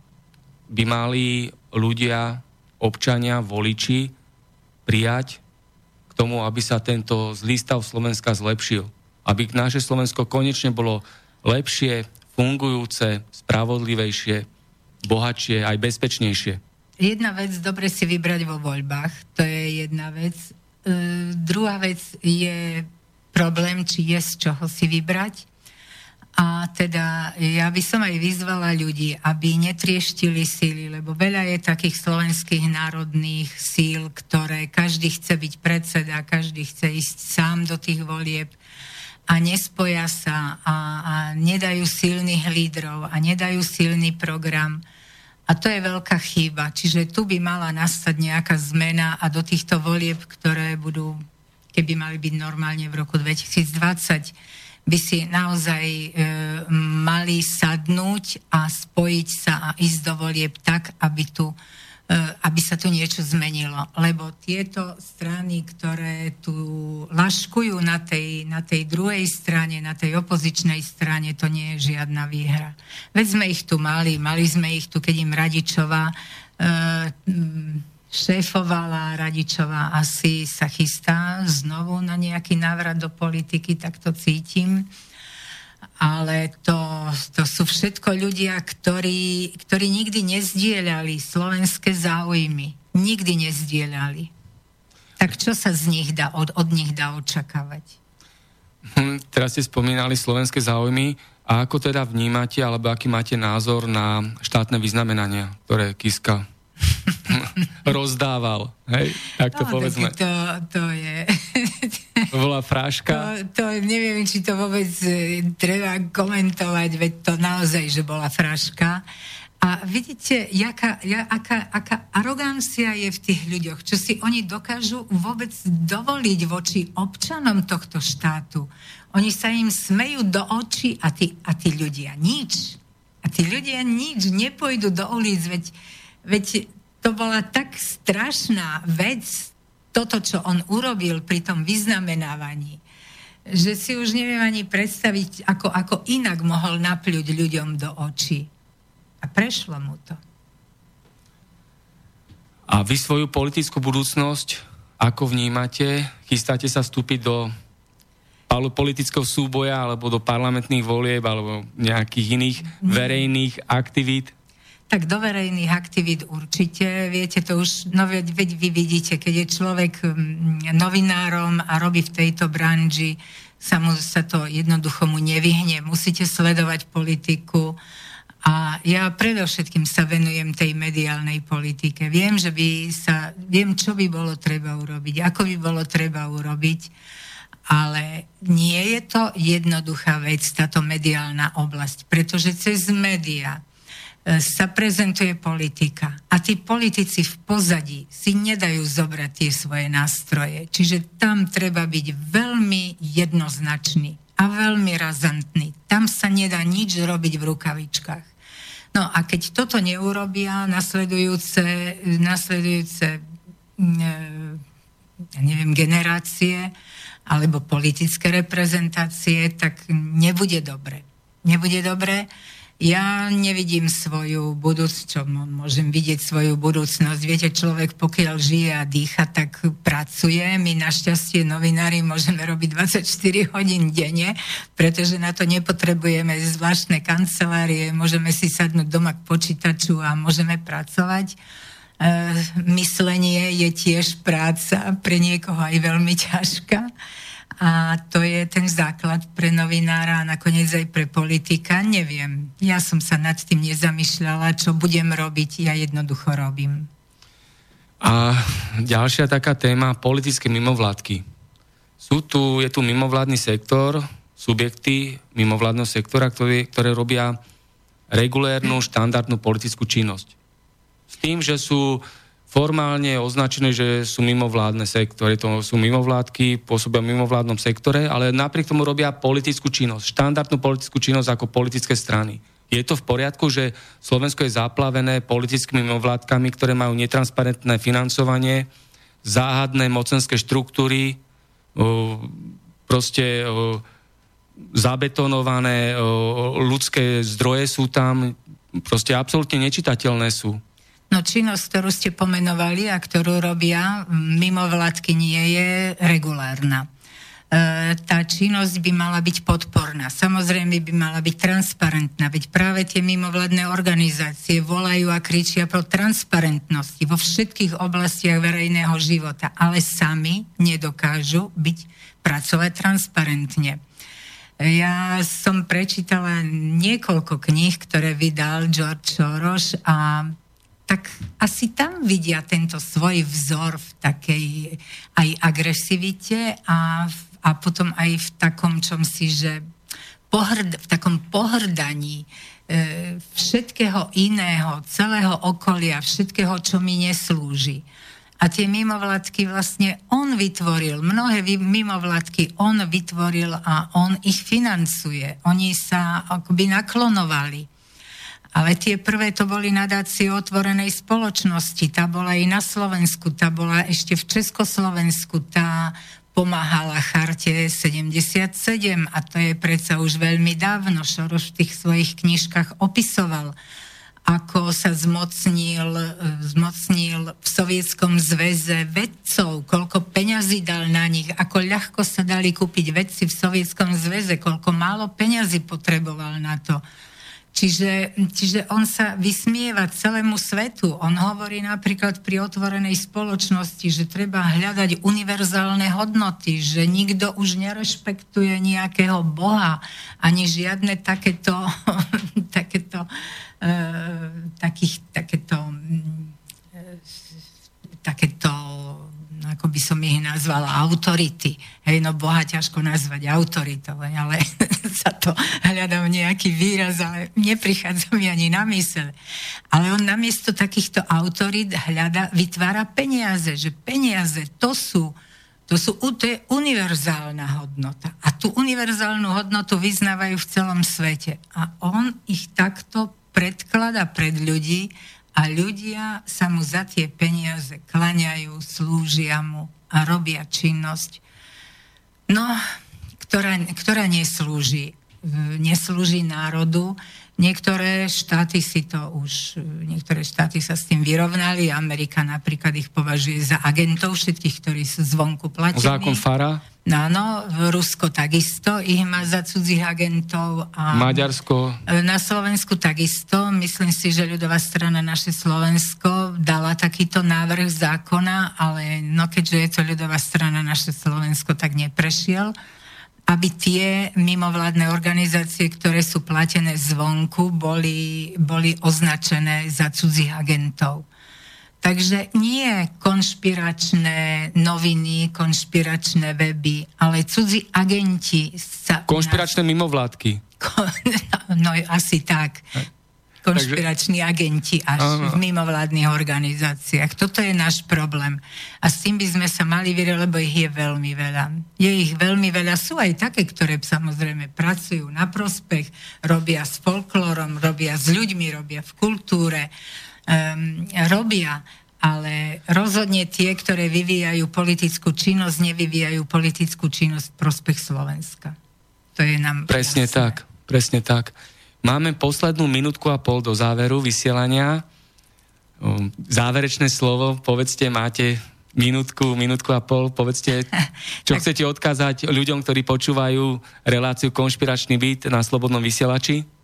by mali ľudia, občania, voliči prijať k tomu, aby sa tento zlý stav Slovenska zlepšil? Aby naše Slovensko konečne bolo lepšie, fungujúce, spravodlivejšie, bohatšie, aj bezpečnejšie? Jedna vec, dobre si vybrať vo voľbách, to je jedna vec. E, druhá vec je problém, či je z čoho si vybrať. A teda ja by som aj vyzvala ľudí, aby netrieštili síly, lebo veľa je takých slovenských národných síl, ktoré každý chce byť predseda, každý chce ísť sám do tých volieb a nespoja sa a, a nedajú silných lídrov a nedajú silný program. A to je veľká chyba. Čiže tu by mala nastať nejaká zmena a do týchto volieb, ktoré budú, keby mali byť normálne v roku 2020, by si naozaj e, mali sadnúť a spojiť sa a ísť do volieb tak, aby tu aby sa tu niečo zmenilo. Lebo tieto strany, ktoré tu laškujú na tej, na tej druhej strane, na tej opozičnej strane, to nie je žiadna výhra. Veď sme ich tu mali, mali sme ich tu, keď im Radičová e, šéfovala, Radičová asi sa chystá znovu na nejaký návrat do politiky, tak to cítim. Ale to, to sú všetko ľudia, ktorí, ktorí nikdy nezdieľali slovenské záujmy. Nikdy nezdieľali. Tak čo sa z nich dá, od, od nich dá očakávať? Hm, teraz ste spomínali slovenské záujmy. A ako teda vnímate, alebo aký máte názor na štátne vyznamenania, ktoré Kiska rozdával? Hej, tak to no, povedzme. To, to je... to bola fráška? To, to neviem, či to vôbec e, treba komentovať, veď to naozaj, že bola fráška. A vidíte, jaká, ja, aká, aká arogancia je v tých ľuďoch, čo si oni dokážu vôbec dovoliť voči občanom tohto štátu. Oni sa im smejú do očí a tí, a tí ľudia nič. A tí ľudia nič, nepôjdu do ulic, veď, veď to bola tak strašná vec, toto, čo on urobil pri tom vyznamenávaní, že si už neviem ani predstaviť, ako, ako inak mohol napľuť ľuďom do očí. A prešlo mu to. A vy svoju politickú budúcnosť ako vnímate? Chystáte sa vstúpiť do politického súboja alebo do parlamentných volieb alebo nejakých iných verejných aktivít? Tak do verejných aktivít určite. Viete, to už, no veď, vy vidíte, keď je človek novinárom a robí v tejto branži, sa, mu, sa to jednoducho mu nevyhne. Musíte sledovať politiku, a ja predovšetkým sa venujem tej mediálnej politike. Viem, že by sa, viem, čo by bolo treba urobiť, ako by bolo treba urobiť, ale nie je to jednoduchá vec, táto mediálna oblasť, pretože cez média e, sa prezentuje politika a tí politici v pozadí si nedajú zobrať tie svoje nástroje. Čiže tam treba byť veľmi jednoznačný a veľmi razantný. Tam sa nedá nič robiť v rukavičkách. No a keď toto neurobia, nasledujúce, nasledujúce mm, e, ja neviem, generácie alebo politické reprezentácie, tak nebude dobre. Nebude dobre ja nevidím svoju budúcnosť, čo môžem vidieť svoju budúcnosť. Viete, človek pokiaľ žije a dýcha, tak pracuje. My našťastie novinári môžeme robiť 24 hodín denne, pretože na to nepotrebujeme zvláštne kancelárie, môžeme si sadnúť doma k počítaču a môžeme pracovať. E, myslenie je tiež práca, pre niekoho aj veľmi ťažká. A to je ten základ pre novinára a nakoniec aj pre politika. Neviem. Ja som sa nad tým nezamýšľala, čo budem robiť. Ja jednoducho robím. A ďalšia taká téma, politické mimovládky. Sú tu, je tu mimovládny sektor, subjekty mimovládneho sektora, ktoré, ktoré robia regulérnu, štandardnú politickú činnosť. S tým, že sú formálne označené, že sú mimovládne sektory, to sú mimovládky, pôsobia v mimovládnom sektore, ale napriek tomu robia politickú činnosť, štandardnú politickú činnosť ako politické strany. Je to v poriadku, že Slovensko je zaplavené politickými mimovládkami, ktoré majú netransparentné financovanie, záhadné mocenské štruktúry, proste zabetonované ľudské zdroje sú tam, proste absolútne nečitateľné sú. No činnosť, ktorú ste pomenovali a ktorú robia mimo vládky nie je regulárna. E, tá činnosť by mala byť podporná. Samozrejme by mala byť transparentná, veď práve tie mimovládne organizácie volajú a kričia pro transparentnosti vo všetkých oblastiach verejného života, ale sami nedokážu byť, pracovať transparentne. Ja som prečítala niekoľko kníh, ktoré vydal George Soros a tak asi tam vidia tento svoj vzor v takej aj agresivite a, a potom aj v takom čom si, že pohrd, v takom pohrdaní e, všetkého iného, celého okolia, všetkého, čo mi neslúži. A tie mimovládky vlastne on vytvoril, mnohé mimovládky on vytvoril a on ich financuje. Oni sa akoby naklonovali. Ale tie prvé to boli nadácie otvorenej spoločnosti. Tá bola i na Slovensku, tá bola ešte v Československu, tá pomáhala charte 77 a to je predsa už veľmi dávno. Šoroš v tých svojich knižkách opisoval. ako sa zmocnil, zmocnil v Sovietskom zväze vedcov, koľko peňazí dal na nich, ako ľahko sa dali kúpiť vedci v Sovietskom zväze, koľko málo peňazí potreboval na to. Čiže, čiže on sa vysmieva celému svetu. On hovorí napríklad pri otvorenej spoločnosti, že treba hľadať univerzálne hodnoty, že nikto už nerešpektuje nejakého boha, ani žiadne takéto, takéto, uh, takých, takéto, uh, takéto ako by som ich nazvala, autority. Hej, no Boha ťažko nazvať autoritou, ale sa to hľadám nejaký výraz, ale neprichádza mi ani na mysel. Ale on namiesto takýchto autorít hľada, vytvára peniaze, že peniaze to sú to, sú, to je univerzálna hodnota. A tú univerzálnu hodnotu vyznávajú v celom svete. A on ich takto predklada pred ľudí a ľudia sa mu za tie peniaze klaňajú, slúžia mu a robia činnosť, no, ktorá, ktorá neslúži, neslúži národu. Niektoré štáty si to už, niektoré štáty sa s tým vyrovnali. Amerika napríklad ich považuje za agentov všetkých, ktorí sú zvonku platení. Zákon Fara? No, no, Rusko takisto ich má za cudzích agentov. A Maďarsko? Na Slovensku takisto. Myslím si, že ľudová strana naše Slovensko dala takýto návrh zákona, ale no keďže je to ľudová strana naše Slovensko, tak neprešiel aby tie mimovládne organizácie, ktoré sú platené zvonku, boli, boli označené za cudzích agentov. Takže nie konšpiračné noviny, konšpiračné weby, ale cudzí agenti sa... Konšpiračné nás... mimovládky. No asi tak. Konšpirační Takže... agenti až ano. v mimovládnych organizáciách. Toto je náš problém. A s tým by sme sa mali vyriť, lebo ich je veľmi veľa. Je ich veľmi veľa. Sú aj také, ktoré samozrejme pracujú na prospech, robia s folklórom, robia s ľuďmi, robia v kultúre um, robia, ale rozhodne tie, ktoré vyvíjajú politickú činnosť, nevyvíjajú politickú činnosť v prospech Slovenska. To je nám Presne jasné. tak, presne tak. Máme poslednú minútku a pol do záveru vysielania. Um, záverečné slovo, povedzte, máte minútku, minútku a pol, povedzte, čo chcete odkázať ľuďom, ktorí počúvajú reláciu Konšpiračný byt na Slobodnom vysielači?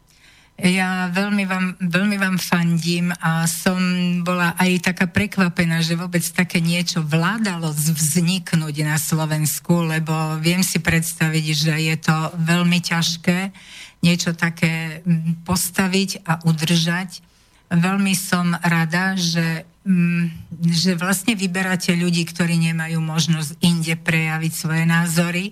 Ja veľmi vám, veľmi vám fandím a som bola aj taká prekvapená, že vôbec také niečo vládalo vzniknúť na Slovensku, lebo viem si predstaviť, že je to veľmi ťažké niečo také postaviť a udržať. Veľmi som rada, že že vlastne vyberáte ľudí, ktorí nemajú možnosť inde prejaviť svoje názory,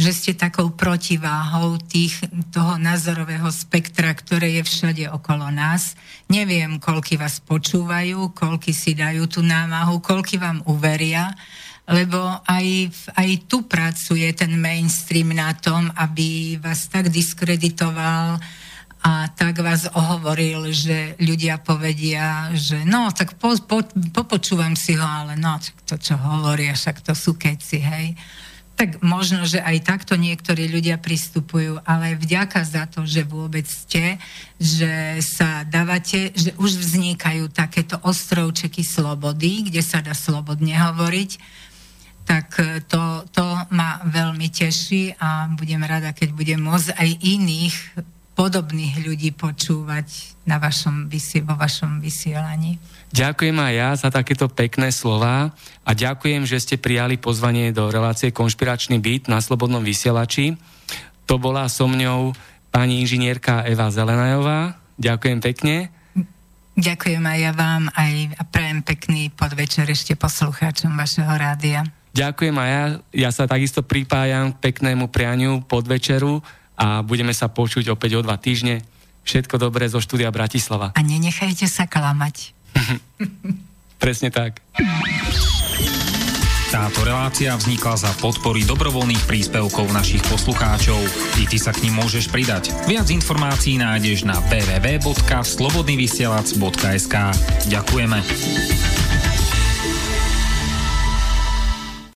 že ste takou protiváhou tých, toho názorového spektra, ktoré je všade okolo nás. Neviem, koľky vás počúvajú, koľky si dajú tú námahu, koľky vám uveria, lebo aj, aj tu pracuje ten mainstream na tom, aby vás tak diskreditoval, a tak vás ohovoril, že ľudia povedia, že no, tak po, po, popočúvam si ho, ale no, to, čo hovoria, však to sú keci, hej. Tak možno, že aj takto niektorí ľudia pristupujú, ale vďaka za to, že vôbec ste, že sa dávate, že už vznikajú takéto ostrovčeky slobody, kde sa dá slobodne hovoriť, tak to, to ma veľmi teší a budem rada, keď budem môcť aj iných podobných ľudí počúvať na vašom, vo vašom vysielaní. Ďakujem aj ja za takéto pekné slova a ďakujem, že ste prijali pozvanie do relácie Konšpiračný byt na Slobodnom vysielači. To bola so mňou pani inžinierka Eva Zelenajová. Ďakujem pekne. Ďakujem aj ja vám aj a prajem pekný podvečer ešte poslucháčom vašeho rádia. Ďakujem aj ja. Ja sa takisto pripájam k peknému prianiu podvečeru a budeme sa počuť opäť o dva týždne. Všetko dobré zo štúdia Bratislava. A nenechajte sa klamať. Presne tak. Táto relácia vznikla za podpory dobrovoľných príspevkov našich poslucháčov. I ty sa k ním môžeš pridať. Viac informácií nájdeš na www.slobodnyvysielac.sk Ďakujeme.